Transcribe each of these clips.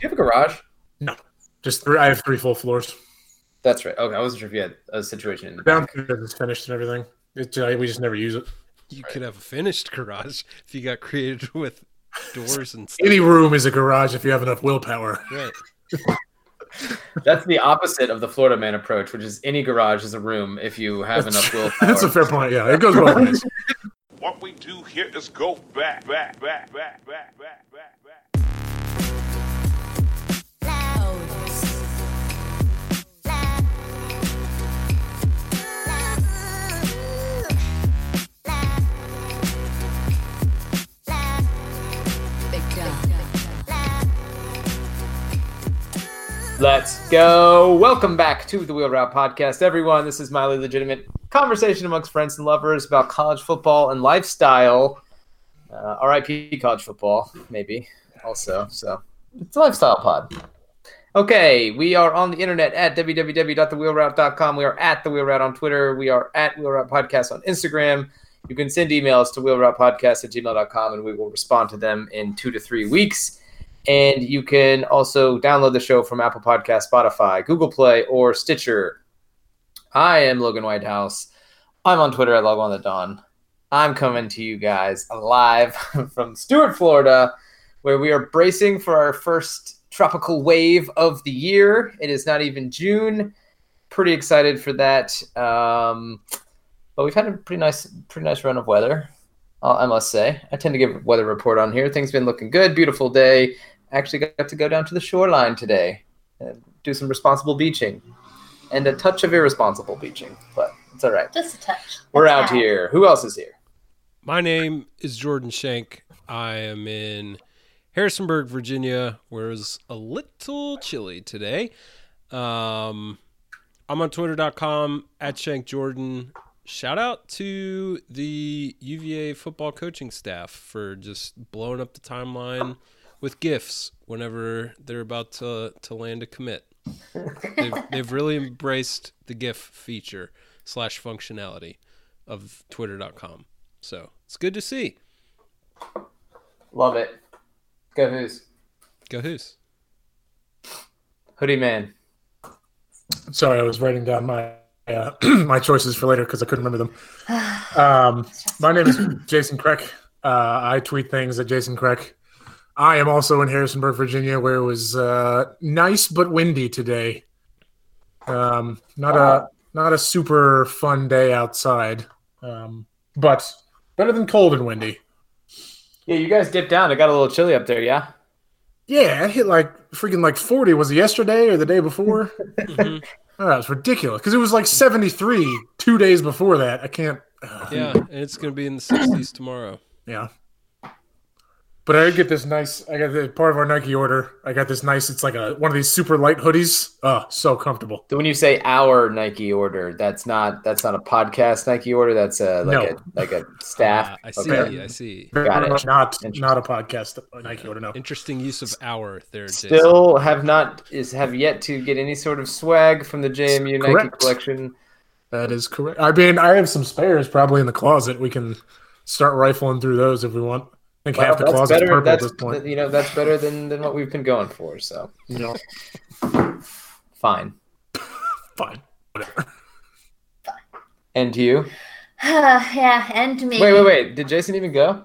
you have a garage? No, just three. I have three full floors. That's right. Okay, I wasn't sure if you had a situation. In the Downstairs is finished and everything. It's, uh, we just never use it. You could have a finished garage if you got created with doors and stuff. Any room is a garage if you have enough willpower. Right. That's the opposite of the Florida man approach, which is any garage is a room if you have enough willpower. That's a fair point. Yeah, it goes both ways. What we do here is go back, back, back, back, back, back, back, back. Let's go. Welcome back to the Wheel Route Podcast, everyone. This is Miley Legitimate conversation amongst friends and lovers about college football and lifestyle. Uh, RIP college football, maybe also. So it's a lifestyle pod. Okay, we are on the internet at www.thewheelroute.com. We are at the Wheel Route on Twitter. We are at Wheel Route Podcast on Instagram. You can send emails to wheelroutepodcast at gmail.com and we will respond to them in two to three weeks. And you can also download the show from Apple Podcast, Spotify, Google Play, or Stitcher. I am Logan Whitehouse. I'm on Twitter at Log on the Dawn. I'm coming to you guys live from Stuart, Florida, where we are bracing for our first tropical wave of the year. It is not even June. Pretty excited for that. Um, but we've had a pretty nice, pretty nice run of weather. I must say. I tend to give weather report on here. Things been looking good. Beautiful day. Actually got to go down to the shoreline today and do some responsible beaching and a touch of irresponsible beaching, but it's all right. Just a touch. We're out here. Who else is here? My name is Jordan Shank. I am in Harrisonburg, Virginia, where it's a little chilly today. Um, I'm on twitter.com at Shank Jordan. Shout out to the UVA football coaching staff for just blowing up the timeline with gifts whenever they're about to, to land a commit. They've, they've really embraced the GIF feature slash functionality of twitter.com. So it's good to see. Love it. Go who's? Go Who's. Hoodie man. Sorry, I was writing down my uh, my choices for later because I couldn't remember them. Um, my name is Jason Kreck. Uh, I tweet things at Jason Kreck. I am also in Harrisonburg, Virginia, where it was uh, nice but windy today. Um, not a not a super fun day outside, um, but better than cold and windy. Yeah, you guys dipped down. It got a little chilly up there, yeah? Yeah, it hit like freaking like forty. Was it yesterday or the day before? Mhm. Oh, that was ridiculous because it was like seventy three two days before that. I can't. uh, Yeah, and it's going to be in the 60s tomorrow. Yeah. But I did get this nice. I got the part of our Nike order. I got this nice. It's like a one of these super light hoodies. Oh, so comfortable. So when you say our Nike order, that's not that's not a podcast Nike order. That's a like No. a like a staff. Ah, I see. Okay. I see. Very Got it. much not not a podcast Nike order. No. Interesting use of our there, Jason. Still have not is have yet to get any sort of swag from the JMU Nike Correct. collection. That is correct. I mean, I have some spares probably in the closet. We can start rifling through those if we want. I think Well, half the that's closet's better. purple at That's this point. you know that's better than than what we've been going for. So You know, fine. fine. Whatever. And to you? yeah, and me. Wait, wait, wait. Did Jason even go?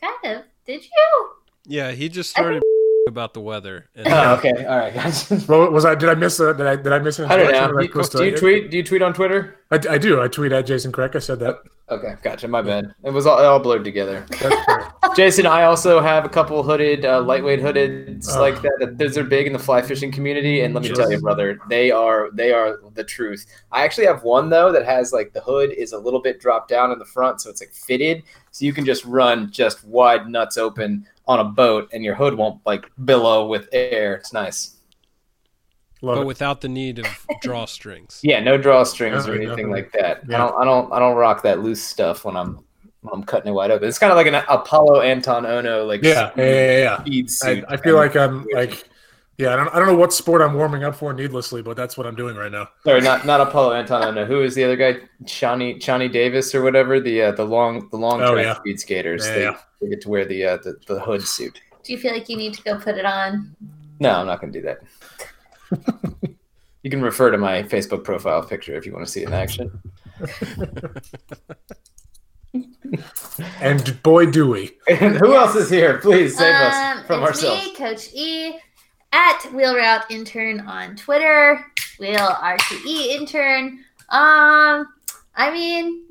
Kind of. Did you? Yeah, he just started about the weather. And Oh, okay. All right, guys. Well, was I? Did I miss a? Did I? Did I miss an I don't know. Or You- do you tweet? Do you tweet on Twitter? I, I do. I tweet at Jason Craig. I said that. Okay, gotcha. My bad. It was all, it all blurred together. Jason, I also have a couple hooded, uh, lightweight hoodeds Oh. like that. Those are big in the fly fishing community, and let me tell you, brother, they are they are the truth. I actually have one though that has like the hood is a little bit dropped down in the front, so it's like fitted, so you can just run just wide nuts open on a boat, and your hood won't like billow with air. It's nice. Love but it. without the need of drawstrings. Yeah, no drawstrings or anything definitely. like that. I don't, I don't, I don't rock that loose stuff when I'm I'm cutting it wide open. It's kind of like an Apolo Anton Ohno like Yeah, yeah, yeah, yeah. speed I, suit. I feel like I'm like, yeah, I don't, I don't know what sport I'm warming up for needlessly, but that's what I'm doing right now. Sorry, not not Apolo Anton. Ohno. Who is the other guy? Shani Shani Davis or whatever. The uh, the long the long Oh, track yeah. speed skaters. Yeah, they, yeah. they get to wear the, uh, the the hood suit. Do you feel like you need to go put it on? No, I'm not going to do that. you can refer to my Facebook profile picture if you want to see it in action. And boy, do we. And who else is here? Please save us Um, from it's ourselves. me, Coach E, at Wheel Route Intern on Twitter. Wheel R2E Intern. Um, I mean,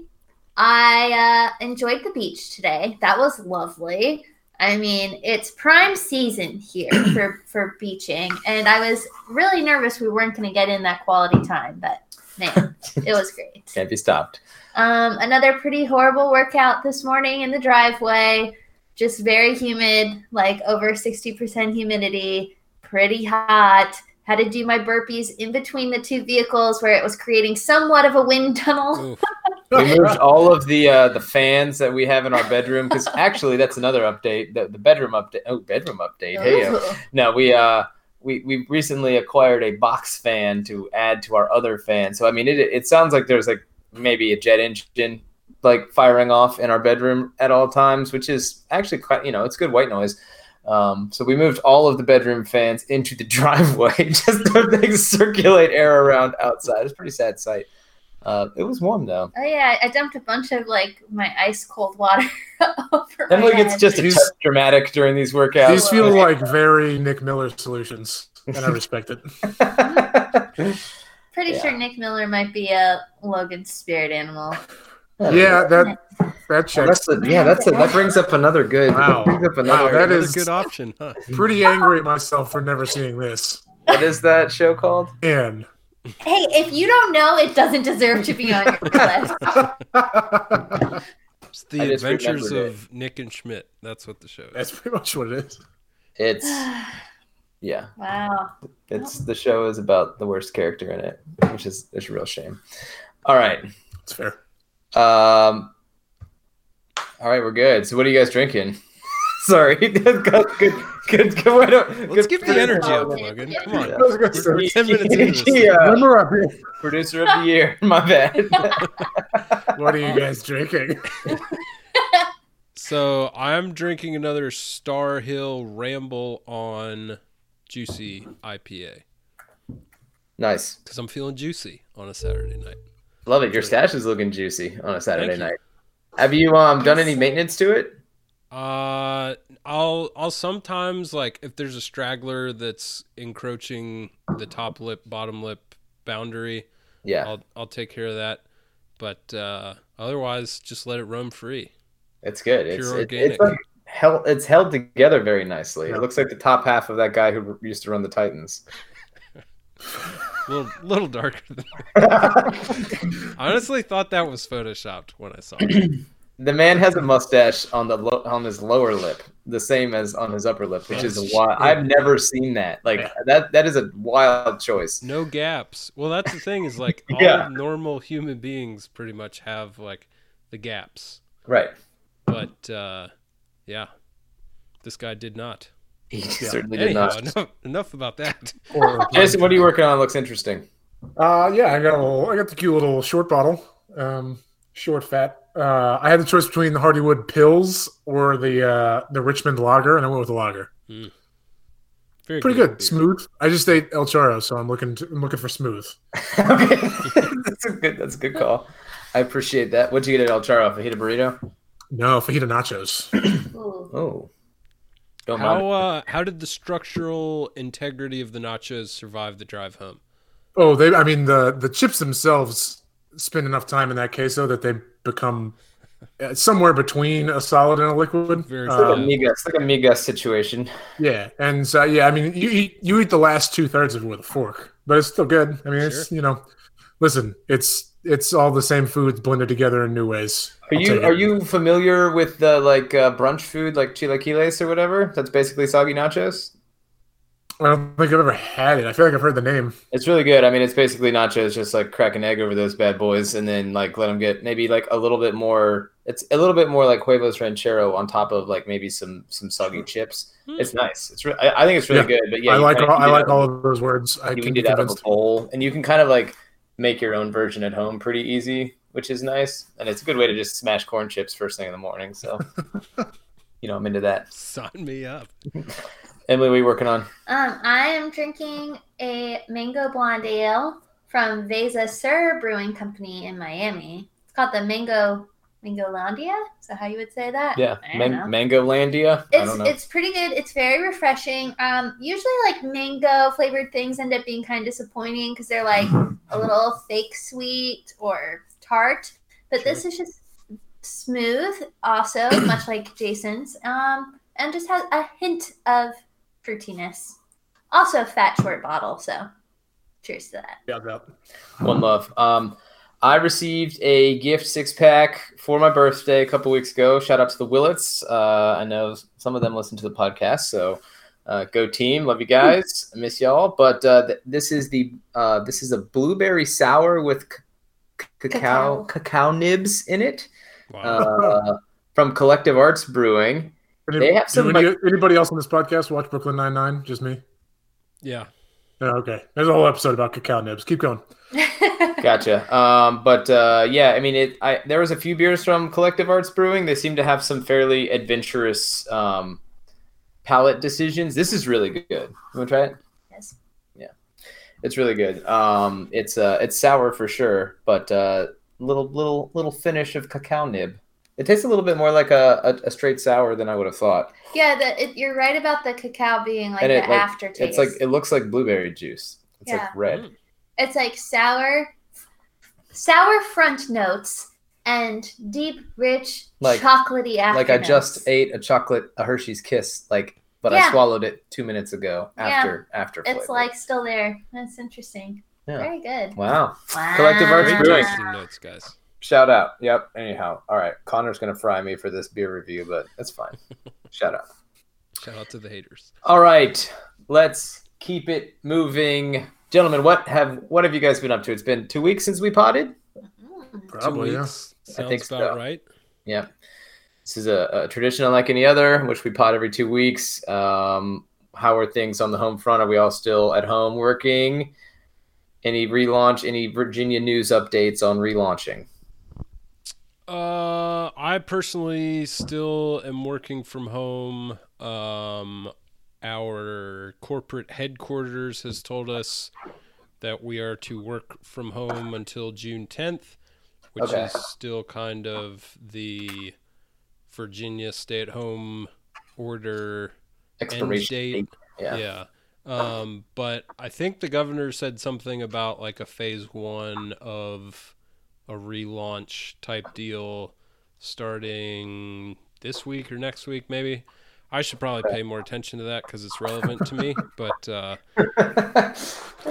I uh, enjoyed the beach today. That was lovely. I mean, it's prime season here for for beaching, and I was really nervous we weren't going to get in that quality time, but man, it was great. Can't be stopped. Um, another pretty horrible workout this morning in the driveway. Just very humid, like over 60% humidity, pretty hot. Had to do my burpees in between the two vehicles where it was creating somewhat of a wind tunnel. We moved all of the uh, the fans that we have in our bedroom because actually that's another update. The, the bedroom update. Oh, bedroom update. Hey, Ooh. no, we uh we we recently acquired a box fan to add to our other fan. So I mean, it it sounds like there's like maybe a jet engine like firing off in our bedroom at all times, which is actually quite you know it's good white noise. Um, so we moved all of the bedroom fans into the driveway just so they circulate air around outside. It's a pretty sad sight. Uh, it was warm though. Oh yeah, I dumped a bunch of like my ice cold water over And my like it's just a These- dramatic during these workouts. These feel like very Nick Miller solutions, and I respect it. pretty yeah. sure Nick Miller might be a Logan spirit animal. Yeah, that that Well, checks. that's a, yeah, that's a, that brings up another good. Wow. That brings up Wow, another. that Another is- good option, huh? Pretty angry at myself for never seeing this. what is that show called? And Hey, if you don't know, it doesn't deserve to be on your list. It's the Adventures remembered of Nick and Schmidt. That's what the show is. that's pretty much what it is. It's yeah, wow. it's the show is about the worst character in it, which is it's a real shame. All right, It's fair. Um, all right, we're good. So what are you guys drinking? Sorry, good, good, good, good. good, way Let's good- keep the energy up, Logan. Come on. Yeah. We're 10 minutes into this. Yeah, Remember producer of the year. My bad. What are you guys drinking? So I'm drinking another Starr Hill Ramble on Juicy IPA nice, because I'm feeling juicy on a Saturday night. Love it. Your stash is looking juicy on a Saturday night. Have you um done any maintenance to it? Uh, I'll I'll sometimes like if there's a straggler that's encroaching the top lip bottom lip boundary, Yeah, I'll I'll take care of that. But uh, otherwise, just let it roam free. it's good. It's Pure it- organic. it's like held it's held together very nicely. It looks like the top half of that guy who used to run the Titans. A little little darker than I honestly thought that was photoshopped when I saw it. The man has a mustache on the lo- on his lower lip, the same as on his upper lip, which is That's a wild. true. I've never seen that. Like Yeah. that. That is a wild choice. No gaps. Well, that's the thing is like all Yeah. normal human beings pretty much have like the gaps. Right. But uh, yeah, this guy did not. He Yeah. certainly did Anyhow, not. enough, enough about that. Or, Jason, what are you working on? Looks interesting. Uh, yeah, I got a little, I got the cute little short bottle, um, short fat. Uh, I had the choice between the Hardywood Pils or the uh, the Richmond Lager, and I went with the Lager. Very Pretty good, beer. smooth. I just ate El Charro, so I'm looking to, I'm looking for smooth. okay, that's a good. That's a good call. I appreciate that. What'd you get at El Charro? Fajita burrito. No, fajita nachos. Oh, don't mind. How uh, how did the structural integrity of the nachos survive the drive home? Oh, they. I mean, the the chips themselves spend enough time in that queso that they become uh, somewhere between a solid and a liquid. Very It's like a migas, it's like a migas situation. yeah, and so yeah, I mean, you eat you eat the last two thirds of it with a fork, but it's still good. I mean, it's you know, listen, it's it's all the same foods blended together in new ways. Are I'll you are you familiar with the like uh, brunch food like chilaquiles or whatever? That's basically soggy nachos. I don't think I've ever had it. I feel like I've heard the name. It's really good. I mean, it's basically nachos, just like crack an egg over those bad boys, and then like let them get maybe like a little bit more. It's a little bit more like huevos ranchero on top of like maybe some some soggy chips. It's nice. It's re- I, I think it's really good. But yeah, I like all, I like all of those words. I You can can be do that out of a bowl, and you can kind of like make your own version at home pretty easy, which is nice. And it's a good way to just smash corn chips first thing in the morning. So, you know, I'm into that. Sign me up. Emily, what are you working on? Um, I am drinking a mango blonde ale from Veza Sur Brewing Company in Miami. It's called the Mango Mangolandia. Is that how you would say that? Yeah, I don't. Man- Mangolandia. I It's don't know. it's pretty good. It's very refreshing. Um, usually like mango flavored things end up being kind of disappointing because they're like a little fake sweet or tart. But this is just smooth, also much like Jason's. Um, and just has a hint of fruitiness. Also, a fat short bottle. So, cheers to that. Yeah, yeah. One love. Um, I received a gift six pack for my birthday a couple weeks ago. Shout out to the Willets. Uh, I know some of them listen to the podcast, so uh, go team. Love you guys. I miss y'all. But uh, th- this is the uh, this is a blueberry sour with c- c- cacao cacao nibs in it Wow. uh, from Collective Arts Brewing. Any- They have some, do any- anybody else on this podcast watch Brooklyn Nine Nine? Just me. yeah. Yeah, okay. There's a whole episode about cacao nibs. Keep going. Gotcha. Um, but uh, yeah, I mean, it. I there was a few beers from Collective Arts Brewing. They seem to have some fairly adventurous um, palate decisions. This is really good. You want to try it? Yes. Yeah, it's really good. Um, it's uh, it's sour for sure, but uh, little little little finish of cacao nib. It tastes a little bit more like a, a, a straight sour than I would have thought. yeah, the, it, you're right about the cacao being like And the it, like, aftertaste. It's like it looks like blueberry juice. It's Yeah. like red. Mm. it's like sour sour front notes and deep rich Like- chocolately after like I just ate a chocolate a Hershey's Kiss, like, but I swallowed it two minutes ago Yeah. after after. it's like still there that's interesting Yeah. very good wow. wow. Collective Arts Brewing. tasting notes, guys. Shout out. Yep. Anyhow, all right. Connor's gonna fry me for this beer review, but it's fine. Shout out. Shout out to the haters. All right, let's keep it moving, gentlemen. What have what have you guys been up to? It's been two weeks since we potted. Probably, Two yeah. weeks sounds think about so. right. Yeah. This is a, a tradition unlike any other, which we pot every two weeks. Um, how are things on the home front? Are we all still at home working? Any relaunch? Any Virginia news updates on relaunching? Uh, I personally still am working from home. Um, our corporate headquarters has told us that we are to work from home until June 10th, which Okay. is still kind of the Virginia stay-at-home order end Expiration date. date. Yeah. Yeah. Um, but I think the governor said something about like a phase one of a relaunch type deal starting this week or next week, maybe. I should probably pay more attention to that because it's relevant to me. But uh,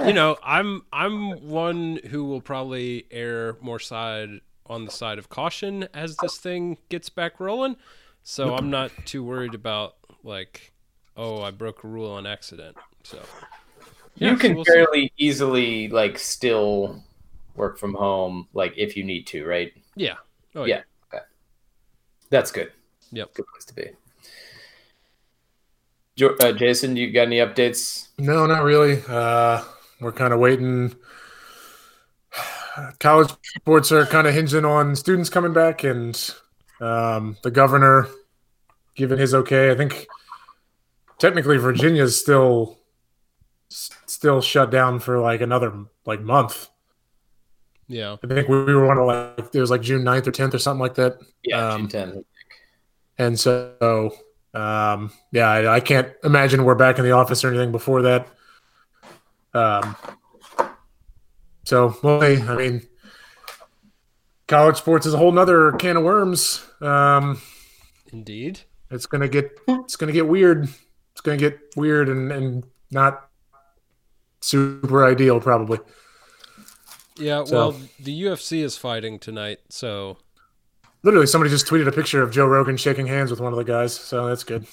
you know, I'm I'm one who will probably err more side on the side of caution as this thing gets back rolling. So I'm not too worried about like, oh, I broke a rule on accident. So you Yeah, so can we'll see. fairly easily like still work from home, like if you need to, right? yeah, oh Yeah. yeah, That's good. yep. Good place to be. Jo- Uh, Jason, you got any updates? No, not really. Uh, we're kind of waiting. College sports are kind of hinging on students coming back and um, the governor giving his okay. I think technically Virginia's still still shut down for like another like month. Yeah, I think we were one of like it was like June 9th or 10th or something like that. Yeah, Um, June 10th. And so, um, yeah, I, I can't imagine we're back in the office or anything before that. Um, so, well, I mean, college sports is a whole nother can of worms. Um, indeed. it's gonna get it's gonna get weird. It's gonna get weird and and not super ideal, probably. Yeah, So- well, the UFC is fighting tonight, so Literally, somebody just tweeted a picture of Joe Rogan shaking hands with one of the guys, so that's good.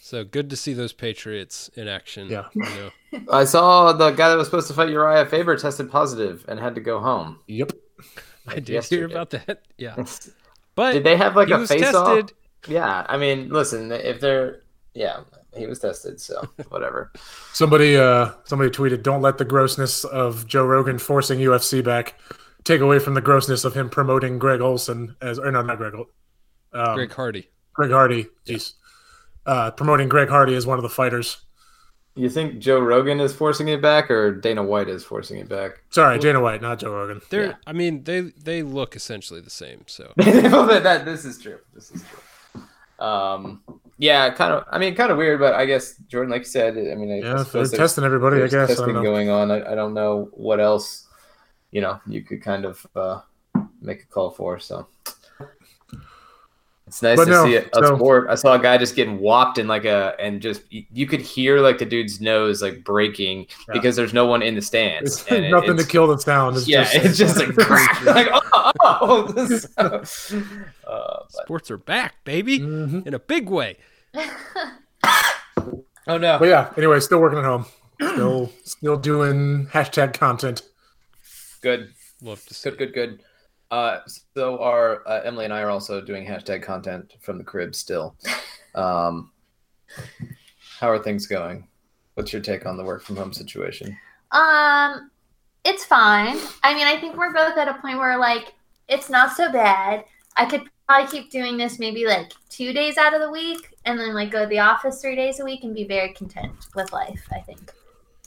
so good to see those Patriots in action. Yeah. you know. I saw the guy that was supposed to fight Urijah Faber tested positive and had to go home. Yep. I did yesterday. hear about that. Yeah, but Did they have like a was face off? Yeah, I mean, listen, if they're yeah, he was tested, so whatever. Somebody uh somebody tweeted, "Don't let the grossness of Joe Rogan forcing UFC back take away from the grossness of him promoting Greg Olson as or no, not Greg. Ol- Um, Greg Hardy, Greg, Hardy. Hardy. Jeez. Uh, promoting Greg Hardy as one of the fighters. You think Joe Rogan is forcing it back, or Dana White is forcing it back? Sorry, Dana White, not Joe Rogan. They're, Yeah. I mean, they they look essentially the same. So that, that- this is true. This is true. Um, yeah, kind of. I mean, kind of weird, but I guess Jordan, like you said, I mean, I, I Yeah, they're testing everybody. I guess I testing don't going on. I, I don't know what else, you know, you could kind of uh, make a call for. So it's nice But to no, see so- sport. I saw a guy just getting whopped in like a, and just you, you could hear like the dude's nose like breaking Yeah. because there's no one in the stands. It's and nothing to kill the sound. It's yeah, just, it's just like, like oh, oh, this- uh, sports are back, baby, Mhm. in a big way. oh no, But yeah, anyway, still working at home. Still, still doing hashtag content. good. Love to see. Good, good, good. Uh, so our uh, Emily and I are also doing hashtag content from the crib still. Um, how are things going? What's your take on the work from home situation? Um, it's fine. I mean, I think we're both at a point where like it's not so bad. I could probably keep doing this maybe like two days out of the week, and then like go to the office three days a week and be very content with life. I think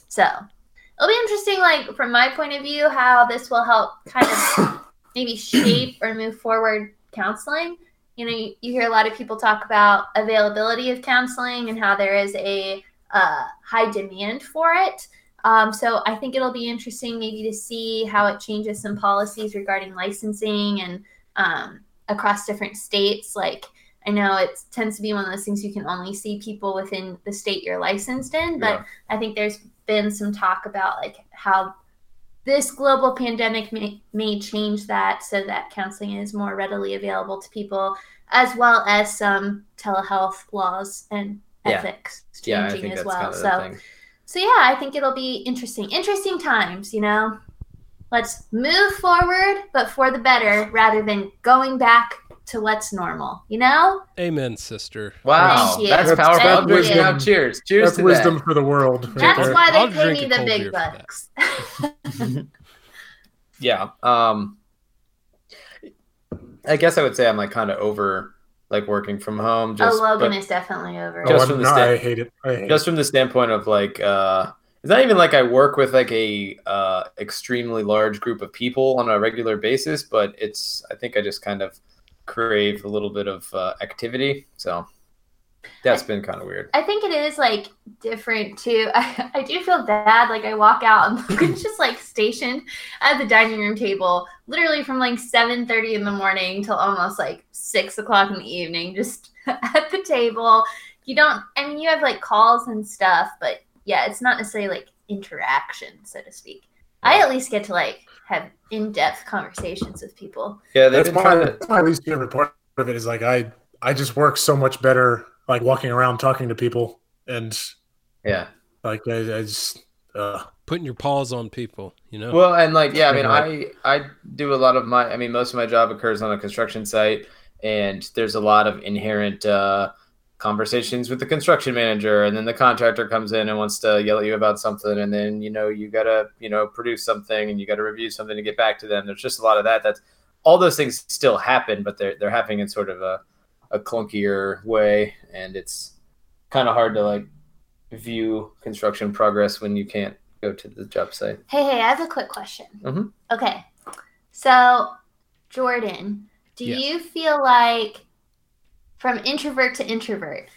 so. It'll be interesting, like from my point of view, how this will help kind of maybe shape or move forward counseling. You know, you, you hear a lot of people talk about availability of counseling and how there is a uh, high demand for it. Um, so I think it'll be interesting maybe to see how it changes some policies regarding licensing and um, across different states. Like I know it tends to be one of those things you can only see people within the state you're licensed in, but Yeah. I think there's been some talk about like how this global pandemic may, may change that so that counseling is more readily available to people, as well as some telehealth laws and Yeah. ethics Yeah, I changing think as that's well. so. So yeah, I think it'll be interesting. Interesting times, you know. Let's move forward, but for the better, rather than going back to what's normal. You know. Amen, sister. Wow, that's That's- powerful. that's I'm drinking wisdom. out. Cheers. Cheers That's to wisdom that. for the world. right That's there. why I'll they pay me the big beer for that. bucks. Yeah. Um, I guess I would say I'm like kind of over like working from home. oh, Just, Logan but is definitely over. Oh, Just it. from I'm, the no, stand- I hate it. I hate just it. from the standpoint of like uh it's not even like i work with like a uh extremely large group of people on a regular basis but it's i think i just kind of crave a little bit of uh, activity so that's been kind of weird I think it is like different too. I, I do feel bad. Like I walk out and Logan's just like stationed at the dining room table, literally from like seven thirty in the morning till almost like six o'clock in the evening, just at the table. You don't. I mean, you have like calls and stuff, but yeah, it's not necessarily like interaction, so to speak. I at least get to like have in-depth conversations with people. yeah they've That's been my, to that's my least favorite part of it is like I I just work so much better like walking around talking to people and yeah like I, I just uh, Putting your paws on people, you know. Well, and like, yeah, I mean, Right. I I do a lot of my, I mean, most of my job occurs on a construction site, and there's a lot of inherent uh, conversations with the construction manager, and then the contractor comes in and wants to yell at you about something, and then you know you gotta you know produce something, and you gotta review something to get back to them. There's just a lot of that. That's all those things still happen, but they're they're happening in sort of a a clunkier way, and it's kind of hard to like view construction progress when you can't go to the job site. Hey, hey, I have a quick question. Mhm. Okay. So, Jordan, do Yes. you feel like from introvert to introvert,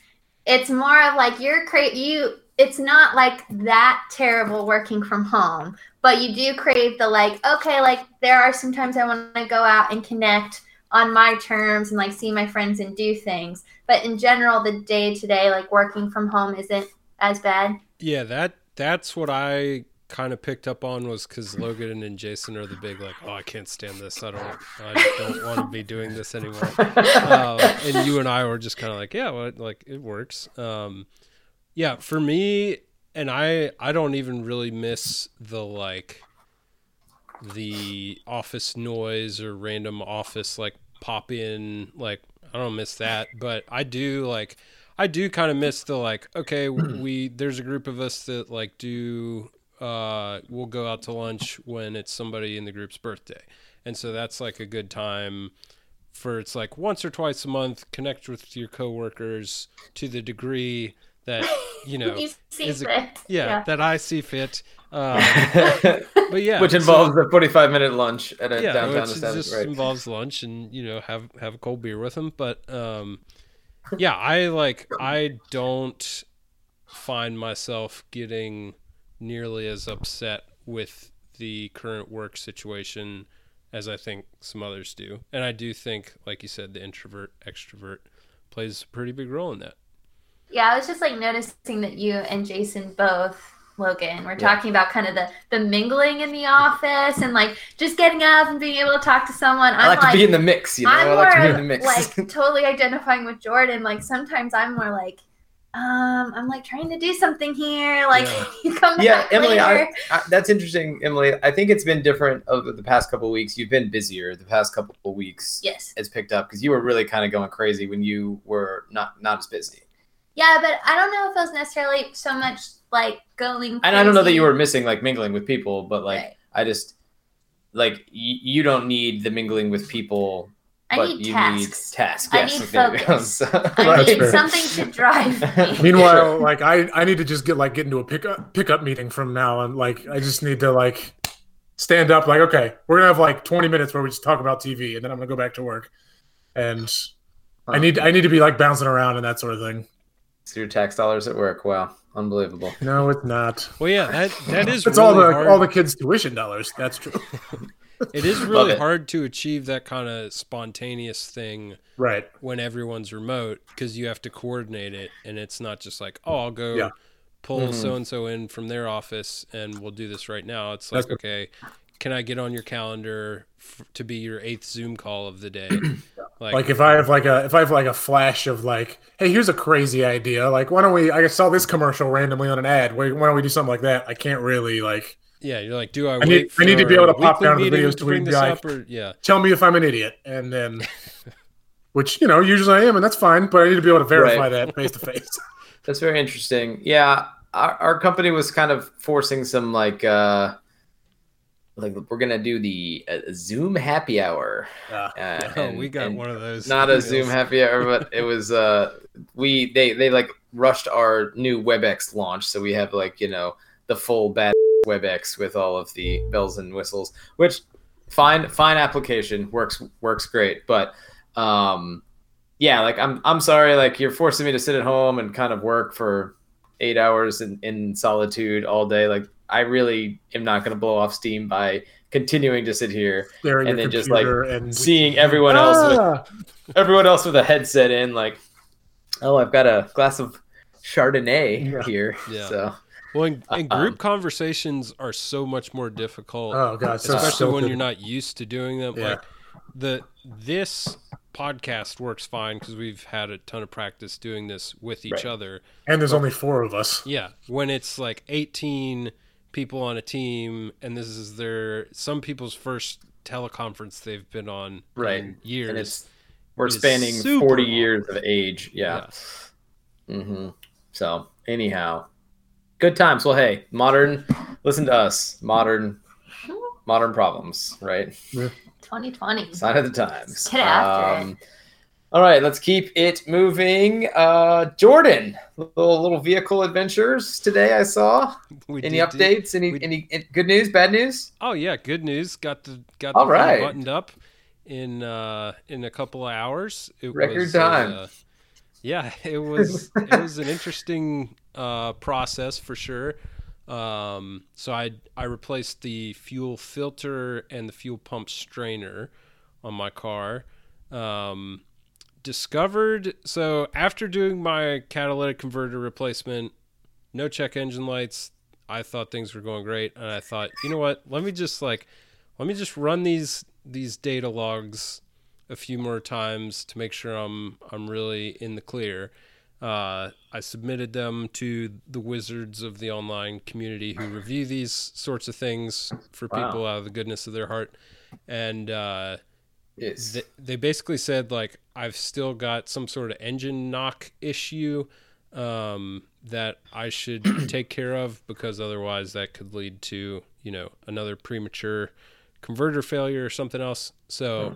it's more of like you're cra- you it's not like that terrible working from home, but you do crave the like okay, like there are sometimes I want to go out and connect on my terms and like see my friends and do things. But in general, the day to day like working from home isn't as bad. Yeah, that that's what I kind of picked up on was because Logan and Jason are the big like, oh, I can't stand this. I don't, I don't want to be doing this anymore. um, and you and I were just kind of like, yeah, well, like it works. Um, yeah, for me, and I, I don't even really miss the like the office noise or random office like pop in. Like I don't miss that, but I do like. I do kind of miss the like. Okay, we there's a group of us that like do. Uh, we'll go out to lunch when it's somebody in the group's birthday, and so that's like a good time for it's like once or twice a month connect with your coworkers to the degree that you know you a- fit. yeah, that I see fit. Uh, but yeah, which so- involves a 45 minute lunch at a yeah, downtown which establishment. just Right. involves lunch and you know have have a cold beer with them. But um, yeah, I like I don't find myself getting nearly as upset with the current work situation as I think some others do, and I do think, like you said, the introvert extrovert plays a pretty big role in that. Yeah, I was just like noticing that you and Jason both, Logan, were talking about kind of the the mingling in the office and like just getting up and being able to talk to someone. I I'm like, to be in the mix, you know. I'm I like to be in more the mix. like totally identifying with Jordan. Like sometimes I'm more like, um, I'm like trying to do something here. Like Yeah. you come yeah, Emily. I, I, that's interesting, Emily. I think it's been different over the past couple of weeks. You've been busier the past couple of weeks. yes. It's picked up because you were really kind of going crazy when you were not not as busy. Yeah, but I don't know if it was necessarily so much like going. And I don't know that you were missing like mingling with people, but like Right. I just like y- you don't need the mingling with people, I but need you tasks. need tasks. I Yes, need there we go. focus. So- I Right. need Fair. something to drive me. Meanwhile, like I, I need to just get like get into a pickup pickup meeting from now on. Like I just need to like stand up. Like okay, we're gonna have like twenty minutes where we just talk about TV, and then I'm gonna go back to work. And I need I need to be like bouncing around and that sort of thing. So your tax dollars at work. Wow, unbelievable. No, it's not. Well, yeah, that that is It's really all the hard. all the kids' tuition dollars. That's true. it is really it. hard to achieve that kind of spontaneous thing right. when everyone's remote because you have to coordinate it and it's not just like oh i'll go Yeah. pull so and so in from their office and we'll do this right now it's like That's- okay can i get on your calendar f- to be your eighth zoom call of the day like, Like if I have like a if I have like a flash of like, hey, here's a crazy idea. Like, why don't we? I saw this commercial randomly on an ad. Why, why don't we do something like that? I can't really like. yeah you're like do i, need- wait I need to be able to pop down to the videos to to bring be this like- up or yeah Tell me if I'm an idiot, and then, which you know usually I am, and that's fine. But I need to be able to verify Right. that face to face. That's very interesting. Yeah, our, our company was kind of forcing some like uh like we're gonna do the uh, Zoom happy hour. Yeah. Uh, oh and- we got one of those Not a. Zoom happy hour, but it was uh we they they like rushed our new WebEx launch, so we have like you know the full bad WebEx with all of the bells and whistles, which fine fine application works works great, but um yeah, like I'm I'm sorry, like you're forcing me to sit at home and kind of work for eight hours in, in solitude all day. Like I really am not gonna blow off steam by continuing to sit here, There And then just, like, and seeing everyone else with Ah! everyone else with a headset in, like, oh, I've got a glass of Chardonnay Yeah. here. Yeah. So well and, and Um, group conversations are so much more difficult Oh god, so especially when stilted. you're not used to doing them. Yeah. Like the this podcast works fine because we've had a ton of practice doing this with each Right. other. And there's only four of us. Yeah, when it's like 18 people on a team, and this is their some people's first teleconference they've been on Right. in years. and it's we're It is spanning 40 long. years of age. Yeah. Yeah. hmm So anyhow, good times. Well, hey, modern. Listen to us. Modern. Modern problems. Right. 2020. Sign of the times. Get after Um, all right, let's keep it moving. Uh, Jordan, little little vehicle adventures today. I saw. We Any did updates? Any we- any any good news? Bad news? Oh yeah, good news. Got the got All the right. buttoned up in uh in a couple of hours. It Record was, time. uh, yeah, it was it was an interesting uh process for sure. Um so I I replaced the fuel filter and the fuel pump strainer on my car. Um discovered so after doing my catalytic converter replacement, no check engine lights, I thought things were going great, and I thought, you know what? Let me just like, let me just run these these data logs a few more times to make sure I'm I'm really in the clear. Uh, I submitted them to the wizards of the online community who review these sorts of things for Wow. people out of the goodness of their heart, and uh, Yes. they, they basically said like I've still got some sort of engine knock issue um, that I should take care of because otherwise that could lead to you know another premature converter failure or something else. So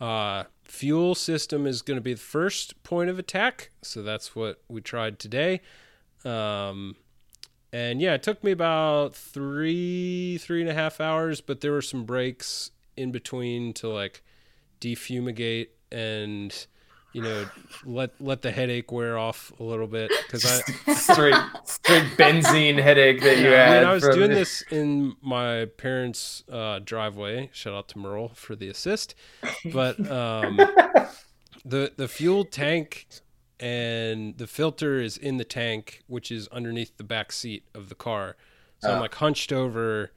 uh, fuel system is going to be the first point of attack. So that's what we tried today. Um, and yeah, it took me about three, three and a half hours, but there were some breaks in between to like defumigate and you know let let the headache wear off a little bit because I straight straight benzene headache that you I had. mean, I was from doing this in my parents' uh, driveway. Shout out to Merle for the assist. But um, the the fuel tank and the filter is in the tank, which is underneath the back seat of the car. So I'm Oh. like hunched over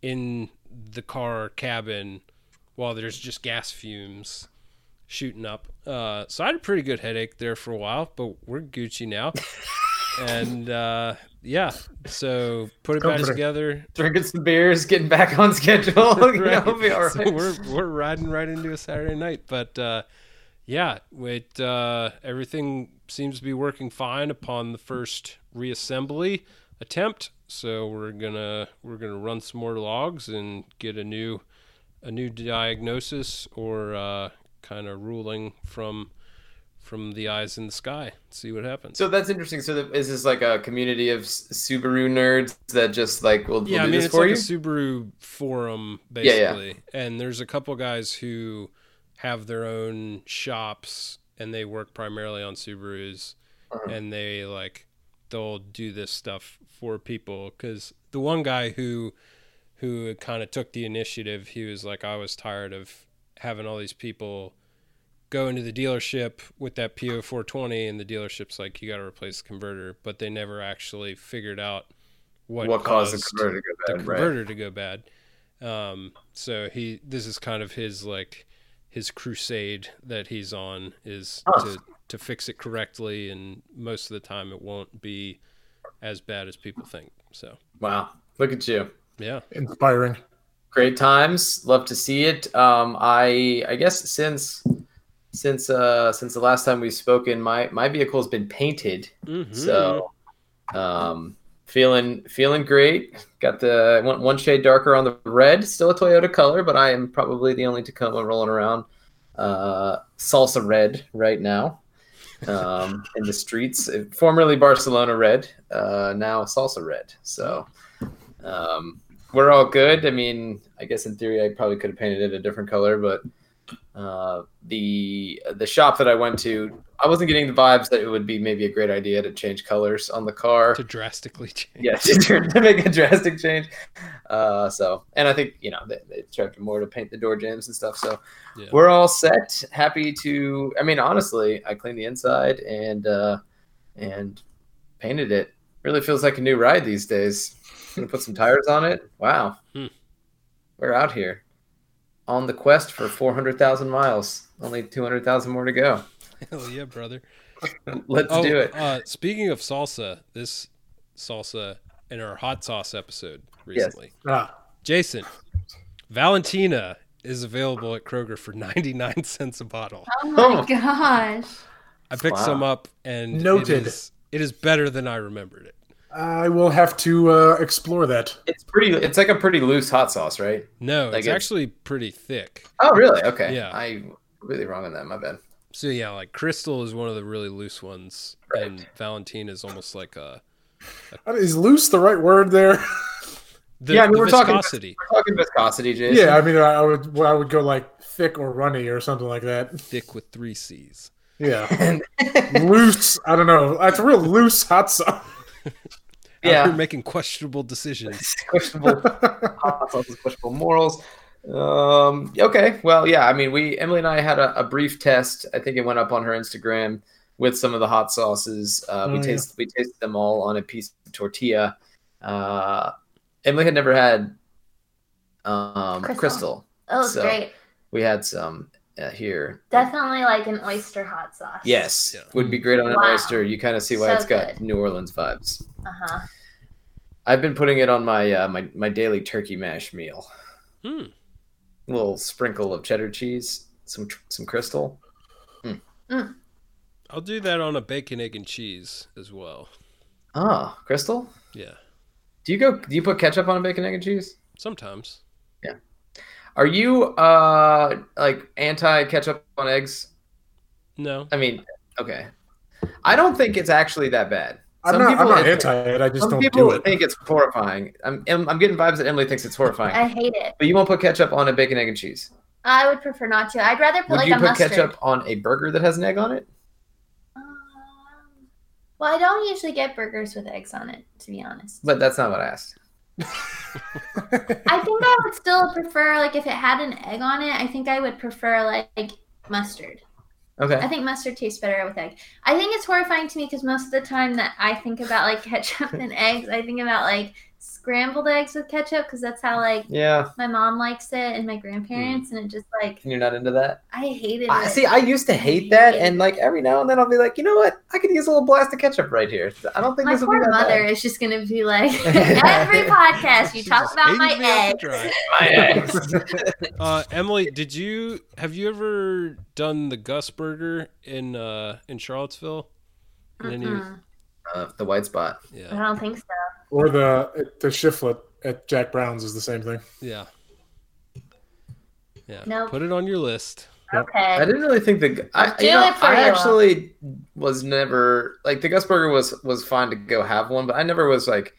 in the car cabin while there's just gas fumes shooting up. Uh, so I had a pretty good headache there for a while, but we're Gucci now. and uh, yeah, so put it back together. drinking some beers, getting back on schedule. you know, be all So we're we're riding right into a Saturday night, but uh, yeah, wait, uh, everything seems to be working fine upon the first reassembly attempt. So we're gonna we're gonna run some more logs and get a new a new diagnosis or uh, kind of ruling from from the eyes in the sky. See what happens. So that's interesting. So that, is this like a community of Subaru nerds that just like will, will yeah, I mean this it's for like you? a Subaru forum basically, Yeah, yeah. and there's a couple guys who have their own shops and they work primarily on Subarus, Uh-huh. and they like they'll do this stuff for people because the one guy who who kind of took the initiative, he was like, I was tired of having all these people go into the dealership with that P0420 and the dealership's like you got to replace the converter but they never actually figured out what, what caused the converter to go the bad? right? to go bad. Um, so he this is kind of his like his crusade that he's on is Huh. to to fix it correctly, and most of the time it won't be as bad as people think. So Wow, look at you. yeah, Inspiring. Great times. Love to see it. Um, I I guess since since uh since the last time we've spoken, my my vehicle has been painted. Mhm. So, um, feeling feeling great. Got the one, one shade darker on the red. Still a Toyota color, but I am probably the only Tacoma rolling around uh, salsa red right now um, in the streets. Formerly Barcelona red, uh, now salsa red. So. Um, we're all good. I mean, I guess in theory, I probably could have painted it a different color, but uh, the the shop that I went to, I wasn't getting the vibes that it would be maybe a great idea to change colors on the car. to drastically change. Yeah, to, to make a drastic change. Uh, so, and I think you know they, they tried more to paint the door jams and stuff. So Yeah. we're all set. Happy to. I mean, honestly, I cleaned the inside and uh, and painted it. Really feels like a new ride these days. Gonna put some tires on it. Wow, Hmm. we're out here on the quest for four hundred thousand miles. Only two hundred thousand more to go. Hell yeah, brother. Let's oh, do it. Uh, speaking of salsa, this salsa in our hot sauce episode Yes. recently, Ah, Jason, Valentina is available at Kroger for 99 cents a bottle. Oh my Oh. gosh. I picked Wow. some up and Noted. It is, it is better than I remembered it. I will have to uh, explore that. It's pretty. It's like a pretty loose hot sauce, right? No, Like it's it's- actually pretty thick. Oh, really? Okay. Yeah. I really wrong on that. My bad. So yeah, like Crystal is one of the really loose ones, Right. and Valentina is almost like a Uh, Is loose the right word there? the, Yeah, I mean, the we're talking- viscosity, We're talking viscosity, Jason. yeah, I mean, I, I would well, I would go like thick or runny or something like that. thick with three C's. Yeah, loose. I don't know. It's a real loose hot sauce. Out Yeah. here making questionable decisions. questionable questionable morals. Um, okay, well, yeah. I mean, we Emily and I had a, a brief test. I think it went up on her Instagram with some of the hot sauces. Uh, we Oh, yeah. tasted we tasted them all on a piece of tortilla. Uh, Emily had never had um, Crystal. crystal. That was So- great. We had some uh, here. Definitely like an oyster hot sauce. Yes, Yeah. would be great on an Wow. oyster. You kind of see why So it's got good. New Orleans vibes. Uh huh. I've been putting it on my uh, my my daily turkey mash meal. Hmm. A little sprinkle of cheddar cheese, some some crystal. I'll do that on a bacon, egg, and cheese as well. Ah, crystal. Yeah, Do you go? Do you put ketchup on a bacon, egg, and cheese? sometimes. Yeah. Are you uh like anti ketchup on eggs? No, I mean, okay. I don't think it's actually that bad. I'm not. people- I'm not anti it. I just Some don't people do it. think it's horrifying. I'm, I'm I'm getting vibes that Emily thinks it's horrifying. I hate it. but you won't put ketchup on a bacon, egg, and cheese. I would prefer not to. I'd rather put Would like you a put mustard. ketchup on a burger that has an egg on it? Um, well, I don't usually get burgers with eggs on it, to be honest. But that's not what I asked. I think I would still prefer like if it had an egg on it. I think I would prefer like mustard. I think mustard tastes better with egg. I think it's horrifying to me because most of the time that I think about like ketchup and eggs, I think about like scrambled eggs with ketchup because that's how like Yeah. my mom likes it and my grandparents, and it just like You're not into that? I hated I, it. see, I used to hate that, and like every now and then I'll be like, you know what? I could use a little blast of ketchup right here. I don't think my this will be poor that mother bad. is just gonna be like every podcast you talk about my hated eggs. My eggs. Uh, Emily, did you have you ever done the Gus Burger in uh, in Charlottesville? In any- Mm-mm. Uh, the white spot. I don't think so. or the the shiflet at Jack Brown's is the same thing. yeah, yeah. Nope. Put it on your list. Okay. I didn't really think the I, Do you know, it for I you. actually was never like the Gus Burger was was fine to go have one, but I never was like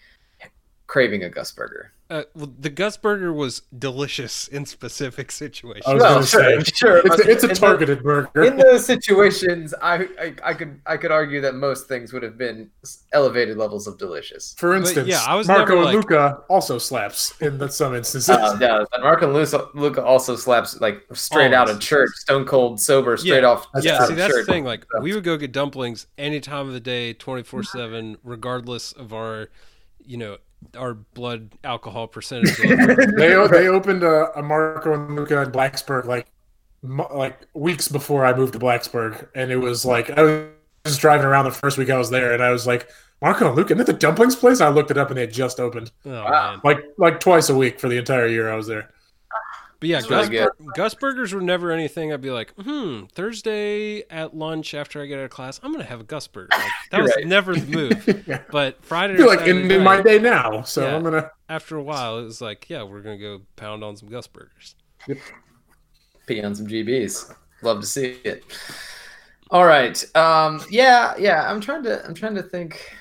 craving a Gus Burger. Uh, well, the Gus Burger was delicious in specific situations. I Well, sure, say, sure. It's, a- it's In a the- targeted burger. In those situations, I, I I could I could argue that most things would have been elevated levels of delicious. For But, instance, yeah, I was Marco and like- Luca also slaps in the, some instances. Uh, yeah, but Marco and Luca, Luca also slaps like straight out of church, stone cold sober, straight Yeah. off. yeah, out see that's church. the thing. Like we would go get dumplings any time of the day, twenty four seven, regardless of our, you know, our blood alcohol percentage. they they opened a, a Marco and Luca in Blacksburg like like weeks before I moved to Blacksburg, and it was like I was just driving around the first week I was there, and I was like Marco and Luca, isn't that the dumplings place? I looked it up, and they had just opened oh Wow. man, like like twice a week for the entire year I was there. But yeah, Gus. Bur- Gus burgers were never anything. I'd be like, hmm, Thursday at lunch after I get out of class, I'm gonna have a Gus burger. Like, that was right. never the move. Yeah. But Friday, like in, my day now, so Yeah. I'm gonna. after a while, it was like, yeah, we're gonna go pound on some Gus burgers. Pee on some GBs. Love to see it. All right. Um. Yeah. Yeah. I'm trying to. I'm trying to think.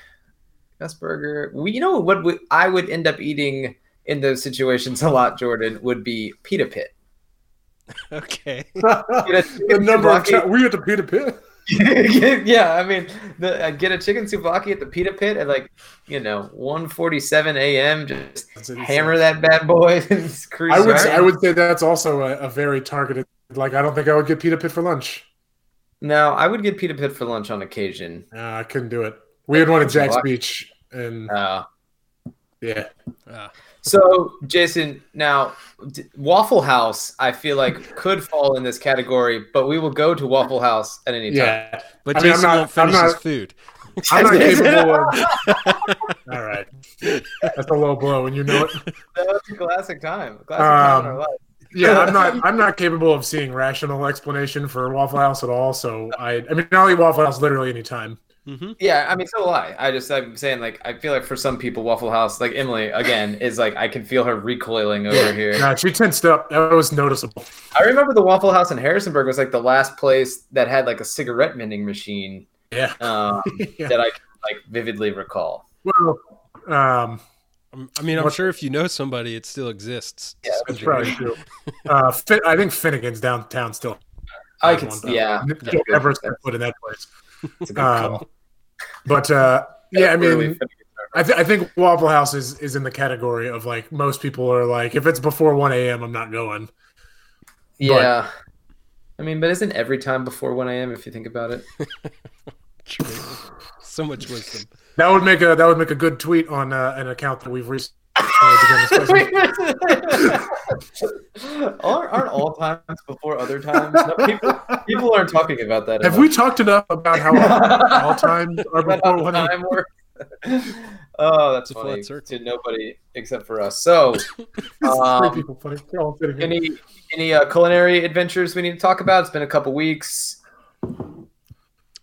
Gus Burger. We, you know what? We, I would end up eating in those situations a lot. Jordan would be pita pit. Okay. the number of souvlaki. times we had to pita pit. yeah, I mean, the, I'd get a chicken souvlaki at the pita pit at like, you know, 1:47 a.m. Just hammer that bad boy and I would right. I would say that's also a, a very targeted. Like I don't think I would get pita pit for lunch. No, I would get pita pit for lunch on occasion. Uh, I couldn't do it. We had one at Jack's Beach, and Uh, yeah, Ah, so, Jason, now d- Waffle House, I feel like could fall in this category, but we will go to Waffle House at any time. yeah. but I mean, I'm Jason not- won't finish I'm his not- food. I'm not capable of. All right, that's a low blow, and you know it. That was a classic time. Classic time in our Um, life. Yeah, I'm not. I'm not capable of seeing rational explanation for Waffle House at all. So I, I mean, I'll eat Waffle House literally any time. hmm Yeah, I mean, so will I. I just, I'm saying, like, I feel like for some people, Waffle House, like Emily, again, is like, I can feel her recoiling over here. Nah, she tensed up. That was noticeable. I remember the Waffle House in Harrisonburg was like the last place that had like a cigarette vending machine Yeah. um, Yeah. that I can like vividly recall. Well, um, I'm- mean, I'm What- sure if you know somebody, it still exists. Yeah, that's probably true. Uh, Fin- I think Finnegan's downtown still. I has could, one, though. yeah, Don't ever step foot in that place. it's a good Um, call. But uh, yeah, I mean. I, th- I think Waffle House is, is in the category of like most people are like, if it's before 1 a.m., I'm not going. yeah. I mean, but isn't every time before 1 a.m. if you think about it? So much wisdom. That would make a that would make a good tweet on uh, an account that we've recently begun discussing. aren't, aren't all times before other times? No, people, people aren't talking about that. Have enough. we talked enough about how all times are before 1 time works? oh, that's It's a funny flat to nobody except for us. So, um, people funny. They're all sitting here. any any uh, culinary adventures we need to talk about? It's been a couple weeks.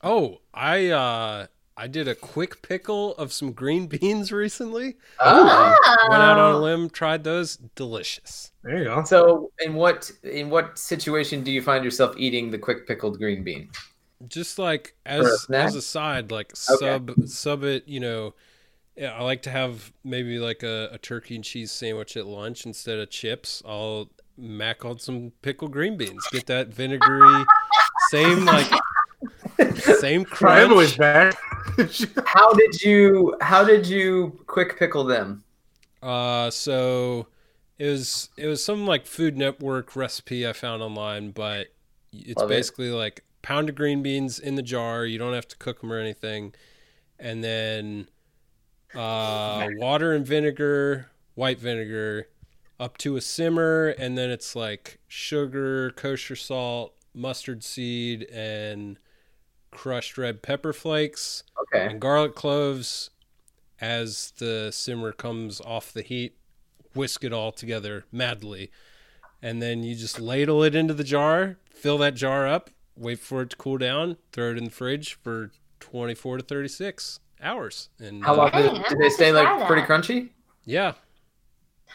Oh, I uh I did a quick pickle of some green beans recently. Oh. Went out on a limb, tried those. Delicious. There you go. So, in what in what situation do you find yourself eating the quick pickled green bean? just like For a as as a side, like Okay. sub sub it. You know, yeah, I like to have maybe like a, a turkey and cheese sandwich at lunch instead of chips. I'll mac on some pickled green beans. Get that vinegary, same like same My Emily's back. How did you how did you quick pickle them? Uh, so it was it was some like Food Network recipe I found online, but it's Love it. basically like of green beans in the jar. You don't have to cook them or anything, and then uh, water and vinegar, white vinegar, up to a simmer, and then it's like sugar, kosher salt, mustard seed, and crushed red pepper flakes Okay. and garlic cloves as the simmer comes off the heat whisk it all together madly and then you just ladle it into the jar fill that jar up wait for it to cool down throw it in the fridge for 24 to 36 hours and How uh, long Dang, did, I'm did gonna they stay like that. pretty crunchy? yeah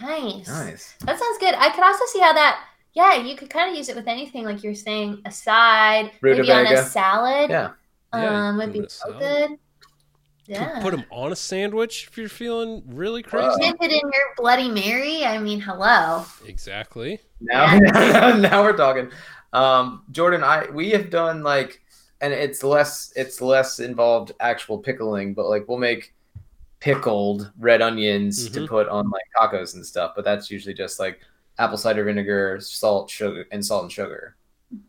Nice. Nice. That sounds good. I could also see how that. Yeah, you could kind of use it with anything, like you're saying, a side, maybe on a salad. Yeah. Yeah, um, you would be so salad. good. Could Yeah. put them on a sandwich if you're feeling really crazy Wow. Dip it in your Bloody Mary. I mean, hello. exactly Now, now we're talking. Um, Jordan, I we have done like, and it's less it's less involved actual pickling, but like we'll make pickled red onions to Mhm. put on like tacos and stuff. But that's usually just like apple cider vinegar, salt, sugar, and salt and sugar,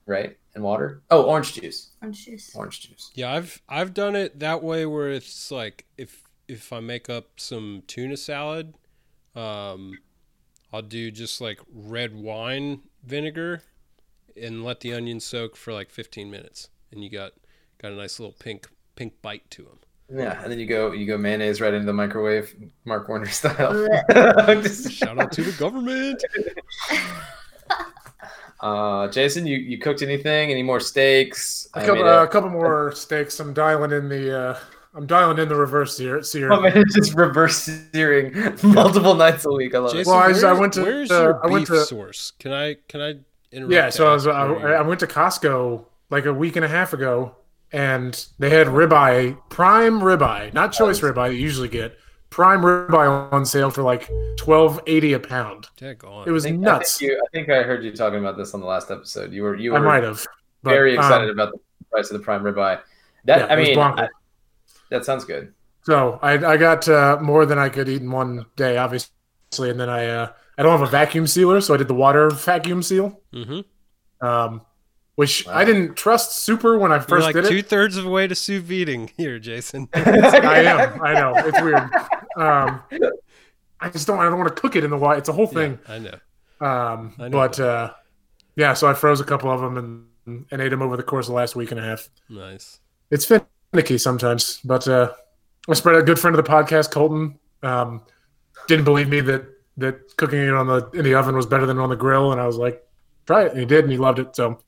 right? And water. Oh, orange juice. Orange juice. Orange juice. Yeah, I've I've done it that way where it's like if if I make up some tuna salad, um, I'll do just like red wine vinegar and let the onions soak for like 15 minutes, and you got got a nice little pink pink bite to them. Yeah, and then you go you go mayonnaise right into the microwave, Mark Warner style. Shout out to the government. uh, Jason, you, you cooked anything? Any more steaks? A I couple, uh, a- a couple more steaks. I'm dialing in the. Uh, I'm dialing in the reverse sear. sear. Oh, man, just reverse searing multiple nights a week. I love Jason, Well, I I went to, where's uh, your I went beef to- source? Can I can I interrupt? Yeah, so I was. I. I went to Costco like a week and a half ago, and they had ribeye, prime ribeye, not choice ribeye that you usually get. Prime ribeye on sale for like twelve eighty a pound. Daggone. It was I think, nuts. I think, you, I think I heard you talking about this on the last episode. You were you I might have. but, very um, excited about the price of the prime ribeye. That Yeah, I mean. I- that sounds good. So I, I got uh, more than I could eat in one day, obviously, and then I uh, I don't have a vacuum sealer, so I did the water vacuum seal, mm-hmm. um, which Wow. I didn't trust super when I You're first like did Two thirds of the way to sous videing here, Jason. I am. I know it's weird. Um, I just don't. I don't want to cook it in the water. It's a whole thing. Yeah, I know. Um, I know but uh, yeah, so I froze a couple of them and and ate them over the course of the last week and a half. Nice. It's finicky sometimes, but uh, I spread a good friend of the podcast, Colton, um, didn't believe me that that cooking it on the in the oven was better than on the grill, and I was like, try it, and he did, and he loved it. So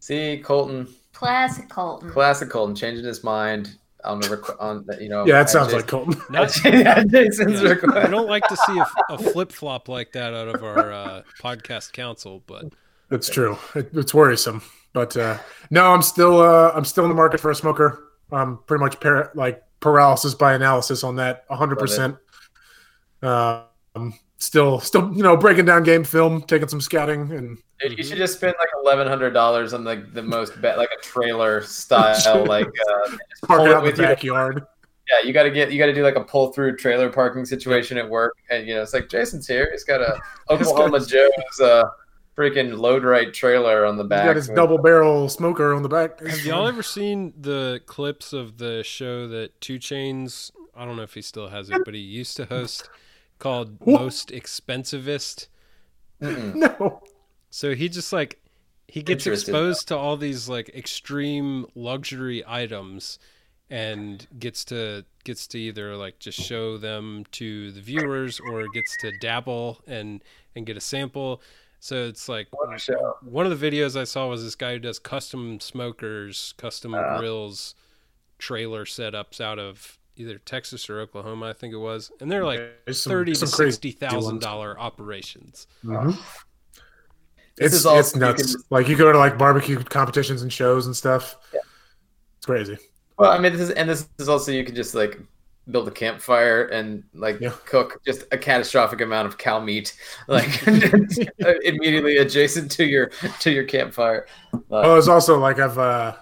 See, Colton, Classic Colton. classic Colton, changing his mind on the requ- on the, you know. yeah, that sounds Jason- like Colton. Not, yeah, Jason's yeah, request. I don't like to see a, a flip flop like that out of our uh, podcast council, but That's true. It, it's worrisome, but uh, no, I'm still uh, I'm still in the market for a smoker. I'm pretty much par- like paralysis by analysis on that, 100. percent Um, still, still, you know, breaking down game film, taking some scouting, and Dude, you should just spend like eleven hundred dollars on like the most bet, like a trailer style, like uh, park pull it it out in the with you. backyard. Yeah, you got to get you got to do like a pull through trailer parking situation at work, and you know it's like Jason's here. He's got a Oklahoma Joe's uh, freaking load right trailer on the He's back. got his with- double barrel smoker on the back. have y'all ever seen the clips of the show that 2 Chainz? I don't know if he still has it, but he used to host called What? Most Expensivest. Mm-mm. No. So he just like he gets exposed to all these like extreme luxury items and gets to gets to either like just show them to the viewers or gets to dabble and and get a sample. So it's like What a show. one of the videos I saw was this guy who does custom smokers, custom Ah. grills, trailer setups out of either Texas or Oklahoma, I think it was, and they're like There's some- thirty to some crazy sixty thousand ones. dollar operations. Mhm. This It's is all it's you nuts. can- Like you go to like barbecue competitions and shows and stuff. Yeah. It's crazy. Well, I mean, this is and this is also you can just like build a campfire and like Yeah. cook just a catastrophic amount of cow meat, like immediately adjacent to your to your campfire. Uh, Well, it's also like I've uh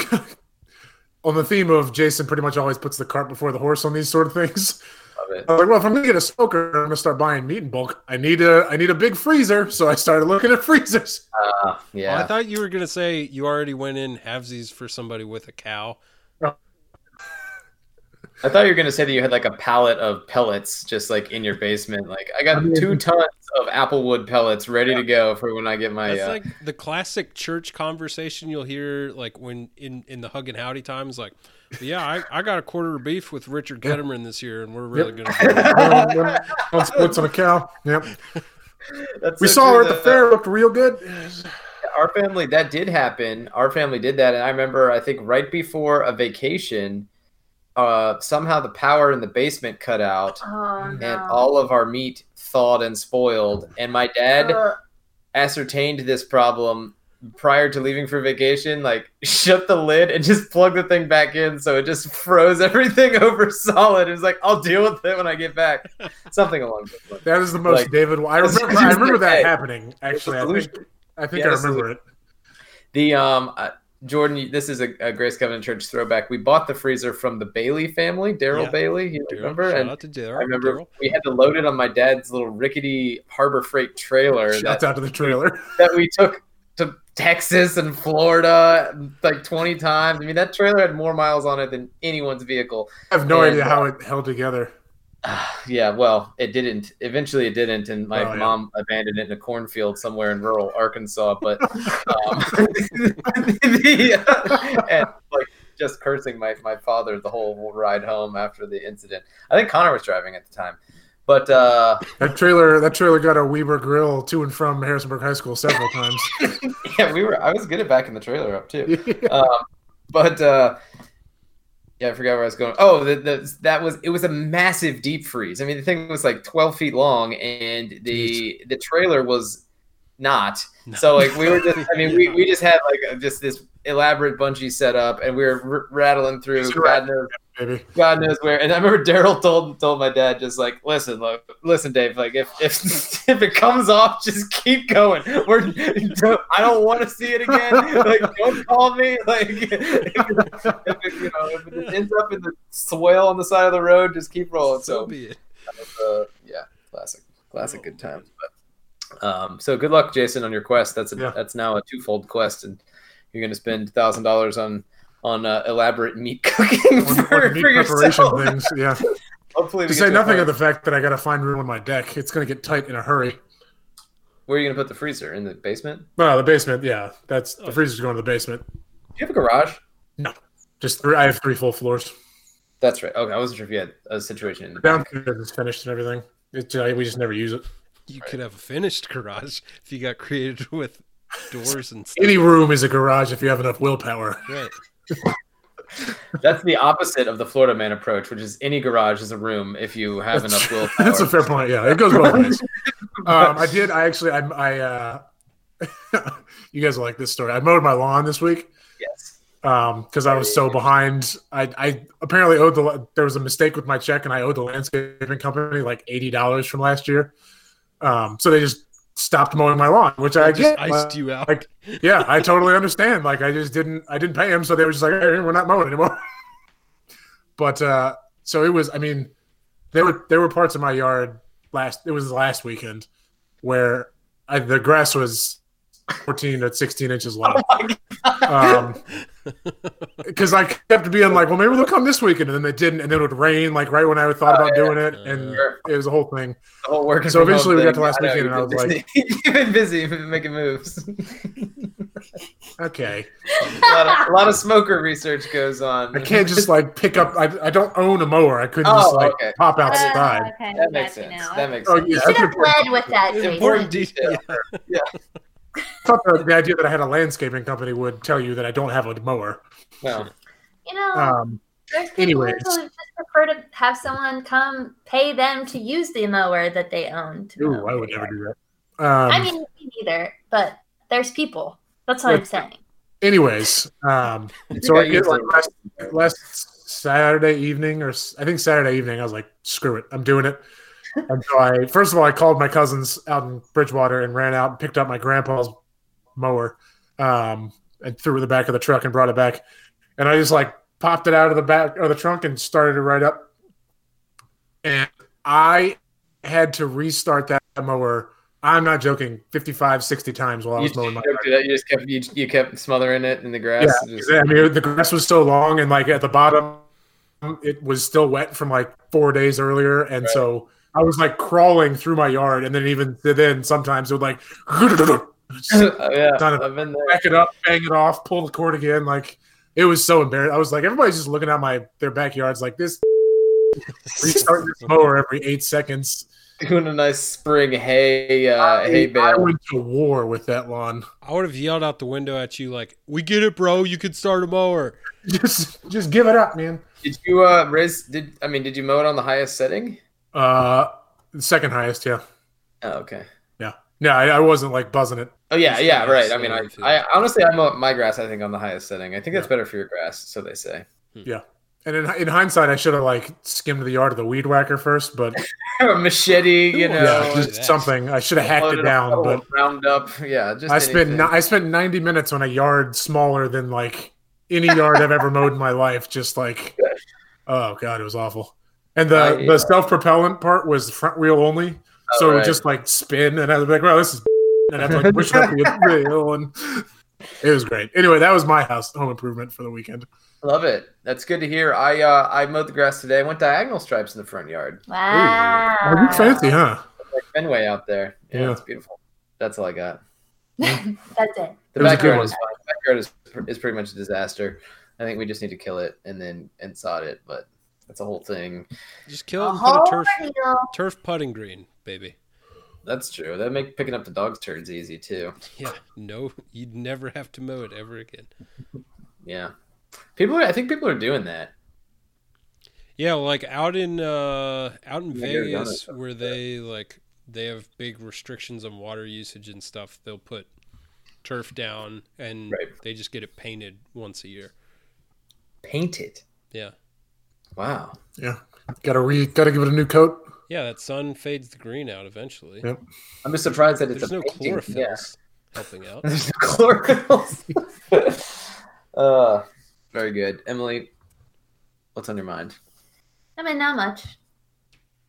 on the theme of Jason pretty much always puts the cart before the horse on these sort of things. love it. I was like, well, if I'm gonna get a smoker, I'm gonna start buying meat in bulk. I need a I need a big freezer, so I started looking at freezers. Uh, Oh, yeah, I thought you were gonna say you already went in halvesies for somebody with a cow. I thought you were gonna say that you had like a pallet of pellets just like in your basement. Like I got I mean- two tons of applewood pellets ready to go for when I get my. That's Uh, like the classic church conversation you'll hear, like when in in the hug and howdy times. Like, yeah, I, I got a quarter of beef with Richard Ketterman this year, and we're really gonna. One splits on a cow. Yep. that's We so saw true her at the that- fair. Looked real good. our family that did happen our family did that and i remember i think right before a vacation uh somehow the power in the basement cut out Oh no. and all of our meat thawed and spoiled and my dad Ugh. ascertained this problem prior to leaving for vacation like shut the lid and just plugged the thing back in so it just froze everything over solid it was like i'll deal with it when i get back something along those lines That is the most Like- David. I remember. I remember that happening. Actually, I think. I think Yeah, I remember it. The um, uh, Jordan, this is a, a Grace Covenant Church throwback. We bought the freezer from the Bailey family, Daryl Yeah. Bailey. You Daryl, remember? shout And out to Daryl. I remember Daryl. we had to load it on my dad's little rickety Harbor Freight trailer Shouts that, out to the trailer. that we took to Texas and Florida like 20 times. I mean, that trailer had more miles on it than anyone's vehicle. I have no And, idea uh, how it held together. Yeah, well, it didn't. Eventually, it didn't, and my Oh, yeah. mom abandoned it in a cornfield somewhere in rural Arkansas. But um, the, and like just cursing my my father the whole ride home after the incident. I think Connor was driving at the time, but uh, That trailer. That trailer got a Weber grill to and from Harrisonburg High School several times. yeah, we were. I was good at backing the trailer up too. um, but uh, yeah, I forgot where I was going. Oh, the, the, that was it was a massive deep freeze. I mean, the thing was like twelve feet long, and the the trailer was not. So like we were just. I mean, we, we just had like just this elaborate bungee set up, and we were r- rattling through. It's God knows, Baby. God knows where. And I remember Daryl told told my dad just like, listen, look, listen, Dave. Like if if if it comes off, just keep going. We're don't, I don't want to see it again. Like don't call me. Like if, it, if it, you know if it ends up in the swale on the side of the road, just keep rolling. So So be it. uh, yeah, classic, classic, good times. But um, so good luck, Jason, on your quest. That's a Yeah. that's now a twofold quest, and you're gonna spend thousand dollars on on uh, elaborate meat cooking On, for, meat for preparation yourself. things. Yeah. Hopefully, To say a nothing of the fact that I got to find room on my deck. It's going to get tight in a hurry. Where are you gonna put the freezer? In the basement? Well, the basement. Yeah, that's Oh. the freezer's going to the basement. Do you have a garage? No, just three. I have three full floors. That's right. Okay, I wasn't sure if you had a situation in the back. Downstairs is finished and everything. It's, uh, we just never use it. You could have a finished garage if you got creative with doors and stuff. Any room is a garage if you have enough willpower. Right. That's the opposite of the Florida man approach, which is any garage is a room if you have enough willpower. That's a fair point. Yeah, it goes both ways. Um, I did. I actually. I. I uh, you guys will like this story. I mowed my lawn this week yes. Um because I was so behind. I, I apparently owed the. There was a mistake with my check, and I owed the landscaping company like eighty dollars from last year. Um, so they just stopped mowing my lawn, which I just get. iced you out. like, yeah, I totally understand. Like, I just didn't. I didn't pay them, so they were just like, "Hey, we're not mowing anymore." but uh, so it was. I mean, there were there were parts of my yard last. It was last weekend where I, the grass was fourteen to sixteen inches long. um, because I kept being like, well, maybe they'll come this weekend, and then they didn't, and then it would rain like right when I thought Oh, about yeah. doing it, and Sure. it was a whole thing. The whole working So eventually we got to last I know, weekend and I was been like- busy. you've been busy making moves. Okay, a, lot of, a lot of smoker research goes on. I can't just like pick up. I, I don't own a mower. I couldn't Oh, just like okay. pop Uh, outside. okay, That makes sense. now. That makes Oh, sense. yeah. You should have That's led with that, Jason. Important detail. Yeah. I thought the, the idea that I had a landscaping company would tell you that I don't have a mower. No. You know, Um, there's people anyways. who just prefer to have someone come pay them to use the mower that they own. To ooh, I would never yard. do Um, I mean, me neither, but there's people. That's what I'm saying. anyways, um, so got I get like last, last Saturday evening, or I think Saturday evening, I was like, screw it, I'm doing it. And so I, first of all, I called my cousins out in Bridgewater and ran out and picked up my grandpa's mower, um, and threw it in the back of the truck and brought it back. And I just like popped it out of the back of the trunk and started it right up. And I had to restart that mower. I'm not joking, 55, 60 times while I You, was mowing my you, you just kept you, you kept smothering it in the grass. yeah, Just- I mean, the grass was so long, and like at the bottom, it was still wet from like four days earlier, and Right. so I was like crawling through my yard, and then even then, sometimes it would like Oh, yeah, Kind of I've been there. back it up, bang it off, pull the cord again. Like it was so embarrassing. I was like, everybody's just looking at my their backyards like this. restart this mower every eight seconds. Doing a nice spring hay uh, hay I, I went to war with that lawn. I would have yelled out the window at you like, "We get it, bro. You could start a mower." Just, just give it up, man. Did you uh Riz did I mean did you mow it on the highest setting? Uh, second highest, yeah, Oh, okay. yeah, yeah. I, I wasn't like buzzing it. Oh yeah, yeah, the right. I mean, I. I honestly I mow my grass I think on the highest setting. I think that's Yeah. better for your grass, so they say. Yeah, and in, in hindsight, I should have like skimmed the yard of the weed whacker first, but a machete, you know. yeah, just that. something. I should have hacked loaded it down, puddle but of Roundup, yeah. Just I spent anything. ni- I spent ninety minutes on a yard smaller than like any yard I've ever mowed in my life. Just like, oh god, it was awful. And the I- the self propellant part was front wheel only, so it right. would just like spin, and I was like, well, this is, and I'd like push up the wheel, and it was great. Anyway, that was my house home improvement for the weekend. Love it. That's good to hear. I uh I mowed the grass today. I went diagonal stripes in the front yard. Wow. Oh, you fancy, huh? Like Fenway out there. Yeah, Yeah. it's beautiful. That's all I got. That's it. The It was a good backyard is fine. The backyard is is pretty much a disaster. I think we just need to kill it and then and sod it, but that's a whole thing. Just kill it and put a turf ordeal. turf putting green, baby. That's true. That make picking up the dog's turds easy too. Yeah, no, you'd never have to mow it ever again. Yeah. People are, I think people are doing that. Yeah, like out in uh out in Yeah, Vegas where they like they have big restrictions on water usage and stuff, they'll put turf down and Right. they just get it painted once a year. Paint it. Yeah. Wow. Yeah, gotta re, gotta give it a new coat. Yeah, that sun fades the green out eventually. Yep. I'm just surprised that it's There's a no painting. chlorophylls Yeah. helping out. There's no chlorophylls. uh, very good. Emily, what's on your mind? I mean, not much.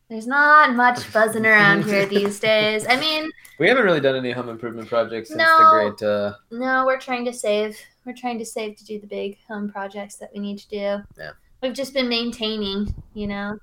There's not much buzzing around here these days. I mean, We haven't really done any home improvement projects since No. the great. Uh, no, we're trying to save. We're trying to save to do the big home projects that we need to do. Yeah. We've just been maintaining, you know.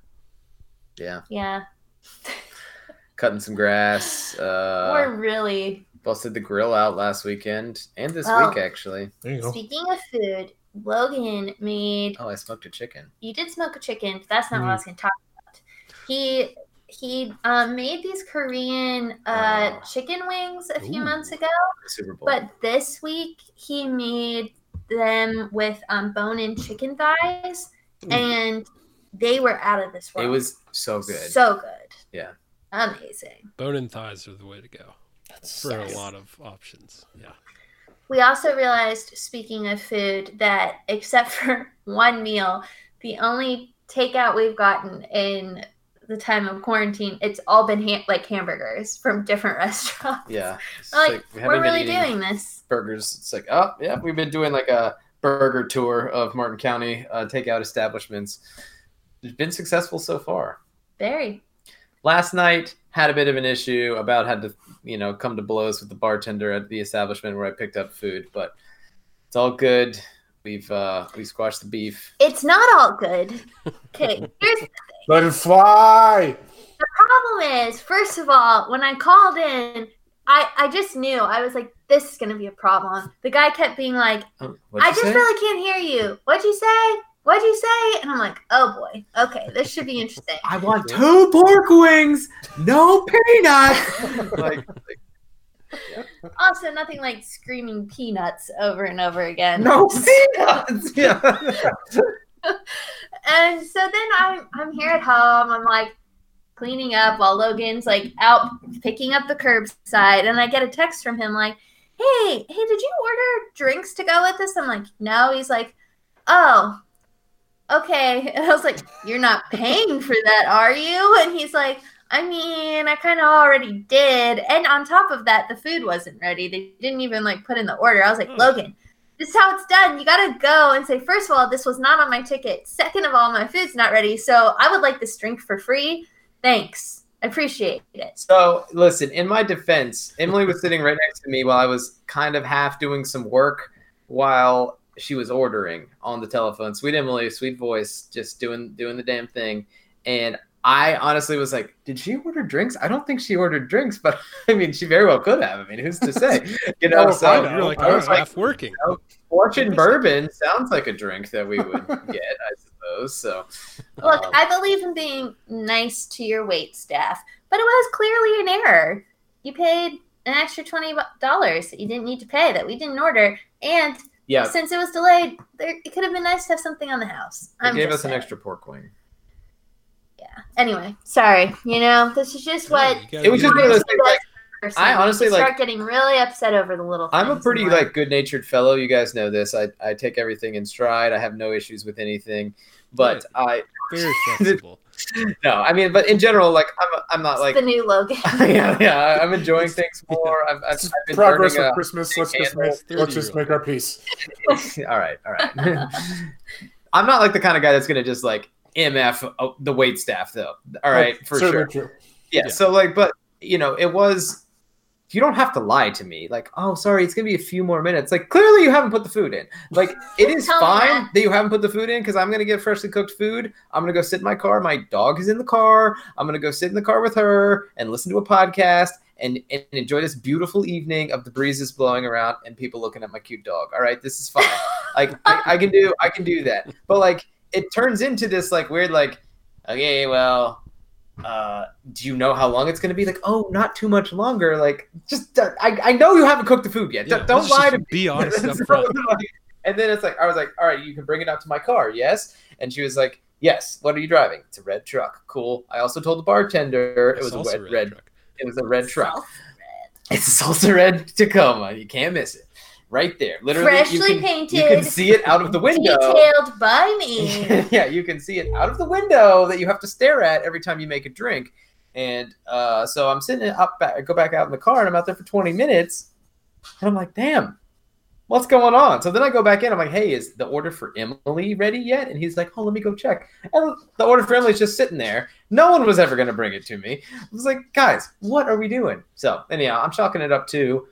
yeah, Yeah. cutting some grass. Uh, we're really busted the grill out last weekend and this Well- week actually. There you go. speaking of food. Logan made Oh, I smoked a chicken. you did smoke a chicken, but that's not Mm. what I was going to talk about. He he um, made these Korean uh, Oh. chicken wings a few Ooh. months ago, Super Bowl. but this week he made them with um, bone-in chicken thighs, Mm. and they were out of this world. it was so good. so good. Yeah. amazing. Bone and thighs are the way to go That's for Yes. a lot of options. Yeah. We also realized, speaking of food, that except for one meal, the only takeout we've gotten in the time of quarantine, it's all been ha- like hamburgers from different restaurants. yeah. It's Like, like, we we're really doing this. burgers. It's like, oh yeah, we've been doing like a burger tour of Martin County uh, takeout establishments. It's been successful so far. Very. last night had a bit of an issue about had to you know come to blows with the bartender at the establishment where i picked up food but it's all good we've uh we squashed the beef It's not all good. Okay, here's Let it fly. the problem is, first of all, when I called in, I, I just knew. I was like, this is going to be a problem. The guy kept being like, oh, I just say? really can't hear you. What'd you say? What'd you say? And I'm like, oh boy. Okay, this should be interesting. i want two pork wings no peanuts like, Also, nothing like screaming peanuts over and over again. no peanuts yeah And so then I'm I'm here at home. I'm like, cleaning up while Logan's like out picking up the curbside, and I get a text from him like, "Hey, hey, did you order drinks to go with this?" I'm like, "No." He's like, "Oh, okay." And I was like, "You're not paying for that, are you?" And he's like, "I mean, I kind of already did." And on top of that, the food wasn't ready. They didn't even like put in the order. I was like, hmm. "Logan." This is how it's done. You gotta go and say, first of all, this was not on my ticket. Second of all, my food's not ready. So I would like this drink for free. Thanks. I appreciate it. So listen, in my defense, Emily was sitting right next to me while I was kind of half doing some work while she was ordering on the telephone. Sweet Emily, sweet voice, just doing doing the damn thing. And I honestly was like, did she order drinks? I don't think she ordered drinks, but I mean, she very well could have. I mean, who's to say? You know, so I know. You're like, I oh, was like, half working. Fortune bourbon sounds like a drink that we would get, I suppose. So, Look, um, I believe in being nice to your wait staff, but it was clearly an error. You paid an extra twenty dollars that you didn't need to pay that we didn't order, and yeah, since it was delayed, there, it could have been nice to have something on the house. I'm gave just us an extra pork wing. Anyway, sorry. You know, this is just what. You It was just one of those things. Like, person. I honestly, You like- start getting really upset over the little. I'm a pretty life. like good-natured fellow. You guys know this. I, I take everything in stride. I have no issues with anything. But I very flexible. no, I mean, but in general, like I'm I'm not It's like the new Logan. yeah, yeah. I'm enjoying things more. I've, I've, It's I've been progress burning with Christmas. Let's just make let's just make our peace. all right, all right. I'm not like the kind of guy that's gonna just like mf uh, the wait staff though. All right, for Certainly sure. true. Yeah, Yeah. So like, but you know, it was. You don't have to lie to me. Like, oh, sorry, it's gonna be a few more minutes. Like, clearly you haven't put the food in. Like, it is fine that. that you haven't put the food in because I'm gonna get freshly cooked food. I'm gonna go sit in my car. My dog is in the car. I'm gonna go sit in the car with her and listen to a podcast and, and enjoy this beautiful evening of the breezes blowing around and people looking at my cute dog. All right, this is fine. like, I, I can do, I can do that. But like, it turns into this like weird like, okay, well, uh, do you know how long it's going to be? Like, oh, not too much longer. Like, just uh, I, I know you haven't cooked the food yet. Yeah, Don't- Don't lie to me. Be honest So, front. like, and then it's like I was like, all right, you can bring it out to my car, yes. And she was like, yes. What are you driving? It's a red truck. Cool. I also told the bartender it was a red, red. truck. It was a red truck. It's a salsa red Tacoma. You can't miss it. Right there, literally. Freshly you can, painted. You can see it out of the window. Detailed by me. yeah, you can see it out of the window that you have to stare at every time you make a drink. And uh, so I'm sitting up back, I go back out in the car, and I'm out there for 20 minutes, and I'm like, damn, what's going on? So then I go back in. I'm like, hey, is the order for Emily ready yet? And he's like, oh, let me go check. And the order for Emily's just sitting there. No one was ever going to bring it to me. I was like, guys, what are we doing? So anyhow, I'm chalking it up too.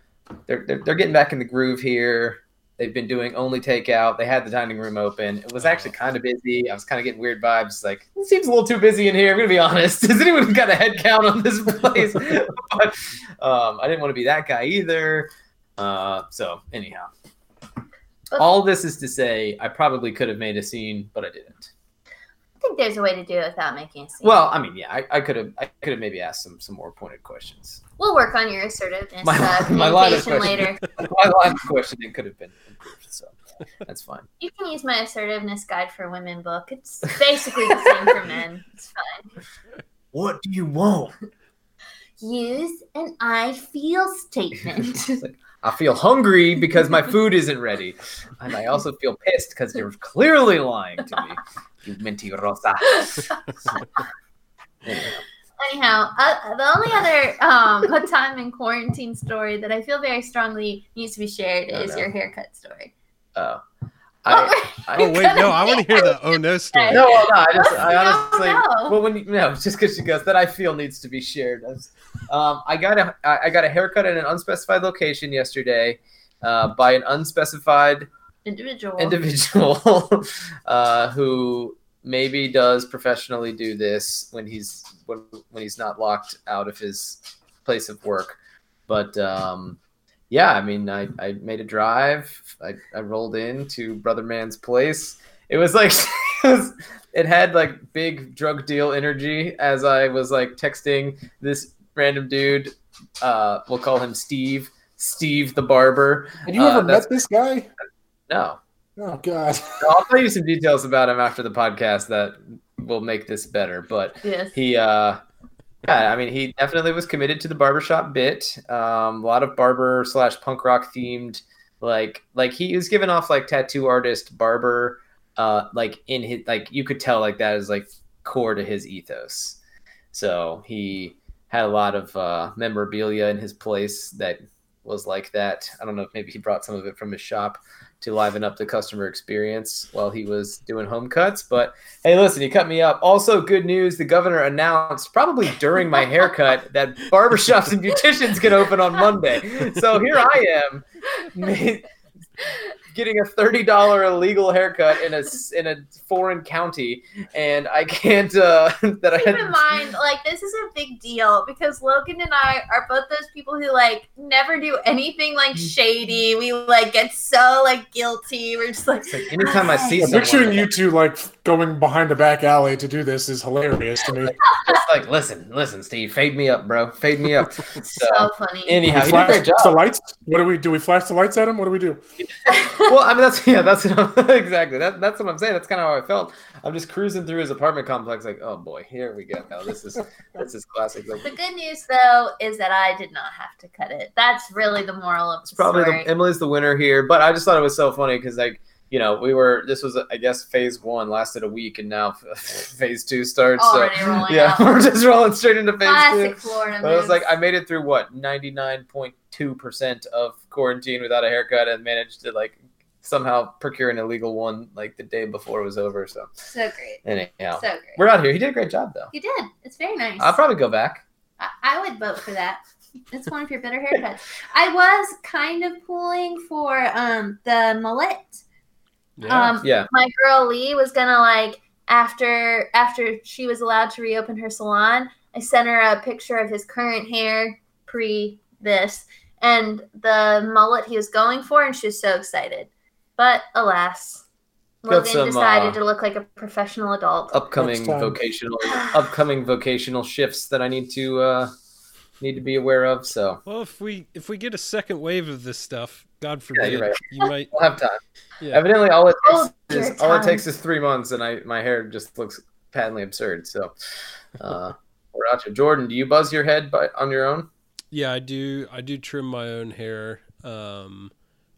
They're, they're, they're getting back in the groove here. They've been doing only takeout. They had the dining room open. It was actually kind of busy. I was kind of getting weird vibes. Like, it seems a little too busy in here. I'm gonna be honest. Has anyone got a head count on this place? but um, I didn't want to be that guy either. Uh, so anyhow, all this is to say, I probably could have made a scene, but I didn't. I think there's a way to do it without making a scene. Well, I mean, yeah, I, I could have. I could have maybe asked some some more pointed questions. we'll work on your assertiveness My- uh, my line of question. later. My line of questioning could have been improved, so that's fine. You can use my assertiveness guide for women book. It's basically the same for men. It's fine. What do you want? Use an I feel statement. Like, I feel hungry because my food isn't ready. And I also feel pissed because you're clearly lying to me. You mentirosa. Anyhow, Anyhow, uh, the only other um, a time in quarantine story that I feel very strongly needs to be shared Oh, is no. your haircut story. oh. I, were I, Oh wait, no, I want to hear the oh no story. no, well, no, I just, I honestly, no. well, when you, no, just because she goes that I feel needs to be shared. I, was- um, I got a, I I got a haircut in an unspecified location yesterday, uh, by an unspecified Individual. individual uh, who maybe does professionally do this when he's when, when he's not locked out of his place of work but um, yeah i mean I, I made a drive I, I rolled into brother man's place it was like it, had like big drug deal energy as i was like texting this random dude uh, we'll call him steve steve the barber Have you Uh, ever that's- met this guy? No Oh God. I'll tell you some details about him after the podcast that will make this better. But yes. he, uh, Yeah, I mean, he definitely was committed to the barbershop bit. Um, a lot of barber slash punk rock themed, like like he was giving off like tattoo artist barber, uh, like in his like you could tell like that is like core to his ethos. So he had a lot of uh, memorabilia in his place that was like that. I don't know if maybe he brought some of it from his shop to liven up the customer experience while he was doing home cuts. But hey, listen, you cut me up. Also, good news: the governor announced probably during my haircut that barbershops and beauticians can open on Monday. So here I am. Getting a thirty dollar illegal haircut in a in a foreign county, and I can't. Uh, that I Keep had. in mind, like this is a big deal because Logan and I are both those people who like never do anything like shady. We like get so like guilty. We're just like, It's like anytime I see Yeah, someone, picturing you two like going behind a back alley to do this is hilarious to me. just like listen, listen, Steve, fade me up, bro, fade me up. So, so funny. anyhow, we he flash great the lights. What do we do? We flash the lights at him. What do we do? well, I mean, that's yeah, that's what I'm, exactly that, that's what I'm saying. That's kind of how I felt. I'm just cruising through his apartment complex, like, oh boy, here we go. Now this is this is classic. Like, the good news though is that I did not have to cut it. That's really the moral of the probably story. the, Emily's the winner here, but I just thought it was so funny because like you know we were this was I guess phase one lasted a week and now phase two starts. Already so rolling yeah, out. we're just rolling straight into phase Classic two. Florida. But it was like. I made it through what ninety nine point two percent of quarantine without a haircut and managed to like somehow procure an illegal one like the day before it was over. So so great, anyhow, so great. we're out here. He did a great job though. You did. It's very nice. I'll probably go back. I, I would vote for that. It's one of your better haircuts. I was kind of pulling for um the mullet. Yeah. Um, Yeah, my girl Lee was gonna like after after she was allowed to reopen her salon. I sent her a picture of his current hair pre this and the mullet he was going for, and she was so excited. But alas, Got Logan some, decided uh, to look like a professional adult. upcoming vocational upcoming vocational shifts that I need to uh need to be aware of. So well, if we if we get a second wave of this stuff, God Yeah, forbid, you're right. you might. we'll have time. Yeah. Evidently, all it takes Oh, is dear all it takes is three months, and I my hair just looks patently absurd. So uh, we're out here. Jordan, do you buzz your head by on your own? Yeah, I do. I do trim my own hair. Um,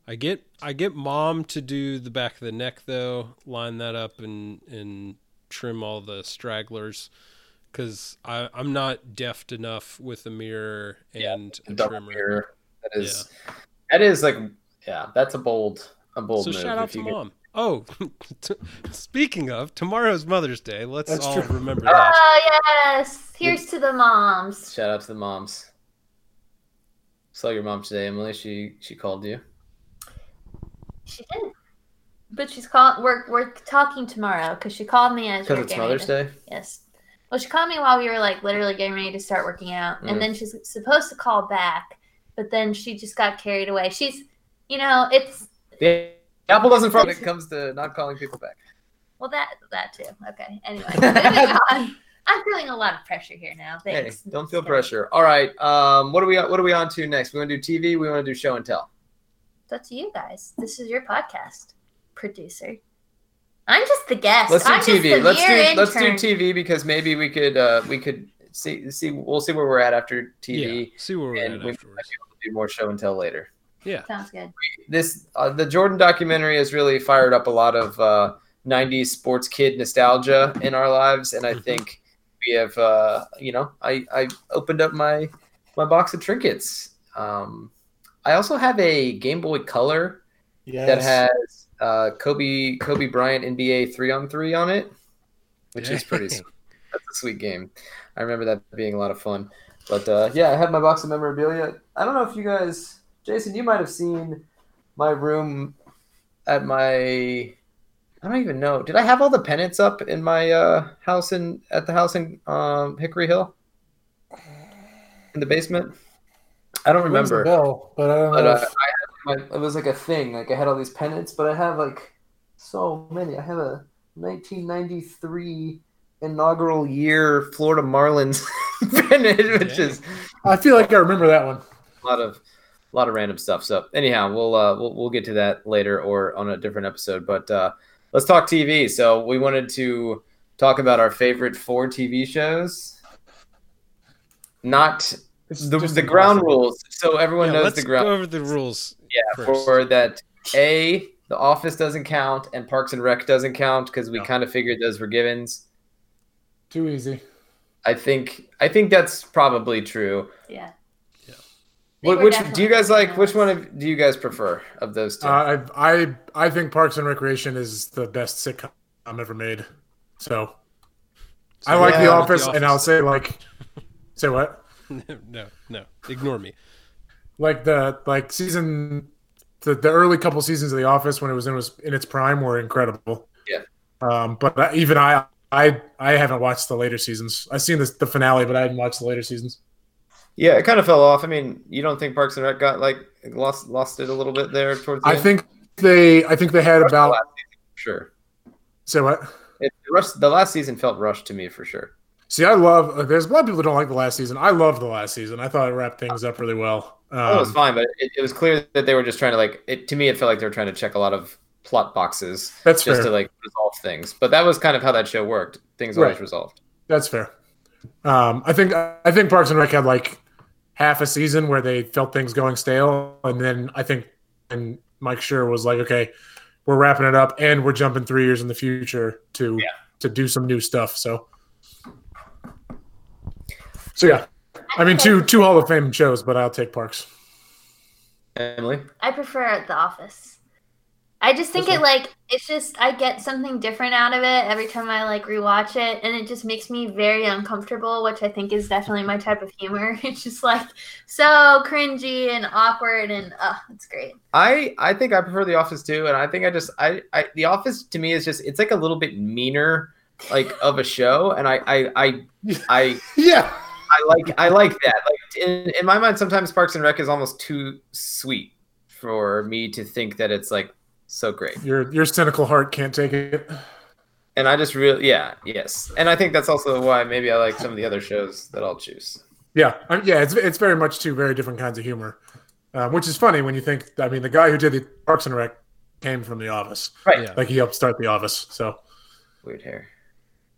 I get I get mom to do the back of the neck though, line that up and and trim all the stragglers, because I I'm not deft enough with a mirror and a Double trimmer. mirror. That is that is like yeah, that's a bold a bold So move. shout out to you get- mom. Oh, t- speaking of tomorrow's Mother's Day, let's That's all true. remember that. Oh yes! Here's to the moms. Shout out to the moms. Saw your mom today, Emily. She she called you. She did, but she's called. We're we're talking tomorrow because she called me as we Because were it's getting ready Mother's to- Day. Yes. Well, she called me while we were like literally getting ready to start working out, Mm. and then she's supposed to call back, but then she just got carried away. She's, you know, it's The apple doesn't fall when it comes to not calling people back. well that that too. Okay. Anyway, moving on. I'm feeling a lot of pressure here now. Hey, Thanks. don't feel pressure. All right. Um, what are we what are we on to next? We want to do TV. We want to do show and tell. That's you guys. This is your podcast, producer. I'm just the guest. Let's do I'm just TV. the Let's do mere let's do. TV because maybe we could uh, we could see see we'll see where we're at after TV Yeah, see where we're and at we might afterwards. able do more show and tell later. Yeah, Sounds good. This uh, the Jordan documentary has really fired up a lot of uh, '90s sports kid nostalgia in our lives, and I Mhm. think we have uh, you know I I opened up my my box of trinkets. Um, I also have a Game Boy Color Yes. that has uh, Kobe Kobe Bryant NBA three on three on it, which is pretty. Sweet. That's a sweet game. I remember that being a lot of fun. But uh, yeah, I have my box of memorabilia. I don't know if you guys, Jason, you might have seen my room at my. I don't even know. Did I have all the pennants up in my uh, house in at the house in um, Hickory Hill in the basement? I don't remember. bell, but I don't But know. uh, if- I my, it was like a thing. Like I had all these pennants, but I have like so many. I have a 1993 inaugural year Florida Marlins pennant, which Dang. is I feel like I remember that one. a lot of a lot of random stuff. So anyhow, we'll uh, we'll we'll get to that later or on a different episode. But uh, let's talk TV. So we wanted to talk about our favorite four TV shows. not It's the, the ground impossible. rules. So everyone Yeah, knows let's the ground. go over the rules. yeah, first. for that. A, The Office doesn't count, and Parks and Rec doesn't count because we No. kind of figured those were givens. Too easy. I think I think that's probably true. Yeah. Yeah. What, which do you guys like? Which one of, do you guys prefer of those two? Uh, I I I think Parks and Recreation is the best sitcom I've ever made. So I like yeah, The I like Office, and I'll say like, say what? no, no, ignore me. Like the like season, the, the early couple seasons of The Office when it was in was in its prime were incredible. Yeah. Um, but even I I I haven't watched the later seasons. I've seen this, the finale, but I haven't watched the later seasons. yeah, it kind of fell off. I mean, you don't think Parks and Rec got like lost lost it a little bit there towards the I end? think they I think they had The about for sure. say what? It, the, rest, the last season felt rushed to me for sure. See, I love. uh, There's a lot of people that don't like the last season. I love the last season. I thought it wrapped things up really well. Um, Oh, it was fine, but it, it was clear that they were just trying to like. It to me, it felt like they were trying to check a lot of plot boxes That's just fair. to like resolve things. But that was kind of how that show worked. Things always Right. resolved. That's fair. Um, I think I think Parks and Rec had like half a season where they felt things going stale, and then I think and Mike Schur was like, okay, we're wrapping it up, and we're jumping three years in the future to Yeah. to do some new stuff. So, so yeah, I mean two two Hall of Fame shows, but I'll take Parks. Emily, I prefer The Office. I just think it like it's just I get something different out of it every time I like rewatch it, and it just makes me very uncomfortable, which I think is definitely my type of humor. It's just like so cringy and awkward, and uh, it's great. I I think I prefer The Office too, and I think I just I, I The Office to me is just it's like a little bit meaner like of a show, and I I I I, Yeah, I like I like that. Like in, in my mind, sometimes Parks and Rec is almost too sweet for me to think that it's like so great. your your cynical heart can't take it. And I just really yeah yes, and I think that's also why maybe I like some of the other shows that I'll choose. Yeah, I- yeah, it's it's very much two very different kinds of humor, uh, which is funny when you think. I mean, the guy who did the Parks and Rec came from The Office. Right. Yeah. Like he helped start The Office. So Weird hair.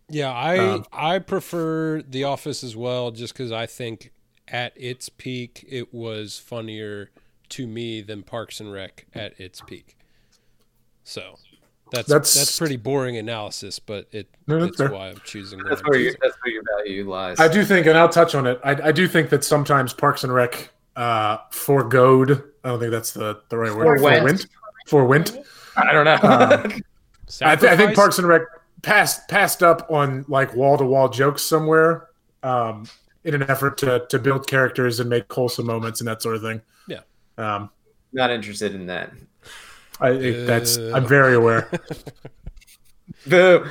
Yeah, I Um, I prefer The Office as well, just because I think at its peak it was funnier to me than Parks and Rec at its peak. So that's That's- that's, pretty boring analysis, but it No, that's it's fair. why I'm choosing. That's where your choosing. that's where your value lies. I do think, and I'll touch on it. I, I do think that sometimes Parks and Rec uh, foregoed. I don't think that's the the right word. Forewent. Forewent. Forewent. I don't know. Um, I, th- I think Parks and Rec passed passed up on like wall to wall jokes somewhere um, in an effort to to build characters and make wholesome moments and that sort of thing. Yeah. Um, Not interested in that. I, it, that's Uh. I'm very aware. the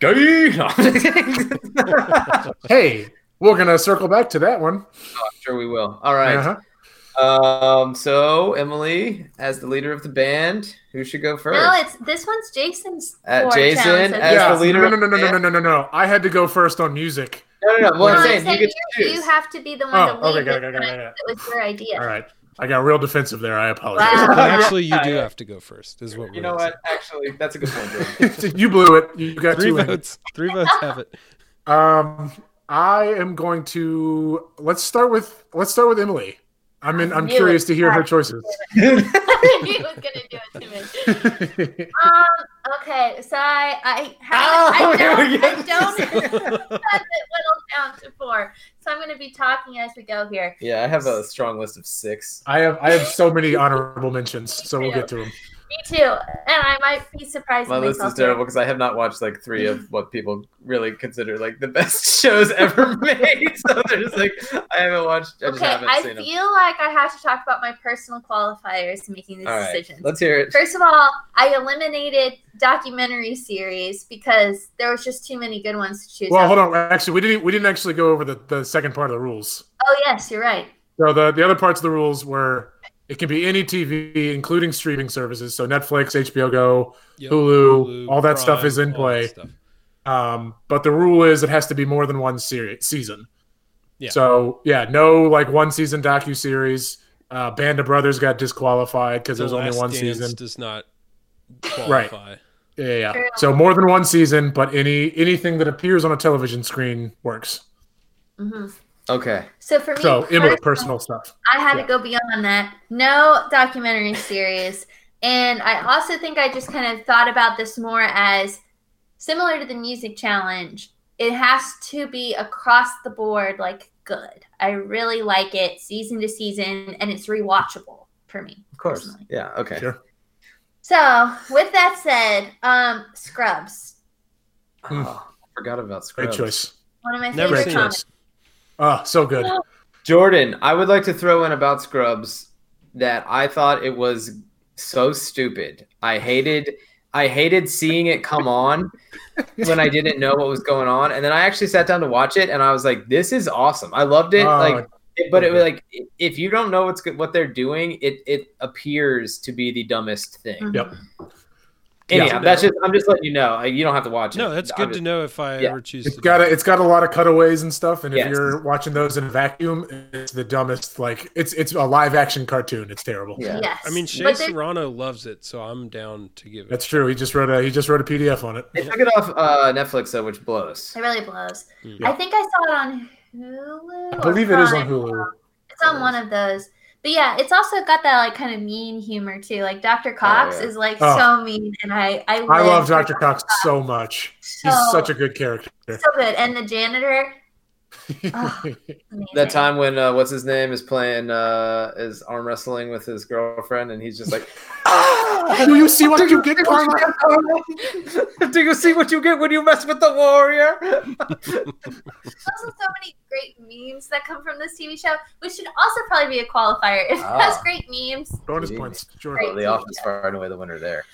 Gay. No, I'm just kidding. hey, we're gonna circle back to that one. sure we will. All right. Uh-huh. Um. So Emily, as the leader of the band, who should go first? No, it's this one's Jason's. Uh, Jason, challenge, so as Yeah, the leader no, no, no, no, no, no, no, no, no. I had to go first on music. No, no, no. Well, No, I'm I'm saying you saying you, you have to be the one Oh, to lead. okay, got it, this got it, got it, It was your idea. All right, I got real defensive there. I apologize. Wow. Actually, you do have to go first. Is what we're You know gonna what? Actually, that's a good point. Jordan. you blew it. You got. Three two. in. votes. Three votes have it. Um, I am going to let's start with let's start with Emily. I'm in, I'm curious it. to hear her choices. he was gonna do it to me. Um. Okay. So I I have Oh, I don't here we I go. don't have it whittled down to four. So I'm gonna be talking as we go here. yeah, I have a strong list of six. I have I have so many honorable mentions, so we'll get to them. Me too. And I might be surprised. My list is terrible because I have not watched like three of what people really consider like the best shows ever made. So there's like I haven't watched. I just Okay, haven't I seen them. feel like I have to talk about my personal qualifiers to making these All right, decisions. let's hear it. First of all, I eliminated documentary series because there was just too many good ones to choose. Well, out. hold on. Actually, we didn't we didn't actually go over the, the second part of the rules. Oh yes, you're right. So the the other parts of the rules were it can be any TV, including streaming services. So Netflix, HBO Go, Yep. Hulu, all that stuff is in play. Um, but the rule is it has to be more than one series season. Yeah. So yeah, no like one season docu series. Uh, Band of Brothers got disqualified because The there's only one Dance season. Does not qualify. Yeah, yeah, yeah. So more than one season, but any anything that appears on a television screen works. hmm Okay. So for me, So Emma, personally, personal stuff. I had Yeah. to go beyond that. No documentary series. And I also think I just kind of thought about this more as similar to the music challenge. It has to be across the board like good. I really like it season to season and it's rewatchable for me. Of course. Personally. Yeah. Okay. Sure. So with that said, um Scrubs. Oh, I forgot about Scrubs. Great Scrubs. choice. One of my Never favorite seen comics. it. Oh, so good. Jordan, I would like to throw in about Scrubs that I thought it was so stupid. I hated I hated seeing it come on when I didn't know what was going on. And then I actually sat down to watch it and I was like, this is awesome. I loved it. Oh, like but it was like if you don't know what's good, what they're doing, it it appears to be the dumbest thing. Yep. Anyhow, Yeah. that's just I'm just letting you know. You don't have to watch it. No, that's I'm good just- to know if I yeah. ever choose It's to. got a, it's got a lot of cutaways and stuff, and if Yes. you're watching those in a vacuum, it's the dumbest. Like it's it's a live action cartoon. It's terrible. Yeah. Yes. I mean, Shea But Serrano loves it, so I'm down to give it. That's true. He just wrote a he just wrote a PDF on it. They took it off uh, Netflix though, which blows. It really blows. Hmm. I think I saw it on Hulu. I believe it is on Hulu. It's on one of those. But yeah, it's also got that like kind of mean humor too. Like Dr. Oh, Cox yeah. is like Oh. so mean, and I I, I love for Dr. Cox so much. He's such a good character. So good, and the janitor. Oh. That time when uh, what's his name is playing uh, is arm wrestling with his girlfriend, and he's just like, "Ah, Do you see what you get, Karma? Do you see what you get when you mess with the warrior? There's also so many great memes that come from this TV show, which should also probably be a qualifier. It Ah. has great memes. Bonus Indeed. points. Sure. Great. the office far and away the winner there.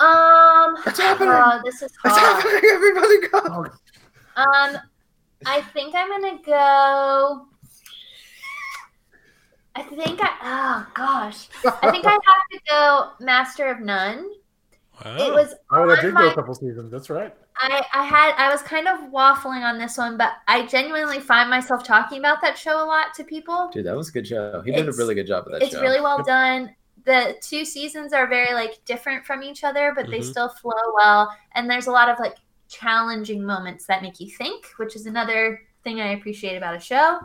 Um, What's happening? oh, this is What's hard. happening? Everybody go! Um, I think I'm gonna go. I think I. Oh gosh, I think I have to go Master of None. Wow. It was. Oh, that did my- go a couple seasons. That's right. I I had I was kind of waffling on this one, but I genuinely find myself talking about that show a lot to people. Dude, that was a good show. He did a really good job of that It's show. really well done. The two seasons are very like different from each other, but they Mhm. still flow well. And there's a lot of like challenging moments that make you think, which is another thing I appreciate about a show.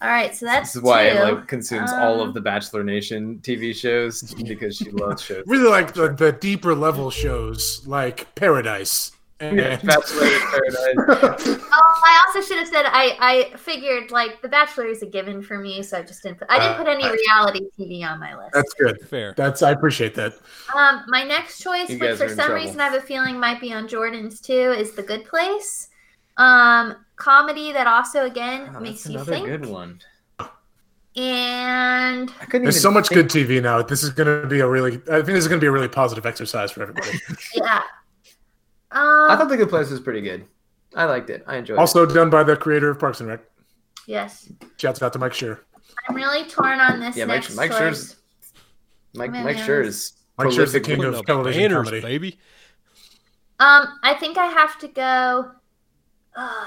All right, so that's this is why two. Emily consumes all Um, of the Bachelor Nation TV shows because she loves shows. Really like the, the deeper level shows like Paradise. And Bachelor Paradise. Oh, I also should have said I I figured like The Bachelor is a given for me, so I just didn't. Put, I didn't Uh, put any I- reality TV on my list. That's good. Fair. That's I appreciate that. Um, my next choice, You which for some trouble. reason I have a feeling might be on Jordan's too, is The Good Place. Um, comedy that also again Oh, makes that's you another think. good one. And There's so much think- good TV now. This is going to be a really. I think this is going to be a really positive exercise for everybody. yeah. I Um, thought the Good Place was pretty good. I liked it. I enjoyed it. also done by the creator of Parks and Rec. yes. Shouts out to Mike Schur. I'm really torn on this Yeah, Mike- next Mike choice. Schur's- it. Mike Man, Mike man. sure is Mike Schur's the prolific. king of up television banners, comedy. baby. Um, I think I have to go. Ugh.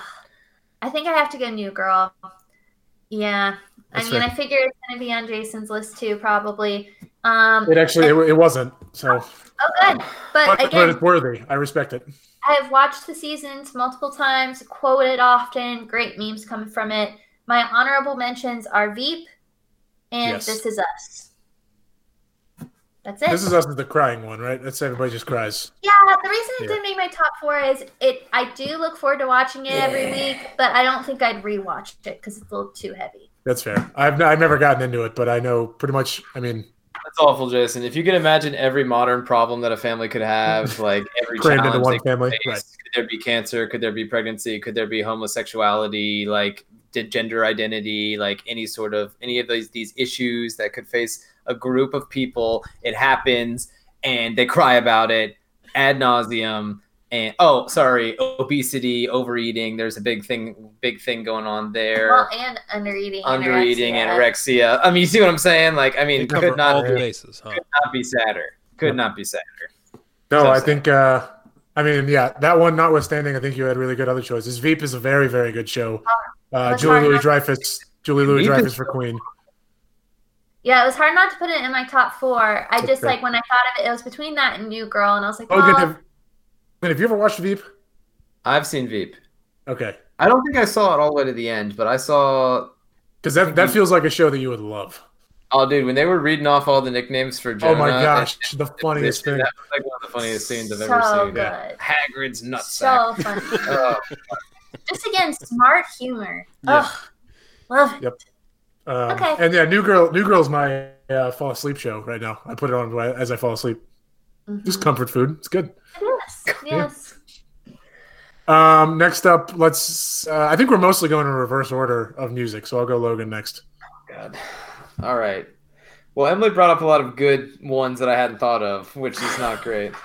I think I have to go New Girl. Yeah, That's I mean, fair. I figure it's gonna be on Jason's list too, probably. Um, It actually it, it wasn't. So, oh, good. But but, but again, it's worthy. I respect it. I have watched the seasons multiple times, quoted often, great memes coming from it. My honorable mentions are Veep and Yes. This Is Us. That's it. This is us the crying one, right? That's everybody just cries. Yeah, the reason it Yeah. didn't make my top four is it. I do look forward to watching it every week, but I don't think I'd rewatch it because it's a little too heavy. That's fair. I've I've never gotten into it, but I know pretty much. I mean, That's awful, Jason. If you can imagine every modern problem that a family could have, like every crammed challenge into one could family. face, Right. could there be cancer? Could there be pregnancy? Could there be homosexuality? Like gender identity? Like any sort of any of these these issues that could face a group of people. It happens, and they cry about it ad nauseum. And oh, sorry, obesity, overeating. There's a big thing, big thing going on there. Well, and undereating, Undereating, anorexia. anorexia. I mean, you see what I'm saying? Like, I mean, could not all be bases, huh? could not be sadder. Could not be sadder. no, So I sad. think. uh I mean, yeah, that one notwithstanding, I think you had really good other choices. Veep is a very, very good show. Uh, Julia Louis-Dreyfus, Julie Louis Dreyfus for Queen. Yeah, it was hard not to put it in my top four. I just fair. like when I thought of it, it was between that and New Girl, and I was like, Oh, well, have, have you ever watched Veep? I've seen Veep. Okay, I don't think I saw it all the way to the end, but I saw. Because that, that feels like a show that you would love. Oh, dude, when they were reading off all the nicknames for Jonah, Oh my gosh, and- the funniest that thing. was like one of the funniest scenes I've so ever seen. good. yeah. Hagrid's nutsack. So funny. Oh, Just again, smart humor. Yeah. Ugh, love it. Yep. Um, Okay. And yeah, New Girl, New Girl's my uh, fall asleep show right now. I put it on as I fall asleep. Just Mhm. comfort food. It's good. Yes, yes. Um, next up, let's. Uh, I think we're mostly going in reverse order of music, so I'll go Logan next. God. All right. Well, Emily brought up a lot of good ones that I hadn't thought of, which is not great.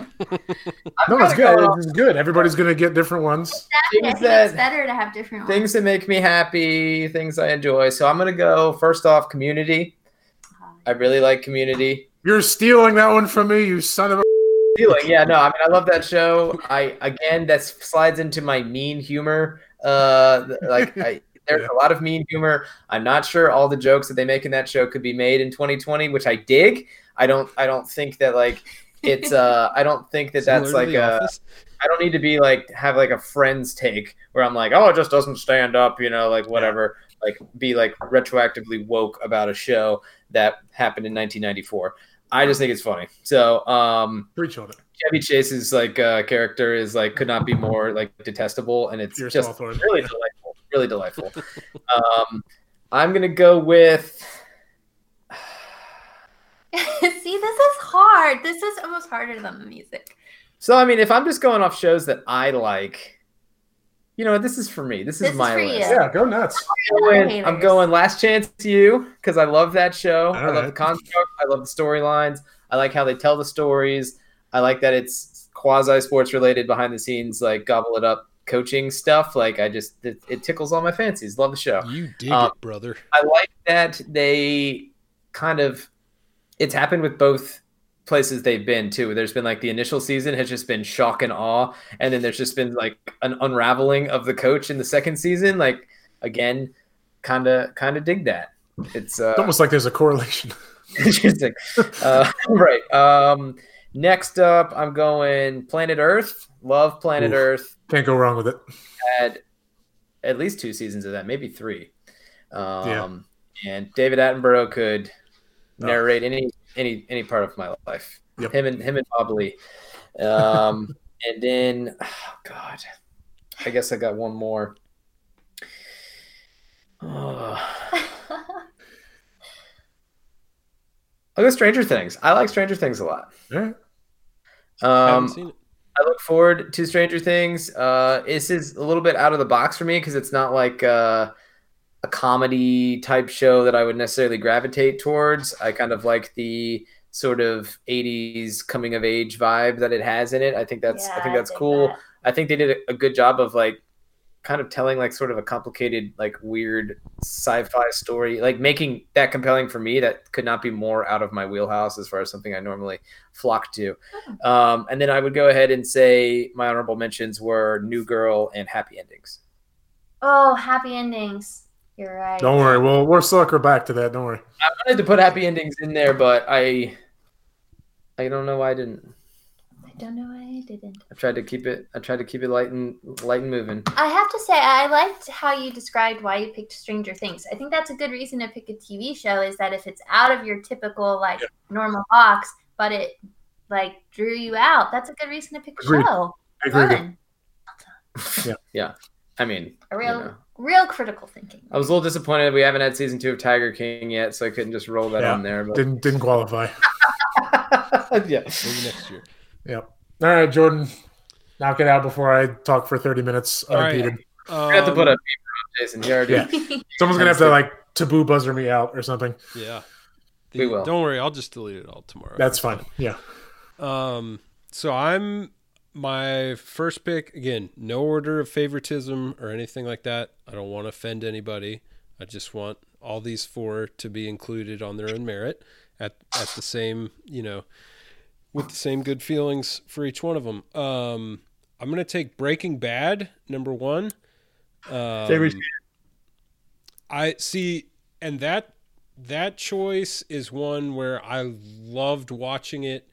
No, it's good. go- It's good. Everybody's gonna get different ones. Exactly. I Things it's that- better to have different ones. Things that make me happy, things I enjoy. So I'm gonna go first off, Community. I really like Community. You're stealing that one from me, you son of a. feeling. Yeah, no, I mean, I love that show. I again, that slides into my mean humor. Uh, like I, there's Yeah. a lot of mean humor. I'm not sure all the jokes that they make in that show could be made in 2020, which I dig. I don't. I don't think that like it's. Uh, I don't think that that's like a. Office? I don't need to be like have like a friend's take where I'm like, oh, it just doesn't stand up, you know, like whatever. Like be like retroactively woke about a show that happened in 1994. I just think it's funny. So, um, Preach on it. Chevy Chase's like uh, character is like could not be more like detestable, and it's You're just Hawthorne. really delightful. Really delightful. um, I'm gonna go with. See, this is hard. This is almost harder than the music. So I mean, if I'm just going off shows that I like, you know, this is for me. This is This is my for list. you. Yeah, go nuts. I'm going, I'm going Last Chance to You because I love that show. I All love the right. construct. I love the storylines. I like how they tell the stories. I like that it's quasi sports related behind the scenes, like gobble it up coaching stuff. Like I just it, it tickles all my fancies. Love the show. You dig Um, it, brother. I like that they kind of it's happened with both places they've been too. There's been like the initial season has just been shock and awe, and then there's just been like an unraveling of the coach in the second season. Like again, kind of kind of dig that. It's uh, It's almost like there's a correlation. interesting. Uh, right. Um, next up, I'm going Planet Earth. Love Planet Oof. Earth. Can't go wrong with it. Had at least two seasons of that, maybe three. Um, And David Attenborough could Oh. narrate any any any part of my life. Yep. Him and him and Bob Lee. Um, and then, oh God, I guess I got one more. Oh. I'll go Stranger Things. I like Stranger Things a lot. All right. I haven't Um, seen it. I look forward to Stranger Things. Uh, this is a little bit out of the box for me because it's not like uh, a comedy type show that I would necessarily gravitate towards. I kind of like the sort of 80s coming of age vibe that it has in it. I think that's I think that's dig cool. that. I think they did a, good job of like kind of telling like sort of a complicated like weird sci-fi story like making that compelling for me that could not be more out of my wheelhouse as far as something i normally flock to um, and then i would go ahead and say my honorable mentions were new girl and happy endings Oh, happy endings. You're right. Don't worry. We'll we'll circle back to that. Don't worry. i wanted to put happy endings in there but i i don't know why i didn't I don't know why I didn't. i tried to keep it i tried to keep it light and light and moving I have to say, I liked how you described why you picked Stranger Things. I think that's a good reason to pick a TV show is that if it's out of your typical like normal box, but it like drew you out, that's a good reason to pick a Agreed. show. I agree. with you. Fun. i mean A you real, know. real critical thinking. I was a little disappointed we haven't had season two of Tiger King yet, so I couldn't just roll that Yeah. on there. But Didn't didn't qualify. yeah, Maybe next year. Yep. All right, Jordan. Knock it out before I talk for 30 minutes All right. unimpeded. I have to put Um, a beeper on Jason. He already. Yeah. Someone's gonna have to like taboo buzzer me out or something. Yeah. We will. Don't worry, I'll just delete it all tomorrow. That's fine. Yeah. Um, so I'm my first pick again. No order of favoritism or anything like that. I don't want to offend anybody. I just want all these four to be included on their own merit at at the same you know with the same good feelings for each one of them. Um, I'm gonna take Breaking Bad number one. Um, I see, and that that choice is one where I loved watching it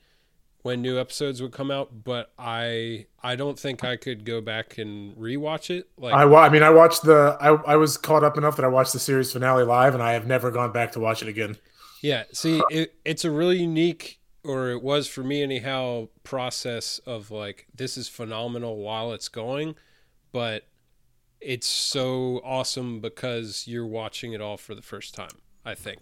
when new episodes would come out, but I I don't think I could go back and rewatch it. Like I, I mean, I watched the. I, I was caught up enough that I watched the series finale live, and I have never gone back to watch it again. Yeah, see, it, it's a really unique, or it was for me anyhow, process of like this is phenomenal while it's going, but it's so awesome because you're watching it all for the first time. I think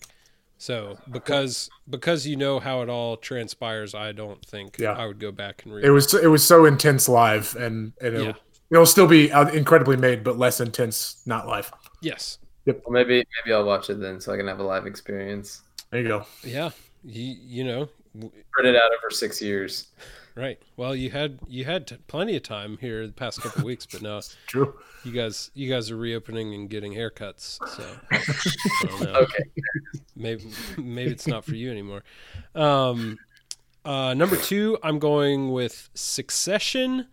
so because because you know how it all transpires. I don't think Yeah. I would go back and read. It was it was so intense live, and, and it'll, Yeah. it'll still be uh, incredibly made, but less intense not live. yes, Well, maybe maybe I'll watch it then, so I can have a live experience. There you go. yeah, you you know w- Spread it out over six years. Right. Well, you had you had plenty of time here the past couple weeks, but now True. you guys you guys are reopening and getting haircuts so I don't know. Okay. maybe maybe it's not for you anymore um uh number two i'm going with succession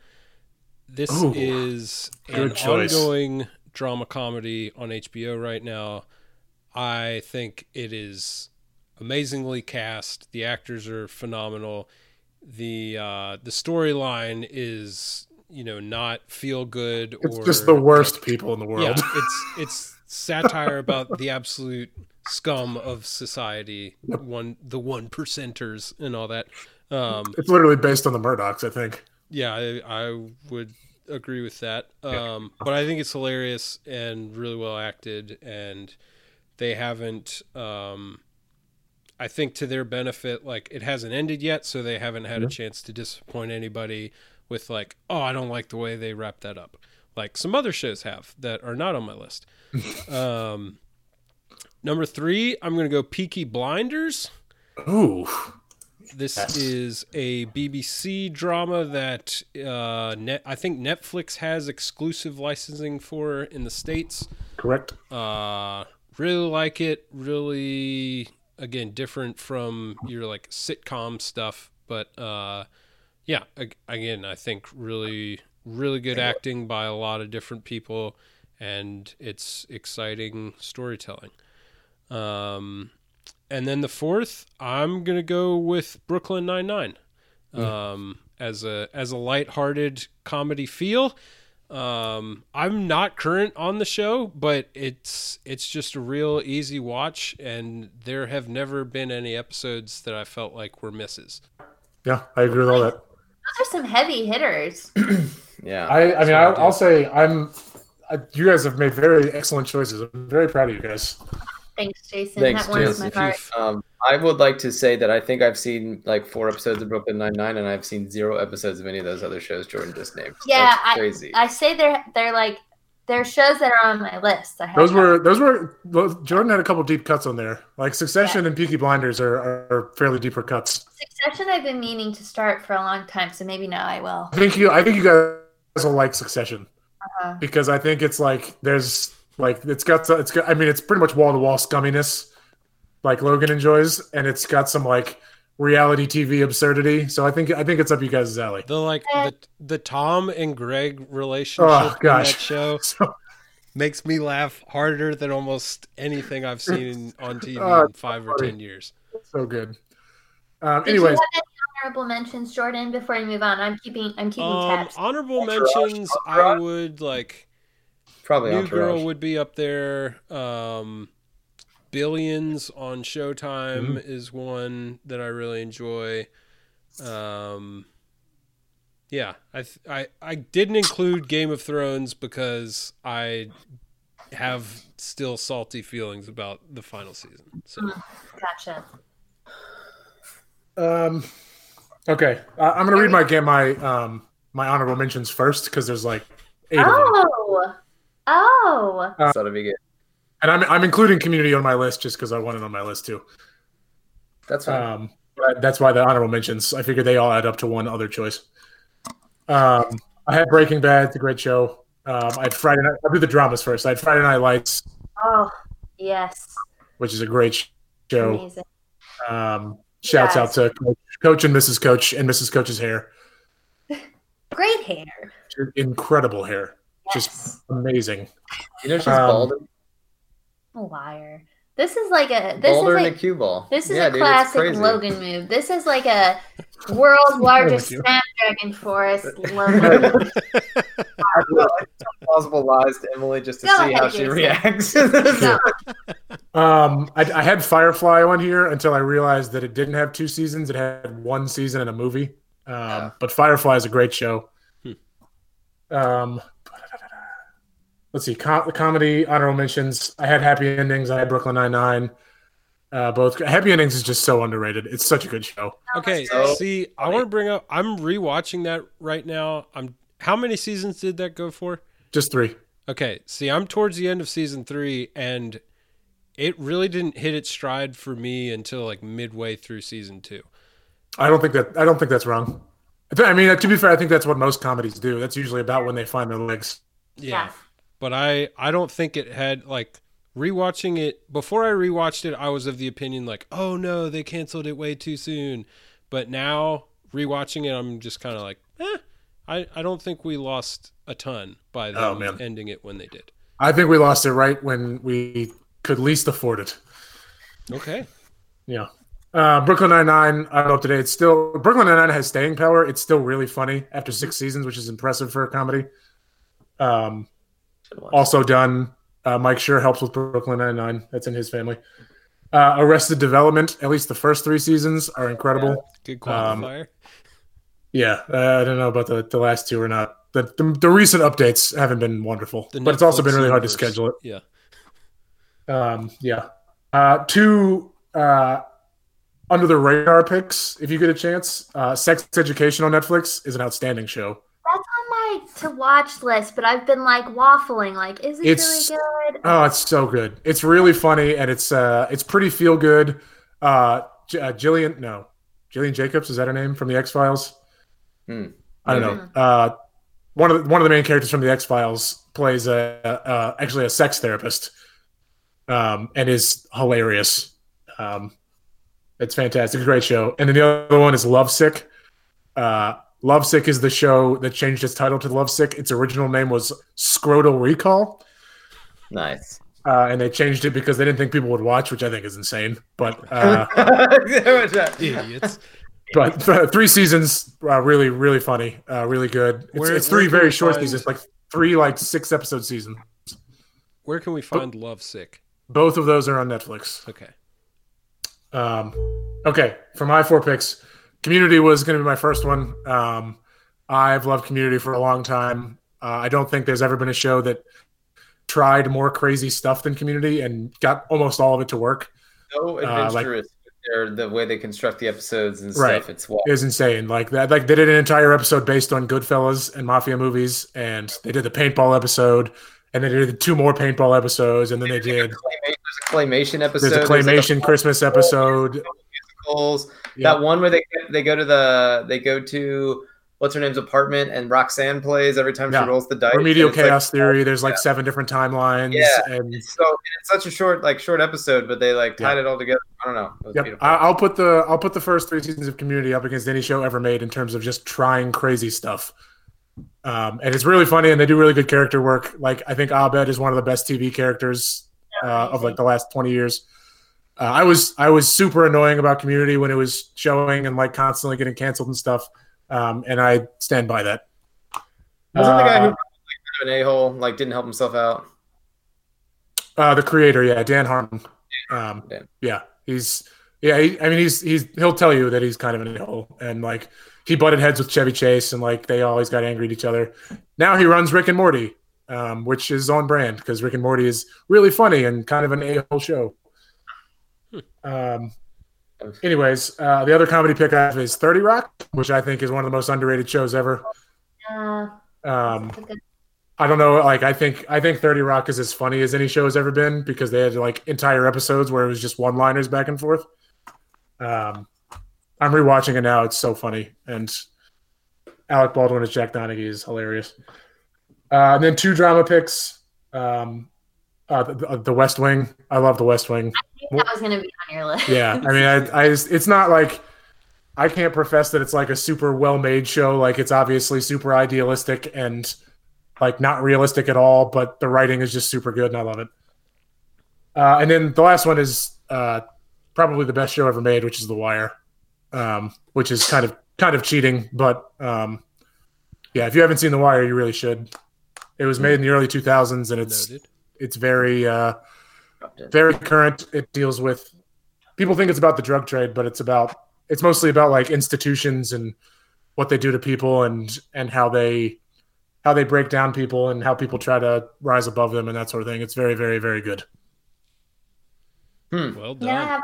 this Ooh, is an choice. ongoing drama comedy on hbo right now i think it is amazingly cast the actors are phenomenal the uh the storyline is you know not feel good It's or just the worst people in the world. yeah, it's it's satire about the absolute scum of society, one the one percenters and all that. Um, It's literally based on the Murdochs, I think. yeah, I, I would agree with that. Um, but I think it's hilarious and really well acted, and they haven't. Um, I think to their benefit, like it hasn't ended yet, so they haven't had a chance to disappoint anybody with like, oh, I don't like the way they wrap that up. Like some other shows have that are not on my list. um, number three, I'm gonna go Peaky Blinders. Ooh, This Yes. is a BBC drama that uh, net, I think Netflix has exclusive licensing for in the states. correct. Uh, really like it. Really, again, different from your like sitcom stuff, but uh, yeah, again, I think really, really good acting by a lot of different people, and it's exciting storytelling. Um, and then the fourth, I'm gonna go with Brooklyn Nine Nine, um, as a as a lighthearted comedy feel. Um, I'm not current on the show, but it's it's just a real easy watch, and there have never been any episodes that I felt like were misses. Yeah, I agree with all that. Those are some heavy hitters. Yeah. I, I mean, I'll. I'll say I'm. I, you guys have made very excellent choices. I'm very proud of you guys. Thanks, Jason. Thanks, that warms Jason. my heart. Um, I would like to say that I think I've seen like four episodes of Brooklyn Nine Nine, and I've seen zero episodes of any of those other shows Jordan just named. Yeah, That's crazy. I say they're they're like they're shows that are on my list. I Those were those were well, Jordan had a couple deep cuts on there. Like Succession and Peaky Blinders are, are fairly deeper cuts. Succession. I've been meaning to start for a long time, so maybe now I will. I think you I think you guys will like Succession Uh-huh. because I think it's like there's like it's got it's got I mean it's pretty much wall to wall scumminess like Logan enjoys and it's got some like reality TV absurdity. So I think I think it's up you guys' alley. The like Eh. the the Tom and Greg relationship Oh, in gosh. that show So, makes me laugh harder than almost anything I've seen on TV Oh, in five or ten years. so good. Um, Did you anyways, have any honorable mentions, Jordan? Before we move on, I'm keeping I'm keeping Um, tabs. honorable mentions, I would like Probably New Entourage. Girl would be up there. Um, Billions on Showtime Mm-hmm. is one that I really enjoy. Um, yeah, I, th- I I didn't include Game of Thrones because I have still salty feelings about the final season. So Gotcha. Um, okay, uh, I'm gonna read my get my um my honorable mentions first because there's like eight of them, Oh, oh, So that'd be good. and I'm I'm including Community on my list just because I want it on my list too. That's fine. Um, but that's why the honorable mentions. I figured they all add up to one other choice. Um, I had Breaking Bad, it's a great show. Um, I had Friday Night. I'll do the dramas first. I had Friday Night Lights, oh, yes, which is a great show. amazing. Um, shouts out to Coach, Coach and Mrs. Coach and Mrs. Coach's hair. Great hair. Incredible hair, Yes. just amazing. you know she's um, bald. a liar. This is like a this Boulder is and a cue ball. this is yeah, a dude, classic crazy. Logan move. This is like a world's largest you. Snapdragon Forest Logan. I feel like plausible lies to Emily just to Go see ahead, how she Jason. reacts. No. Um, I, I had Firefly on here until I realized that it didn't have two seasons; it had one season and a movie. Um, Yeah. But Firefly is a great show. Hmm. Um, let's see, com- the comedy honorable mentions. I had Happy Endings. I had Brooklyn Nine Nine. Uh, both Happy Endings is just so underrated. It's such a good show. Okay, So see, I want to bring up. I'm rewatching that right now. I'm. How many seasons did that go for? Just three. Okay, see, I'm towards the end of season three, and it really didn't hit its stride for me until like midway through season two. I don't think that. I don't think that's wrong. I I mean, to be fair, I think that's what most comedies do. That's usually about when they find their legs. Yeah. But I I don't think it had like rewatching it before I rewatched it I was of the opinion like, "Oh no, they canceled it way too soon." But now rewatching it I'm just kind of like, "Eh, I I don't think we lost a ton by them Oh, man. ending it when they did." I think we lost it right when we could least afford it. Okay. Yeah. Uh, Brooklyn Nine Nine. I don't know up to date. It's still Brooklyn Nine Nine has staying power. It's still really funny after six seasons, which is impressive for a comedy. Um, also done. Uh, Mike Schur helps with Brooklyn Nine Nine. That's in his family. Uh, Arrested Development. At least the first three seasons are incredible. Good Um, qualifier. Yeah, uh, I don't know about the, the last two or not. The, the the recent updates haven't been wonderful, The but it's also been really hard to schedule it. Yeah. Um, yeah. Uh, two uh, under the radar picks, if you get a chance. Uh, Sex Education on Netflix is an outstanding show. That's on my to watch list, but I've been like waffling. Like, is it It's- really good? Oh, it's so good. It's really funny and it's uh, it's pretty feel good. Uh, J- uh, Jillian, no, Jillian Jacobs is that her name from the X Files? Hmm. I don't know. Uh, one of the, one of the main characters from the X Files plays a, uh, actually a sex therapist, um, and is hilarious. Um, it's fantastic, great show. And then the other one is Lovesick. Uh, Lovesick is the show that changed its title to Lovesick. Its original name was Scrotal Recall, Nice. uh, and they changed it because they didn't think people would watch, which I think is insane. But uh, Idiots. but three seasons, uh, really, really funny, uh, really good. It's, Where- it's three very short find- seasons, like three like six episode season. Where can we find Love Sick? Both of those are on Netflix. Okay. Um, okay, for my four picks, Community was going to be my first one. Um, I've loved Community for a long time. Uh, I don't think there's ever been a show that tried more crazy stuff than Community and got almost all of it to work. So Uh, like- adventurous. with the way they construct the episodes and stuff. Right. It's wild. It was insane. Like that, like they did an entire episode based on Goodfellas and mafia movies, and they did the paintball episode, and they did two more paintball episodes, and then they did There's a claymation episode. there's a like, claymation Christmas episode. musicals. Yeah. That one where they they go to the they go to what's her name's apartment and Roxanne plays every time Yeah. she rolls the dice. Remedial it's like- Chaos Theory. There's like seven different timelines, Yeah. and It's so it's such a short like short episode, but they like tied it all together. I don't know. Yep. beautiful. I'll put the I'll put the first three seasons of Community up against any show ever made in terms of just trying crazy stuff. Um, and it's really funny, and they do really good character work. Like I think Abed is one of the best TV characters uh, of like the last twenty years. Uh, I was I was super annoying about Community when it was showing and like constantly getting canceled and stuff. Um, and I stand by that. Wasn't the guy who Uh, like, an a hole like didn't help himself out? Uh, the creator, yeah, Dan Harmon. Um, Dan. yeah, he's yeah. He, I mean, he's he's he'll tell you that he's kind of an a-hole, and like he butted heads with Chevy Chase, and like they always got angry at each other. Now he runs Rick and Morty, um, which is on brand because Rick and Morty is really funny and kind of an a-hole show. Um. Anyways, uh, the other comedy pick I have is Thirty Rock, which I think is one of the most underrated shows ever. Um, that's a good- I don't know. Like, I think I think Thirty Rock is as funny as any show has ever been because they had like entire episodes where it was just one-liners back and forth. Um, I'm rewatching it now. It's so funny, and Alec Baldwin as Jack Donaghy is hilarious. Uh, and then two drama picks. Um, uh, the, the West Wing. I love The West Wing. I think that was going to be on your list. Yeah, I mean, I, I just, it's not like I can't profess that it's like a super well-made show. Like it's obviously super idealistic and like not realistic at all, but the writing is just super good, and I love it. Uh, and then the last one is uh, probably the best show ever made, which is The Wire, um, which is kind of kind of cheating, but um, yeah, if you haven't seen The Wire, you really should. It was made in the early 2000s, and it's Noted. It's very uh, very current. It deals with people think it's about the drug trade, but it's about it's mostly about like institutions and what they do to people and and how they how they break down people and how people try to rise above them and that sort of thing. It's very very very good. Well done. Yeah, I have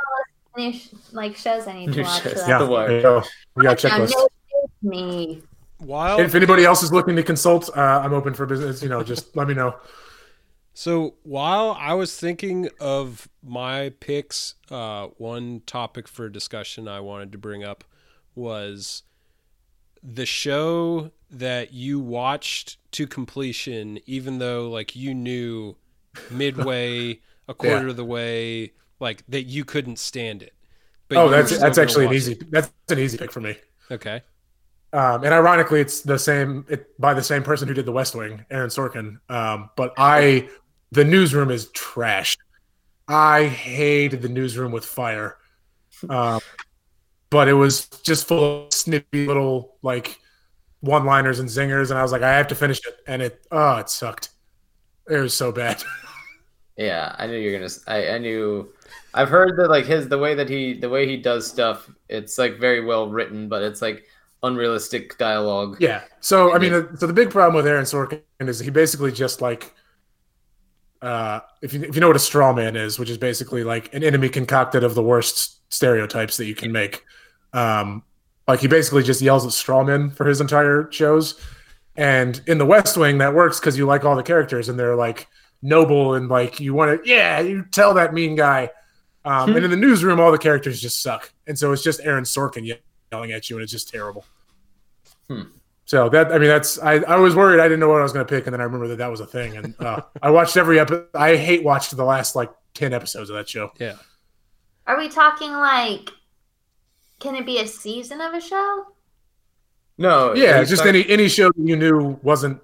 a list of new sh- like shows I need to watch. shows. for that. Yeah, The Wire. there we got a Now, checklist. no, it's me. While If anybody else is looking to consult, uh, I'm open for business. You know, just let me know. So while I was thinking of my picks, uh, one topic for discussion I wanted to bring up was the show that you watched to completion, even though like you knew midway, a quarter Yeah. of the way, like that you couldn't stand it. But Oh, that's that's actually an easy. it. That's an easy pick for me. Okay. Um, and ironically, it's the same it, by the same person who did The West Wing, Aaron Sorkin. Um, but I, the newsroom is trash. I hated the newsroom with fire. Um, but it was just full of snippy little like one-liners and zingers, and I was like, I have to finish it, and it oh, it sucked. It was so bad. Yeah, I knew you're gonna. I knew. I've heard that like his the way that he the way he does stuff. It's like very well written, but it's like unrealistic dialogue. Yeah. So I mean, so the big problem with Aaron Sorkin is he basically just like, if you if you know what a straw man is, which is basically like an enemy concocted of the worst stereotypes that you can make. Um, like he basically just yells at straw men for his entire shows, and in the West Wing that works because you like all the characters and they're like noble and like you want to yeah you tell that mean guy. Um, and in the newsroom, all the characters just suck, and so it's just Aaron Sorkin yelling at you, and it's just terrible. So that I mean that's I, I was worried I didn't know what I was going to pick and then I remember that that was a thing and uh, I watched every episode. I hate watched the last like ten episodes of that show. Yeah. Are we talking like? Can it be a season of a show? No, Yeah, just talking- any any show that you knew wasn't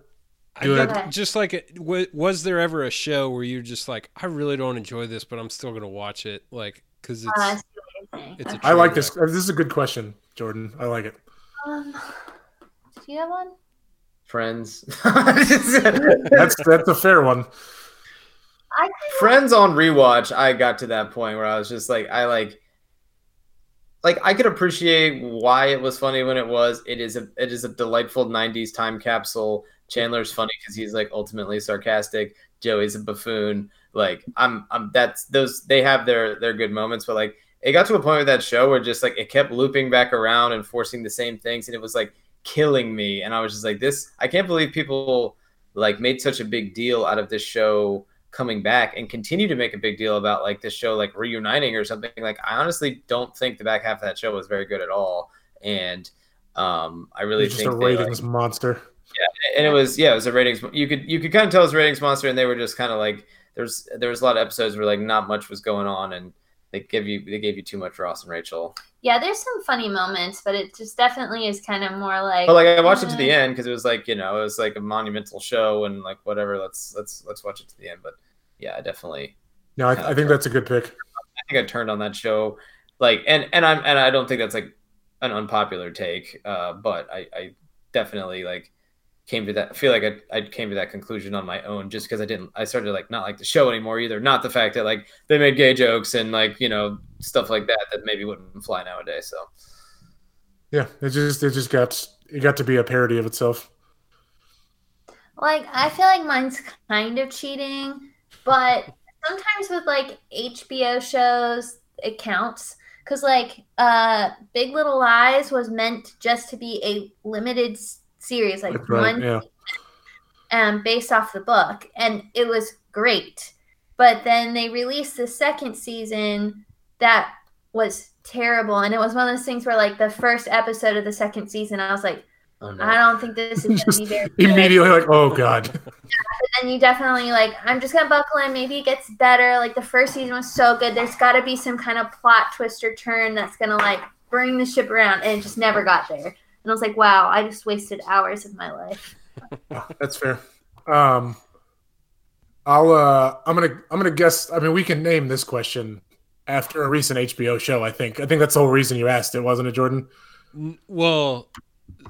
I Good. get- just like it- wa- was there ever a show where you're just like I really don't enjoy this but I'm still going to watch it like cuz it's Uh, I see what you're saying. it's Okay. I like train this. This is a good question, Jordan. I like it. Um, do you have one? Friends. That's that's a fair one. I Friends on rewatch, I got to that point where I was just like, I like, like I could appreciate why it was funny when it was. It is a, it is a delightful '90s time capsule. Chandler's funny because he's like ultimately sarcastic. Joey's a buffoon. Like I'm, I'm. That's those. They have their their good moments, but like it got to a point with that show where just like it kept looping back around and forcing the same things, and it was like killing me. And I was just like, this. I can't believe people like made such a big deal out of this show coming back and continue to make a big deal about like this show like reuniting or something like i honestly don't think the back half of that show was very good at all and um i really think a they, like- ratings monster. and it was yeah it was a ratings you could you could kind of tell it was a ratings monster and they were just kind of like there's there was a lot of episodes where like not much was going on and they give you they gave you too much ross and rachel Yeah, there's some funny moments, but it just definitely is kind of more like. but like i watched it to the uh, end because it was like you know it was like a monumental show and like whatever let's let's let's watch it to the end but yeah I definitely No, I, I think that's a good pick. I think I turned on that show, like, and and I'm and I don't think that's like an unpopular take, uh, but I, I definitely like came to that. I feel like I, I came to that conclusion on my own just because I didn't. I started to like not like the show anymore either. Not the fact that like they made gay jokes and like you know stuff like that that maybe wouldn't fly nowadays. So Yeah, it just it just got it got to be a parody of itself. Like I feel like mine's kind of cheating, but sometimes with like HBO shows it counts cuz like uh Big Little Lies was meant just to be a limited s- series like right. one Yeah. um based off the book and it was great. But then they released the second season that was terrible and it was one of those things where like the first episode of the second season I was like oh no. I don't think this is going to Just be very good Immediately like, oh god. and you definitely like i'm just gonna buckle in maybe it gets better like the first season was so good there's got to be some kind of plot twist or turn that's gonna like bring the ship around and it just never got there and i was like wow i just wasted hours of my life That's fair. Um, I'll uh I'm gonna I'm gonna guess I mean we can name this question after a recent HBO show, I think. I think that's the whole reason you asked it, wasn't it, Jordan? Well,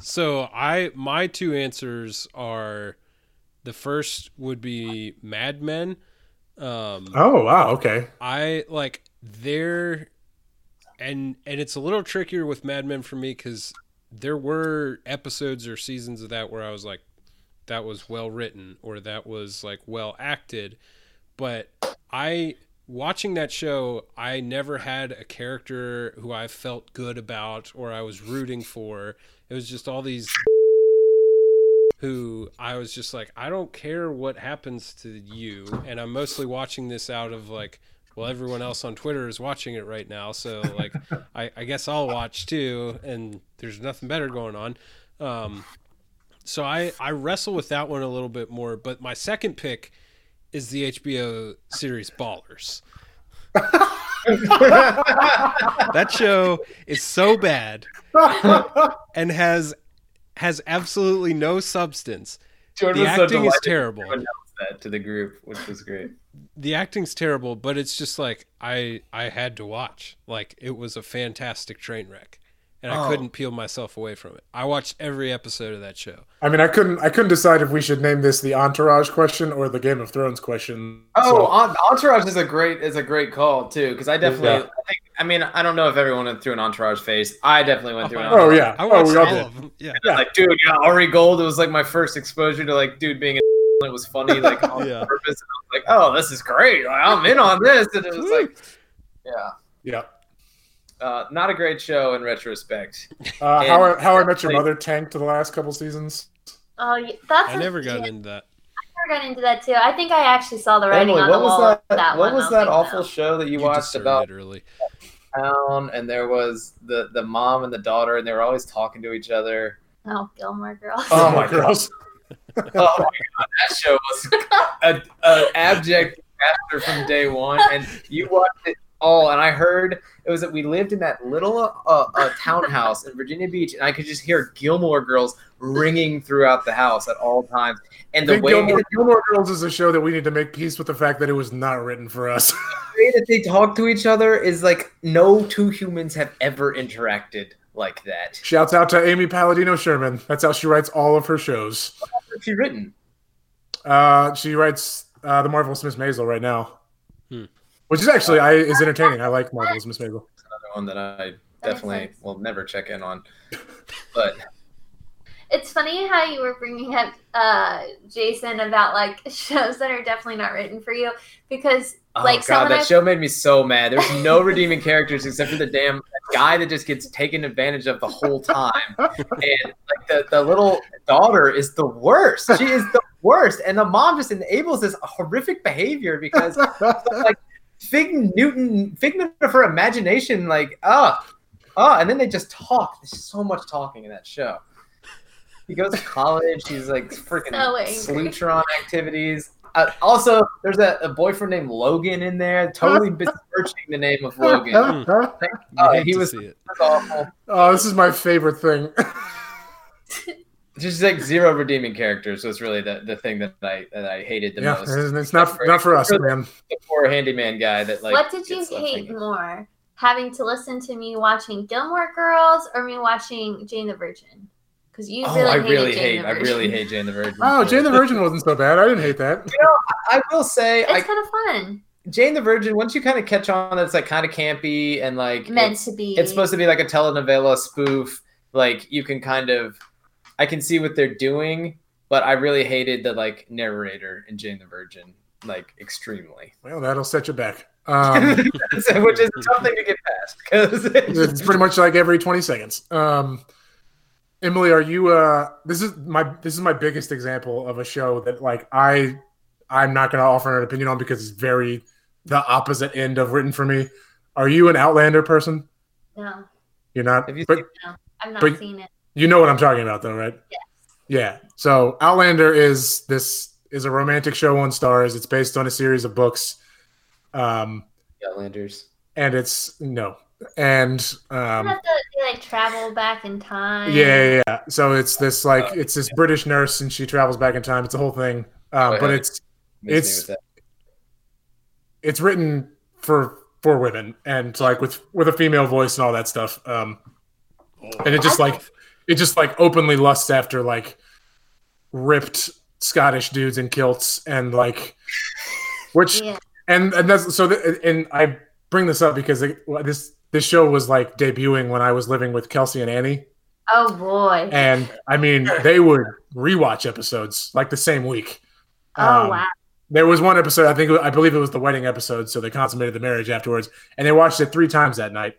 so I my two answers are the first would be Mad Men. Um, Oh wow, okay. I like there, and and it's a little trickier with Mad Men for me because there were episodes or seasons of that where I was like, that was well written or that was like well acted, but I watching that show, I never had a character who I felt good about or I was rooting for. It was just all these who I was just like, I don't care what happens to you. And I'm mostly watching this out of like, well, everyone else on Twitter is watching it right now. So, like, I, I guess I'll watch too. And there's nothing better going on. Um, so I, I wrestle with that one a little bit more. But my second pick is the HBO series Ballers. that show is so bad and has has absolutely no substance. Jordan The was so acting is terrible. To that to the group, which was great. The acting's terrible, but it's just like I I had to watch. Like it was a fantastic train wreck. And I Oh. couldn't peel myself away from it. I watched every episode of that show. I mean I couldn't I couldn't decide if we should name this the Entourage question or the Game of Thrones question. Oh, So- Entourage is a great is a great call too because I definitely Yeah. I think I mean I don't know if everyone went through an Entourage phase. I definitely went through an. Oh, Entourage. Oh yeah. I Oh, watched we all all did. of them. Yeah. Yeah. Like, dude, yeah, Ari Gold. It was like my first exposure to like, dude being a. It was funny, like on Yeah. purpose. And I was like, oh, this is great. Like, I'm in on this. And it was like, yeah, Yeah. uh, not a great show in retrospect. Uh, And- how I, how I Met Your Mother tanked the last couple seasons. Oh, yeah, that's. I a- never got yeah, into that. I never got into that too. I think I actually saw the writing Emily, on what the was wall. that? of that what one. was that awful no. show that you, You watched about Literally. town? And there was the the mom and the daughter, and they were always talking to each other. Oh, Gilmore Girls. Oh my girls. Oh my god, that show was a, a abject disaster from day one, and you watched it all. And I heard it was that we lived in that little uh, uh, townhouse in Virginia Beach, and I could just hear Gilmore Girls ringing throughout the house at all times. And the way, Gilmore, Gilmore Girls is a show that we need to make peace with the fact that it was not written for us. the way that they talk to each other is like no two humans have ever interacted like that. Shouts out to Amy Palladino Sherman. That's how she writes all of her shows. What's she written? Uh, she writes uh, the Marvelous Miss Maisel right now, Hmm. which is actually I is entertaining. I like Marvelous Miss Maisel. Another one that I definitely sense. will never check in on. But It's funny how you were bringing up uh, Jason about like shows that are definitely not written for you because Oh like god, that I- show made me so mad. There's no redeeming characters except for the damn guy that just gets taken advantage of the whole time. And like the, the little daughter is the worst. She is the worst. And the mom just enables this horrific behavior because like Fig Newton figment of her imagination, like, oh, oh, and then they just talk. There's so much talking in that show. He goes to college, he's like freaking So angry. sleutron activities. Uh, also, there's a, a boyfriend named Logan in there, totally besmirching the name of Logan. Uh, he was see it. That's awful. oh, this is my favorite thing. Just like zero redeeming characters was really the, the thing that I that I hated the yeah, most. and it's not not for us, man. The poor handyman guy that like. what did you hate more? Having to listen to me watching Gilmore Girls or me watching Jane the Virgin? Because you Oh, I really Jane hate. I really hate Jane the Virgin. Oh, Jane the Virgin wasn't so bad. I didn't hate that. I will say, It's I, kind of fun. Jane the Virgin. Once you kind of catch on, it's like kind of campy and like Meant it's, to be. it's supposed to be like a telenovela spoof. Like you can kind of, I can see what they're doing, but I really hated the like narrator in Jane the Virgin, like extremely, Well, that'll set you back. Um, which is something to get past because it's pretty much like every 20 seconds. Um, Emily, are you? Uh, this is my this is my biggest example of a show that like I I'm not going to offer an opinion on because it's very the opposite end of written for me. Are you an Outlander person? no, You're not. Have you but seen- I've not seen it. you know what I'm talking about, though, right? Yes. Yeah. So Outlander is this is a romantic show on Starz. It's based on a series of books, um, Outlanders. and it's no, and um, that the, they like travel back in time? Yeah, yeah, yeah. So it's this like it's this British nurse, and she travels back in time. It's a whole thing, um, Oh, but it's It's- it's written for for women and like with with a female voice and all that stuff. Um, and it just like it just like openly lusts after like ripped Scottish dudes in kilts and like which Yeah. and and that's so th- and I bring this up because it, this this show was like debuting when I was living with Kelsey and Annie Oh boy. and I mean they would rewatch episodes like the same week. oh um, wow. There was one episode, I think, I believe it was the wedding episode. So they consummated the marriage afterwards, and they watched it three times that night.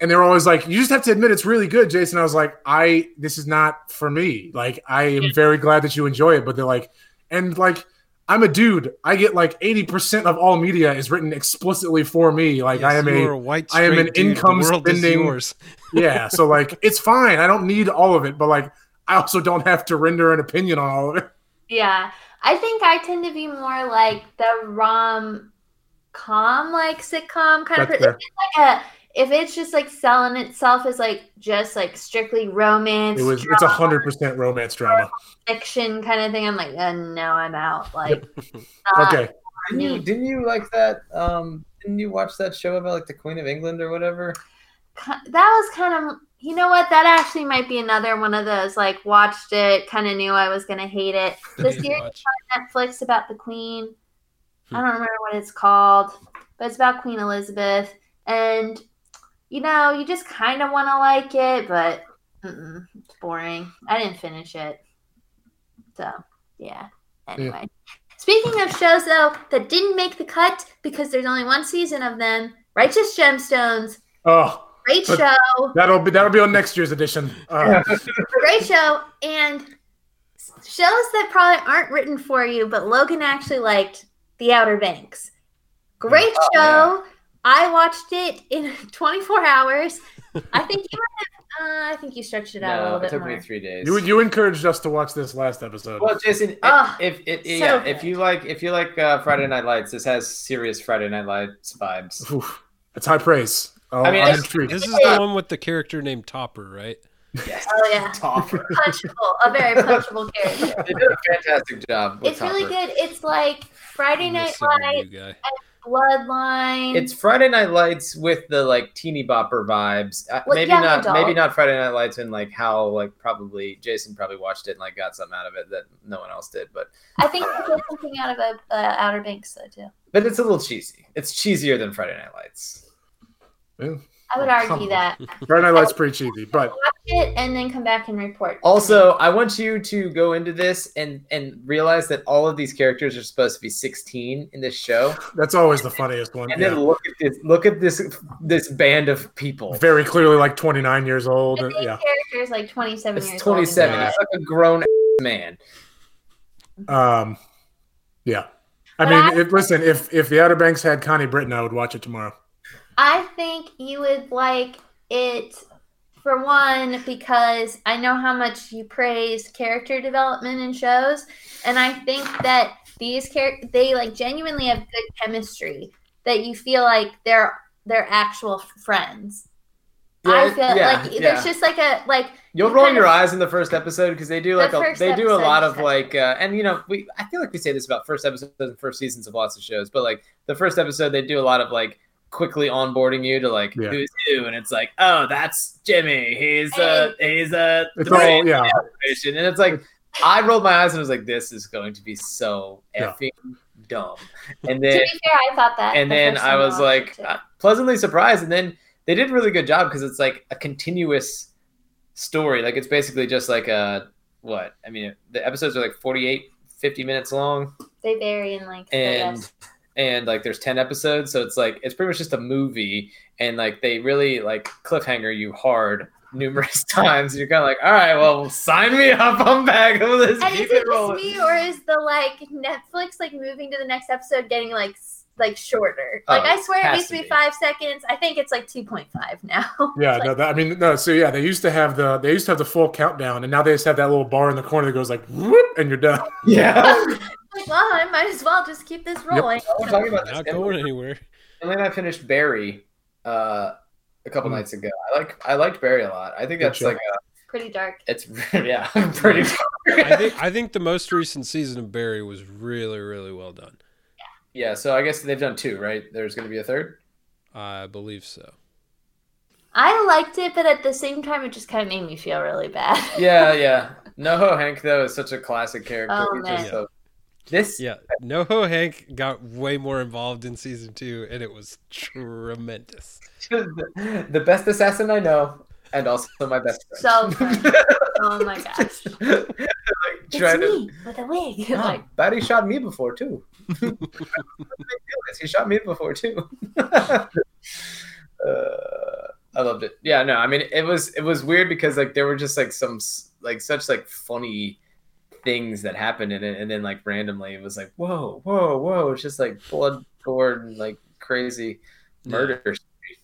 And they were always like, "You just have to admit it's really good, Jason." I was like, "I this is not for me. Like, I am very glad that you enjoy it." But they're like, and like, I'm a dude. I get like 80 percent of all media is written explicitly for me. Like, I am a a white I am an dude. income the world is spending- yours. yeah. So like, it's fine. I don't need all of it, but like, I also don't have to render an opinion on all of it. Yeah. I think I tend to be more like the rom com like sitcom kind of That's per- fair. it's like a if it's just like selling itself as like just like strictly romance It was it's a hundred percent romance drama. fiction kind of thing, I'm like, uh, no, I'm out. Like not Okay. Didn't you, didn't you like that? Um, didn't you watch that show about like the Queen of England or whatever? That was kind of you know what that actually might be another one of those like watched it kind of knew i was gonna hate it the Didn't series on netflix about the queen Hmm. i don't remember what it's called but it's about queen elizabeth and you know you just kind of want to like it but it's boring. I didn't finish it. So yeah anyway. Speaking of shows though that didn't make the cut because there's only one season of them righteous gemstones. Oh, great show. that'll be that'll be on next year's edition. Uh, great show. And shows that probably aren't written for you but logan actually liked the outer banks. Great Oh, show i watched it in 24 hours i think you might have, uh, i think you stretched it out a No, little it bit took more me three days. you you encouraged us to watch this last episode. Well, Jason, if, Ugh, if so yeah, if you like if you like uh, Friday Night Lights, this has serious Friday Night Lights vibes. Oof, it's high praise. Oh, I mean, I'm intrigued. This is the one with the character named Topper, right? Yes, oh yeah Topper. punchable a very punchable character they did a fantastic job. With it's really good it's like friday night civil light new guy. Bloodline It's Friday Night Lights with the like teeny bopper vibes. Uh, With maybe young not. adult. Maybe not Friday Night Lights and like how like probably Jason probably watched it and like got something out of it that no one else did. But i think you get something out of a, uh, outer banks though too but it's a little cheesy. It's cheesier than Friday Night Lights. Yeah. i would Oh, argue that Friday Night Lights pretty cheesy, but watch it and then come back and report. Also, I want you to go into this and and realize that all of these characters are supposed to be 16 in this show, that's always the funniest one. and yeah. then look at this. Look at this this band of people. Very clearly, like 29 years old. the and- main yeah. character is like 27 It's years 27. old. He's like a grown man. Um, yeah. I But mean, I- if, listen, if if the Outer Banks had Connie Britton, I would watch it tomorrow. I think you would like it for one because I know how much you praise character development in shows, and I think that these characters they like genuinely have good chemistry that you feel like they're they're actual friends. I feel yeah, like yeah. there's just like a like You'll roll your of- eyes in the first episode because they do The like a, they do a lot of like uh, and you know we I feel like we say this about first episodes and first seasons of lots of shows, but like the first episode they do a lot of like quickly onboarding you to like Yeah. who's who, and it's like oh that's Jimmy, he's a he's a It's all yeah. and it's like I rolled my eyes and was like this is going to be so Yeah. effing dumb, and then to then be fair, I thought that. and the then I was like too. uh, pleasantly surprised. And then they did a really good job because it's like a continuous story. Like it's basically just like a what? I mean, the episodes are like 48, 50 minutes long, they vary in like and yes. And like there's 10 episodes, so it's like it's pretty much just a movie. And like they really like cliffhanger you hard numerous times. You're kind of like, all right, well, sign me up. I'm back. Let's And is it it just me, or is the like Netflix like moving to the next episode getting like like shorter? Like Oh, I swear it used to to be be. five seconds. I think it's like two point five now. Yeah, It's no, that, I mean, no. So yeah, they used to have the they used to have the full countdown, and now they just have that little bar in the corner that goes like, whoop, and you're done. Yeah. like, well, I might as well just keep this rolling. We're talking about this. Not going anywhere. Emily and I finished Barry uh, a couple Mm. nights ago. I like I liked Barry a lot. I think Good that's show. like a, Pretty dark. it's yeah pretty. I think I think the most recent season of Barry was really really well done. Yeah, so I guess they've done two, right? There's going to be a third. I believe so. I liked it, but at the same time, it just kind of made me feel really bad. Yeah, yeah. NoHo Hank though is such a classic character. Oh, man. just so- this Yeah, NoHo Hank got way more involved in season two, and it was tremendous. the the best assassin I know, and also my best friend. so funny. Oh my gosh. like, It's trying to me with a wig. Oh, like, Batty shot me before too. he shot me before too. uh, I loved it. Yeah, no, I mean it was it was weird because like there were just like some like such like funny things that happened in it, and then like randomly it was like whoa, whoa, whoa! It's just like blood, gore, and like crazy murder. story.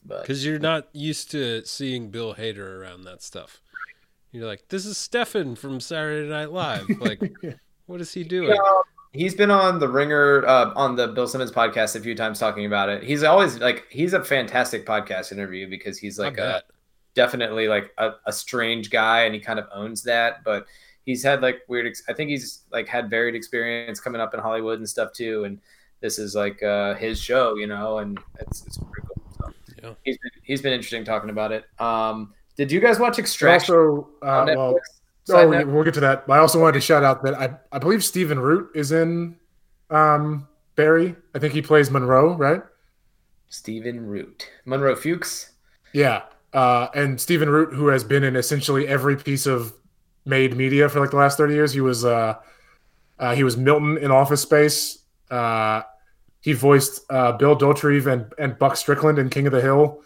But Because you're not used to seeing Bill Hader around that stuff. You're like, this is Stefon from Saturday Night Live. Like, what is he doing? He's been on the Ringer, uh, on the Bill Simmons podcast a few times talking about it. He's always like, he's a fantastic podcast interview because he's like a, definitely like a, a strange guy and he kind of owns that. But he's had like weird, ex- I think he's like had varied experience coming up in Hollywood and stuff too. And this is like uh, his show, you know, and it's, it's pretty cool. So Yeah. he's been, he's been interesting talking about it. Um, did you guys watch Extraction Also, uh, well, oh, we'll get to that. But I also wanted to shout out that I, I believe Stephen Root is in um, Barry. I think he plays Monroe, right? Stephen Root, Monroe Fuchs. Yeah. Uh, and Stephen Root, who has been in essentially every piece of made media for like the last 30 years. He was uh, uh, he was Milton in Office Space. Uh, he voiced uh, Bill Dauterive and, and Buck Strickland in King of the Hill.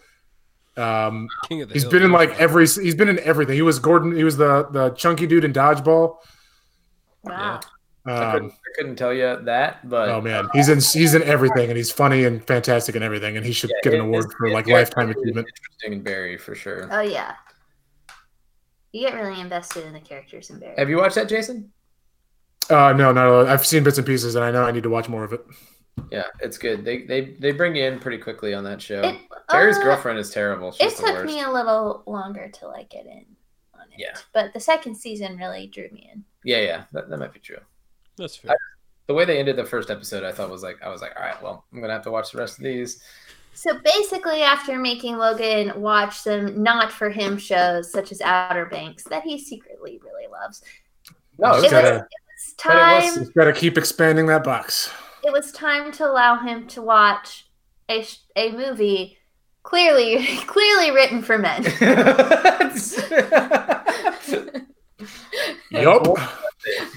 Um, King of the he's Hill. been in like every he's been in everything. He was Gordon. He was the the chunky dude in Dodgeball. wow. I, couldn't, Um, I couldn't tell you that, but oh man, he's in he's in everything, and he's funny and fantastic and everything. And he should get an award it's- for like lifetime achievement. Interesting Barry for sure. Oh yeah. You get really invested in the characters in Barry. Have you watched that, Jason? Uh, no, no, I've seen bits and pieces, and I know I need to watch more of it. Yeah, it's good. They they they bring you in pretty quickly on that show. It, Barry's uh, girlfriend is terrible. It She's the took worst. me a little longer to like get in on it. Yeah. But the second season really drew me in. Yeah, yeah, that, that might be true. That's fair. The way they ended the first episode, I thought was like, I was like, all right, well, I'm gonna have to watch the rest of these. So basically, after making Logan watch some not for him shows such as Outer Banks that he secretly really loves, No, Just it was, it's- gotta- it was but it was- time. Just got to keep expanding that box. It was time to allow him to watch a a movie clearly clearly written for men. Yup.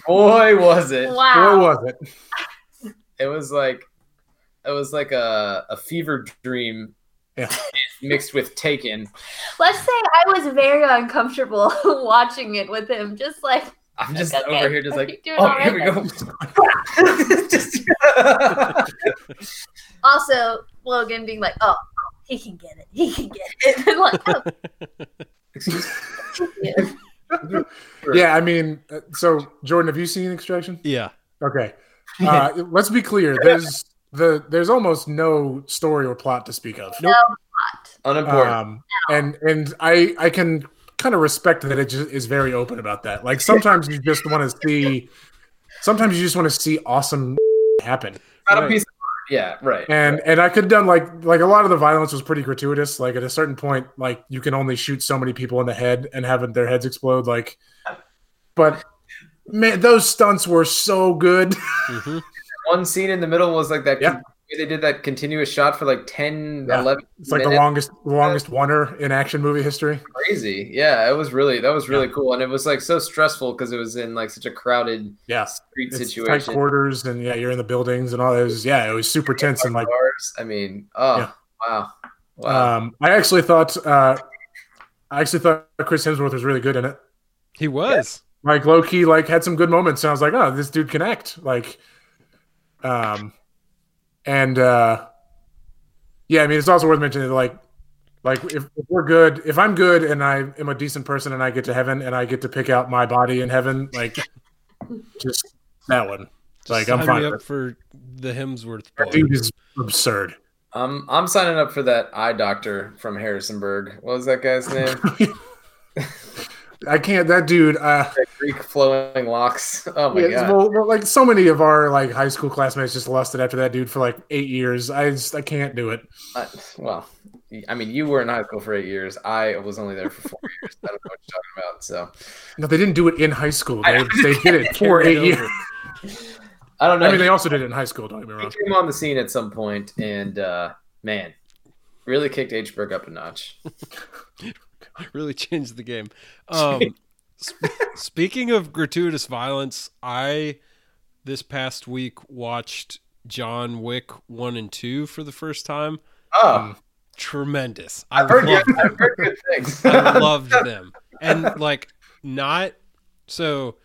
Boy, was it! What wow. was it? It was like, it was like a a fever dream Yeah. mixed with Taken. Let's say I was very uncomfortable watching it with him, just like I'm just Okay. over here, just like, oh, all here we go. Just- also Logan being like, "Oh, he can get it, he can get it," and like, "Oh, Excuse yeah. Yeah, I mean, uh, so Jordan, have you seen Extraction? Yeah. Okay. Uh, let's be clear. There's the there's almost no story or plot to speak of. No nope. Plot. Unimportant. Um, and and I I can kind of respect that it just is very open about that. Like sometimes you just want to see, sometimes you just want to see awesome happen. Not a piece of art. Yeah, right. And and I could have done like like a lot of the violence was pretty gratuitous. Like at a certain point, like you can only shoot so many people in the head and have their heads explode. Like, but man, those stunts were so good. Mhm. One scene in the middle was like that. Yeah. They did that continuous shot for like 10, Yeah. 11 It's like the longest longest oner in action movie history. Crazy. Yeah, it was really, that was really cool. And it was like so stressful because it was in like such a crowded Yeah, street it's tight situation. quarters and yeah, you're in the buildings and all. It was yeah, it was super tense and like Cars. I mean, oh, Yeah. wow. Wow. Um, I actually thought uh, I actually thought Chris Hemsworth was really good in it. He was. Like low key, like had some good moments. And I was like, oh, this dude can act. Like, um, and uh, yeah, I mean, it's also worth mentioning that, like, like if, if we're good, if I'm good and I am a decent person and I get to heaven and I get to pick out my body in heaven, like, just that one. Just Like, I'm sign fine up for the Hemsworth That dude is absurd. I'm, I'm signing up for that eye doctor from Harrisonburg. What was that guy's name? I can't. That dude. Uh, The Greek flowing locks. Oh my yeah, god. well, well, like so many of our like high school classmates just lusted after that dude for like eight years. I just I can't do it. Uh, well, I mean, you were in high school for eight years. I was only there for four years. I don't know what you're talking about. So No, they didn't do it in high school. They, they did it for eight years. I don't know. I mean, they also did it in high school. Don't get me he wrong. came on the scene at some point, and uh, man, really kicked H. Berg up a notch. really changed the game. Um, sp- speaking of gratuitous violence, I this past week watched John Wick one and two for the first time. Oh, Tremendous. I I've heard, I've heard good things. I loved them, and like not so.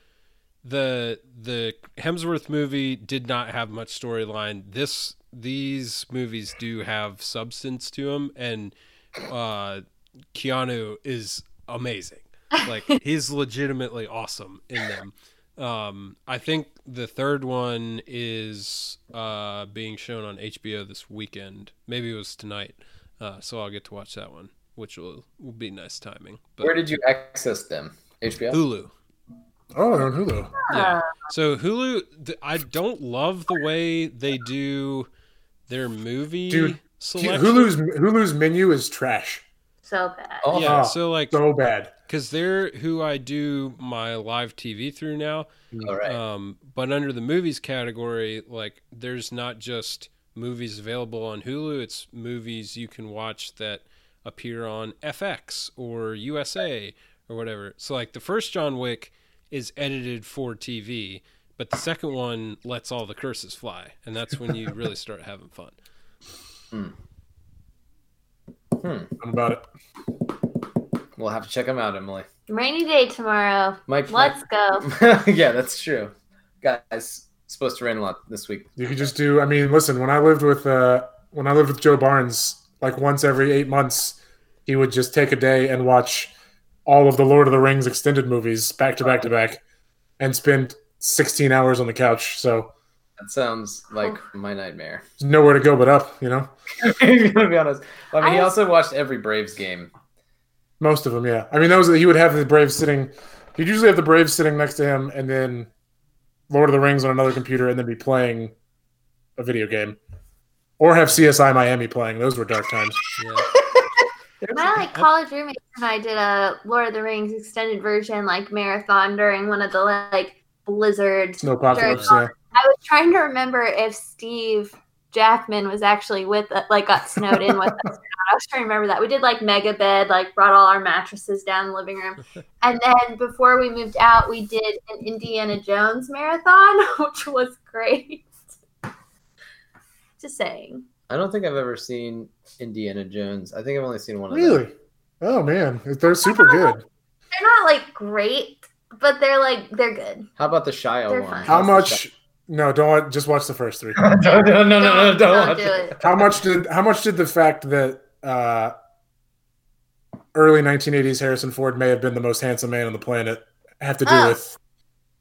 The the Hemsworth movie did not have much storyline. This these movies do have substance to them, and uh, Keanu is amazing. Like he's legitimately awesome in them. Um, I think the third one is uh, being shown on HBO this weekend. Maybe it was tonight, uh, so I'll get to watch that one, which will will be nice timing. But Where did you access them? HBO. Hulu? Oh, they're on Hulu. Yeah. So Hulu, th- I don't love the way they do their movie Dude, selection. Hulu's Hulu's menu is trash. So bad. Oh, yeah. So like, So bad. because they're who I do my live TV through now. all right. Um, but under the movies category, like there's not just movies available on Hulu, it's movies you can watch that appear on FX or USA or whatever. So like the first John Wick is edited for TV, but the second one lets all the curses fly, and that's when you really start having fun. I'm about it. We'll have to check them out, Emily. Rainy day tomorrow. Mike, Let's go. Yeah, that's true. Guys, supposed to rain a lot this week. You could just do. I mean, listen. When I lived with uh, when I lived with Joe Barnes, like once every eight months, he would just take a day and watch all of the Lord of the Rings extended movies back to back to back, and spend 16 hours on the couch. So That sounds like oh. my nightmare. there's nowhere to go but up. You know, I'm gonna be honest. I mean, he also watched every Braves game. most of them. Yeah. I mean, those he would have the Braves sitting. He'd usually have the Braves sitting next to him, and then Lord of the Rings on another computer, and then be playing a video game, or have CSI Miami playing. Those were dark times. Yeah. My like college roommates and I did a Lord of the Rings extended version like marathon during one of the like blizzard. No apocalypse. Yeah. I was trying to remember if Steve Jackman was actually with like got snowed in with us. I was trying to remember that. We did like mega bed, like brought all our mattresses down the living room. And then before we moved out, we did an Indiana Jones marathon, which was great. Just saying. I don't think I've ever seen Indiana Jones. I think I've only seen one of them. Really? Oh man, they're super good. They're not like great, but they're like they're good. How about the Shia They're one? fine. How How's the much? No, don't watch, just watch the first three. Shia- no, no, no, no, no, no, don't, watch do it. it. How much did how much did the fact that uh, early 1980s Harrison Ford may have been the most handsome man on the planet have to do Oh. with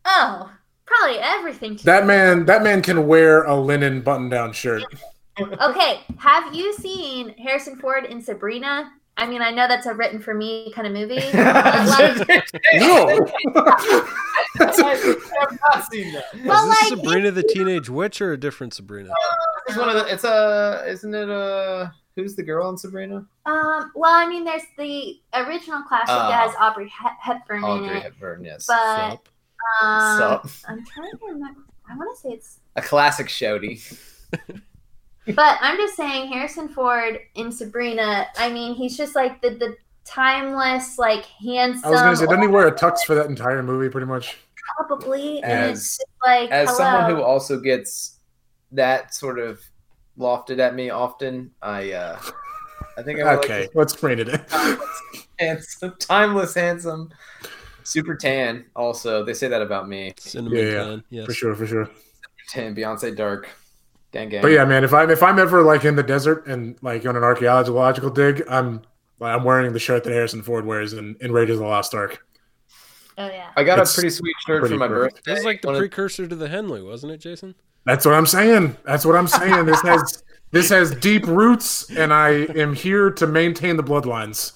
Oh, probably everything. to that do. man? That man can wear a linen button-down shirt. Okay, have you seen Harrison Ford in Sabrina? I mean, I know that's a written for me kind of movie. like, No, I have not seen that. Well, this like, Sabrina the Teenage Witch or a different Sabrina? It's one of the. It's a. Isn't it a? Who's the girl in Sabrina? um, well, I mean, there's the original classic Oh. that has Aubrey Hep- Hepburn in Audrey it, Hepburn. Yes. but Sup? um, So, I'm trying to remember. I want to say it's, a classic shouty. But I'm just saying Harrison Ford in Sabrina. I mean, he's just like the the timeless, like handsome. I was gonna say, doesn't he wear a tux for that entire movie, pretty much? probably, and it's As like as hello. someone who also gets that sort of lofted at me often, I uh I think I Okay, like let's rein it in. to handsome, timeless, handsome, super tan. Also, they say that about me. Cinnamon Yeah, yeah, Tan, yes. For sure, for sure. Tan, Beyonce, dark, gang gang. But yeah, man, if I'm if I'm ever like in the desert and like on an archaeological dig, I'm I'm wearing the shirt that Harrison Ford wears in, in Raiders of the Lost Ark. Oh yeah. I got It's a pretty sweet shirt pretty for my perfect. birthday. This is like the One of- precursor to the Henley, wasn't it, Jason? That's what I'm saying. That's what I'm saying. This has this has deep roots, and I am here to maintain the bloodlines.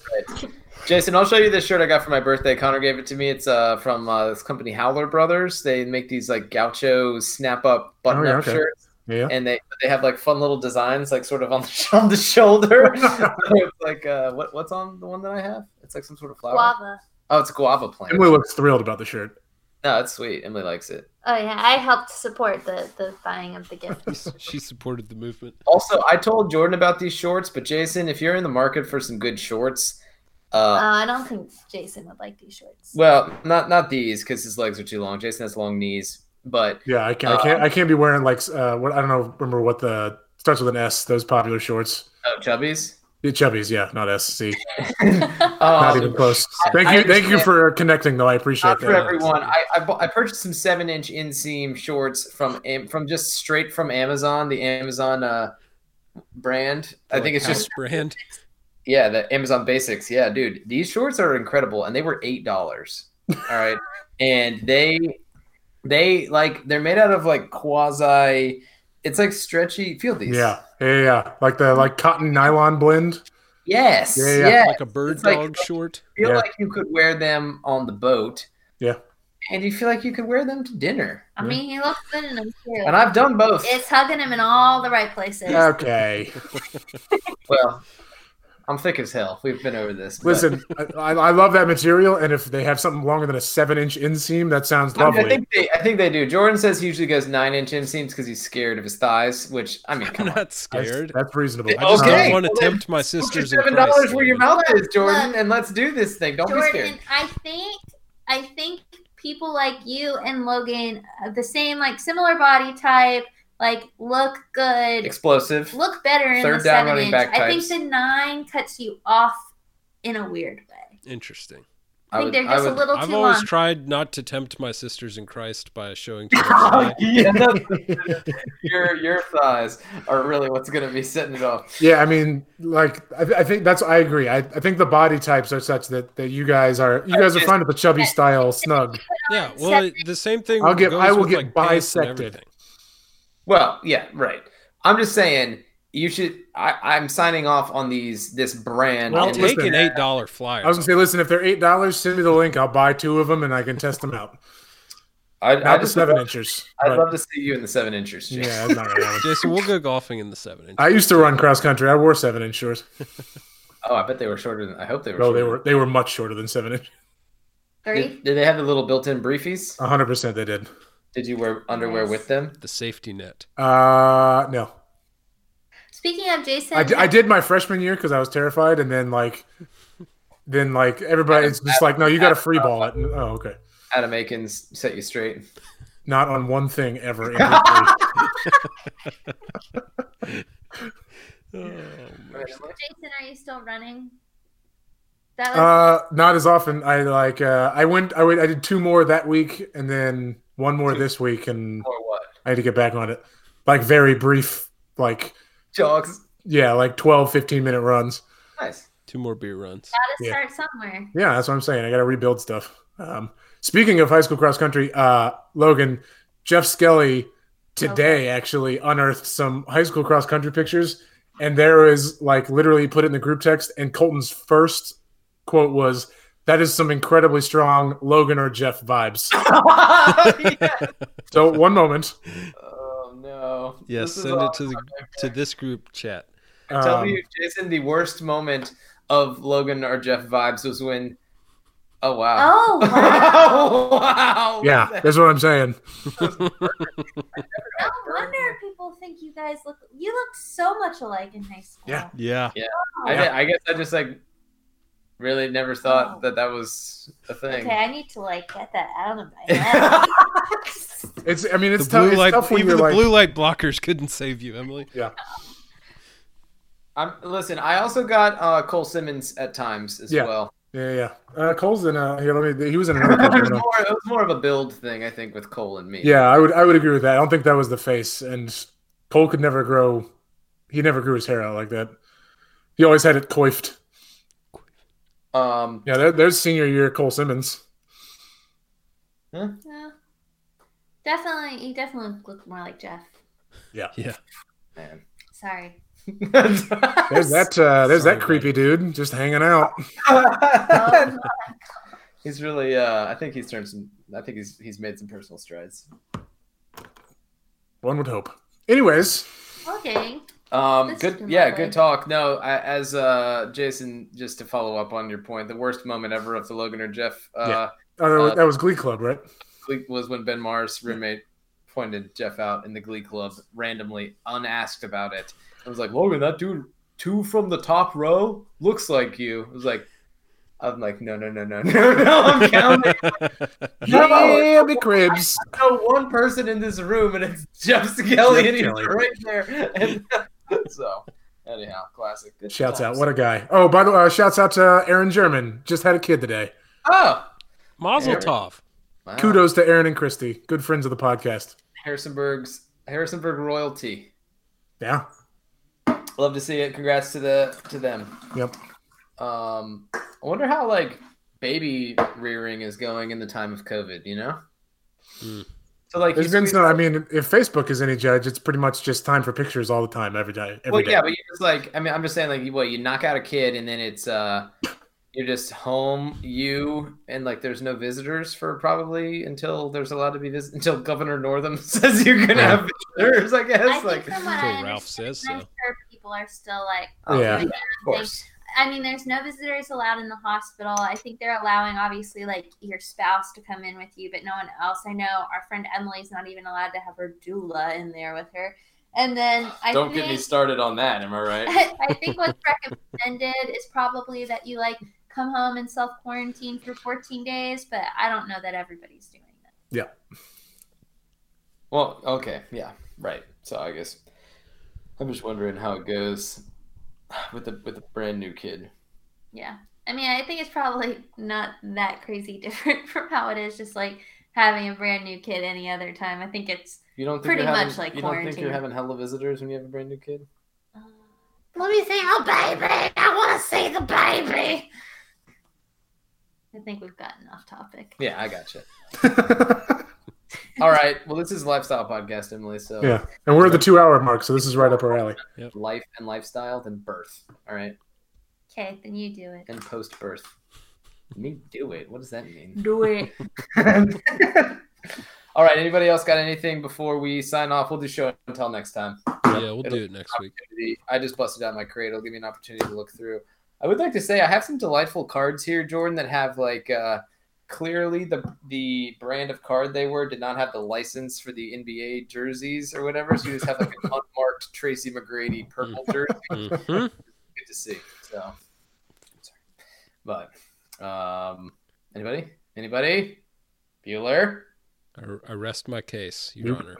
Jason, I'll show you this shirt I got for my birthday. Connor gave it to me. It's uh from uh, this company Howler Brothers. They make these like gaucho snap up button up Oh, yeah, okay. shirts, Yeah. and they they have like fun little designs, like sort of on the on the shoulder. like uh, what what's on the one that I have? It's like some sort of flower. Guava. Oh, it's a guava plant. Emily looks thrilled about the shirt. No, it's sweet. Emily likes it. Oh yeah, I helped support the the buying of the gift. she supported the movement. Also, I told Jordan about these shorts, but Jason, if you're in the market for some good shorts, uh, uh, I don't think Jason would like these shorts. well, not not these because his legs are too long. Jason has long knees, but Yeah, I can't. I can't. I can't be wearing like uh, what I don't know. Remember what the starts with an S? Those popular shorts. oh, chubbies. The chubbies, yeah, not SC. See, Um, not even close. Thank I you, thank you for connecting, though. I appreciate Not that. for everyone. I I, I purchased some seven inch inseam shorts from from just straight from Amazon, the Amazon uh, brand. I think it's just brand. yeah, the Amazon Basics. Yeah, dude, these shorts are incredible, and they were eight dollars. All right, and they they like they're made out of like quasi. It's like stretchy. Feel these? Yeah, yeah, yeah. Like the like cotton nylon blend. Yes. Yeah, Yeah. yeah. Like a bird It's like- dog short. feel Yeah. like you could wear them on the boat. Yeah. And you feel like you could wear them to dinner. I mean, he looks good in them too. And I've done both. It's hugging him in all the right places. Okay. Well, I'm thick as hell. We've been over this. but- Listen, I, I love that material, and if they have something longer than a seven-inch inseam, that sounds I, mean, lovely. I think they, I think they do. Jordan says he usually goes nine inch inseams because he's scared of his thighs. Which I mean, I'm come on. not That's, scared. that's reasonable. I just Okay. don't want to Well, tempt my sisters seven dollars where your mouth is, Jordan, Look. and let's do this thing. Don't be Jordan, scared. I think I think people like you and Logan have the same like similar body type, like look good, Explosive. look better in Third the down seven running inch. back I think the nine cuts you off in a weird way. Interesting. I think they're just a little too I've too always long. tried not to tempt my sisters in Christ by showing too much. Oh, yeah, your your thighs are really what's going to be setting it off. Yeah, I mean, like I, I think that's I agree. I, I think the body types are such that, that you guys are you guys are fine with the chubby style snug. Yeah, well, the same thing. I'll get- goes I will with, get like, bisected. Everything. Well, yeah, right. I'm just saying you should. I, I'm signing off on these this brand. Well, I'll take an eight dollar flyer. I was gonna say, listen, if they're eight dollars, send me the link. I'll buy two of them and I can test them out. I, I Not the just seven love, inches. I'd but- love to see you in the seven inches. Jay. yeah, that's not gonna. Jason, we'll go golfing in the seven inch. I used to run cross country. I wore seven inch shorts. Oh, I bet they were shorter than. I hope they were. No, they were they were much shorter than seven inch. Three. Did, did they have the little built-in briefies? hundred percent they did. Did you wear underwear Nice. with them? the safety net. Uh no. Speaking of Jason, I, did my freshman year because I was terrified, and then like, then like everybody, it's just like, no, you got to free ball it. Oh, okay. Adam Akins set you straight. Not on one thing ever. in. Oh, Jason, are you still running? That was uh, not as often. I like. Uh, I went. I went. I did two more that week, and then one more this week, and Or what? I had to get back on it. Like very brief, like Jogs. yeah, like 12, 15 minute runs. Nice. two more beer runs. gotta yeah. start somewhere. Yeah, that's what I'm saying. I got to rebuild stuff. Um, speaking of high school cross country, uh, Logan, Jeff Skelly today actually unearthed some high school cross country pictures, and there is like literally put it in the group text, and Colton's first quote was, "That is some incredibly strong Logan or Jeff vibes." Yeah. so one moment. Oh no. Yes, This send it to the to this group chat. Tell Um, me, Jason, the worst moment of Logan or Jeff vibes was when. Oh wow. Oh wow! Oh, wow. yeah, that's what I'm saying. no wonder people think you guys look. You look so much alike in high school. Yeah. Yeah, I, Yeah. did- I guess I just like really never thought Oh. that that was a thing. Okay, I need to like get that out of my head. It's. I mean, it's the tough. blue It's light, tough even the like. blue light blockers couldn't save you, Emily. yeah. I'm listen. I also got uh, Cole Simmons at times as Yeah. well. Yeah, yeah. Uh, Cole's in. Uh, here, let me. He was in another. it, was more, it was more of a build thing, I think, with Cole and me. Yeah, I would I would agree with that. I don't think that was the face. And Cole could never grow he never grew his hair out like that. He always had it coiffed. Um. Yeah, there, there's senior year Cole Simmons. Yeah. Definitely, he definitely look more like Jeff. Yeah, Man. Sorry. There's that. Uh, there's Sorry, that creepy dude just hanging out. Oh, he's really. Uh, I think he's turned some. I think he's he's made some personal strides. One would hope. Anyways, okay. Um, good. Yeah, good talk. No, I, as uh, Jason, just to follow up on your point, the worst moment ever of the Logan or Jeff uh, Yeah. oh, that, was, Uh, that was Glee Club, right? Glee- was when Ben Maher's roommate pointed Jeff out in the Glee Club randomly, unasked about it. I was like, Logan, that dude, two from the top row, looks like you. I was like, I'm like, no, no, no, no, no, no. I'm counting. Yeah, big cribs. I know one person in this room, and it's Jeff Skelly, Jeff and he's Skelly. right there. And so, anyhow, classic. Good Shouts out. What a guy. Oh, by the way, uh, shouts out to Aaron German. Just had a kid today. Oh, Mazel Eric. tov. wow. Kudos to Aaron and Christy. Good friends of the podcast. Harrisonburg's Harrisonburg royalty. Yeah. Love to see it. Congrats to the to them. Yep. Um, I wonder how like baby rearing is going in the time of COVID. You know. Hmm. So like, There's you been squeeze- some, I mean, if Facebook is any judge, it's pretty much just time for pictures all the time, every day. Every well, day. yeah, but you just like I mean, I'm just saying like, what you knock out a kid and then it's uh, you're just home, you and like there's no visitors for probably until there's allowed to be vis- until Governor Northam says you're gonna have visitors. I guess I think like, from what Until I Ralph understand, says I'm so. sure people are still like oh, Yeah. doing of course. thing. I mean, there's no visitors allowed in the hospital. I think they're allowing, obviously, like your spouse to come in with you, but no one else. I know our friend Emily's not even allowed to have her doula in there with her. And then I Don't think, get me started on that. Am I right? I think what's recommended is probably that you like come home and self quarantine for 14 days, but I don't know that everybody's doing that. Yeah. Well, okay, yeah, right. So I guess I'm just wondering how it goes with the with a brand new kid. Yeah. I mean, I think it's probably not that crazy different from how it is just like having a brand new kid any other time. I think it's You don't think Pretty you're having, much like you don't think you're having hella visitors when you have a brand new kid? uh, let me see oh baby. I want to see the baby. I think we've gotten off topic. Yeah, I got you. All right. Well, this is a lifestyle podcast, Emily. So yeah. And we're at the two hour mark, so this is right up our alley. life and lifestyle, then birth. All right, Okay, then you do it. and post birth. Me do it. What does that mean? Do it. All right. Anybody else got anything before we sign off? We'll do show until next time. Yeah, we'll do it next week. I just busted out my crate. It'll give me an opportunity to look through. I would like to say I have some delightful cards here, Jordan, that have like uh, clearly the the brand of card they were did not have the license for the NBA jerseys or whatever. So you just have like an unmarked Tracy McGrady purple jersey. Mhm. Good to see. So, sorry, but um, anybody, anybody, Bueller. I, I rest my case, Your Nope. Honor.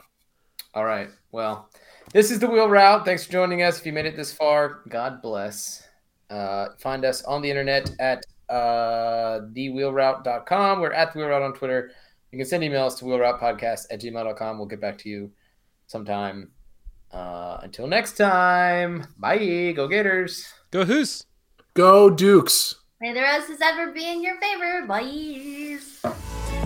All right. Well, this is the Wheel Route. Thanks for joining us. If you made it this far, God bless. Uh, find us on the internet at uh, thewheelroute.com. We're at the Wheel Route on Twitter. You can send emails to wheelroutepodcast at gmail.com. We'll get back to you sometime. Uh, until next time, bye. Go Gators. Go Hoos. Go Dukes. May the roses ever be in your favor. Bye.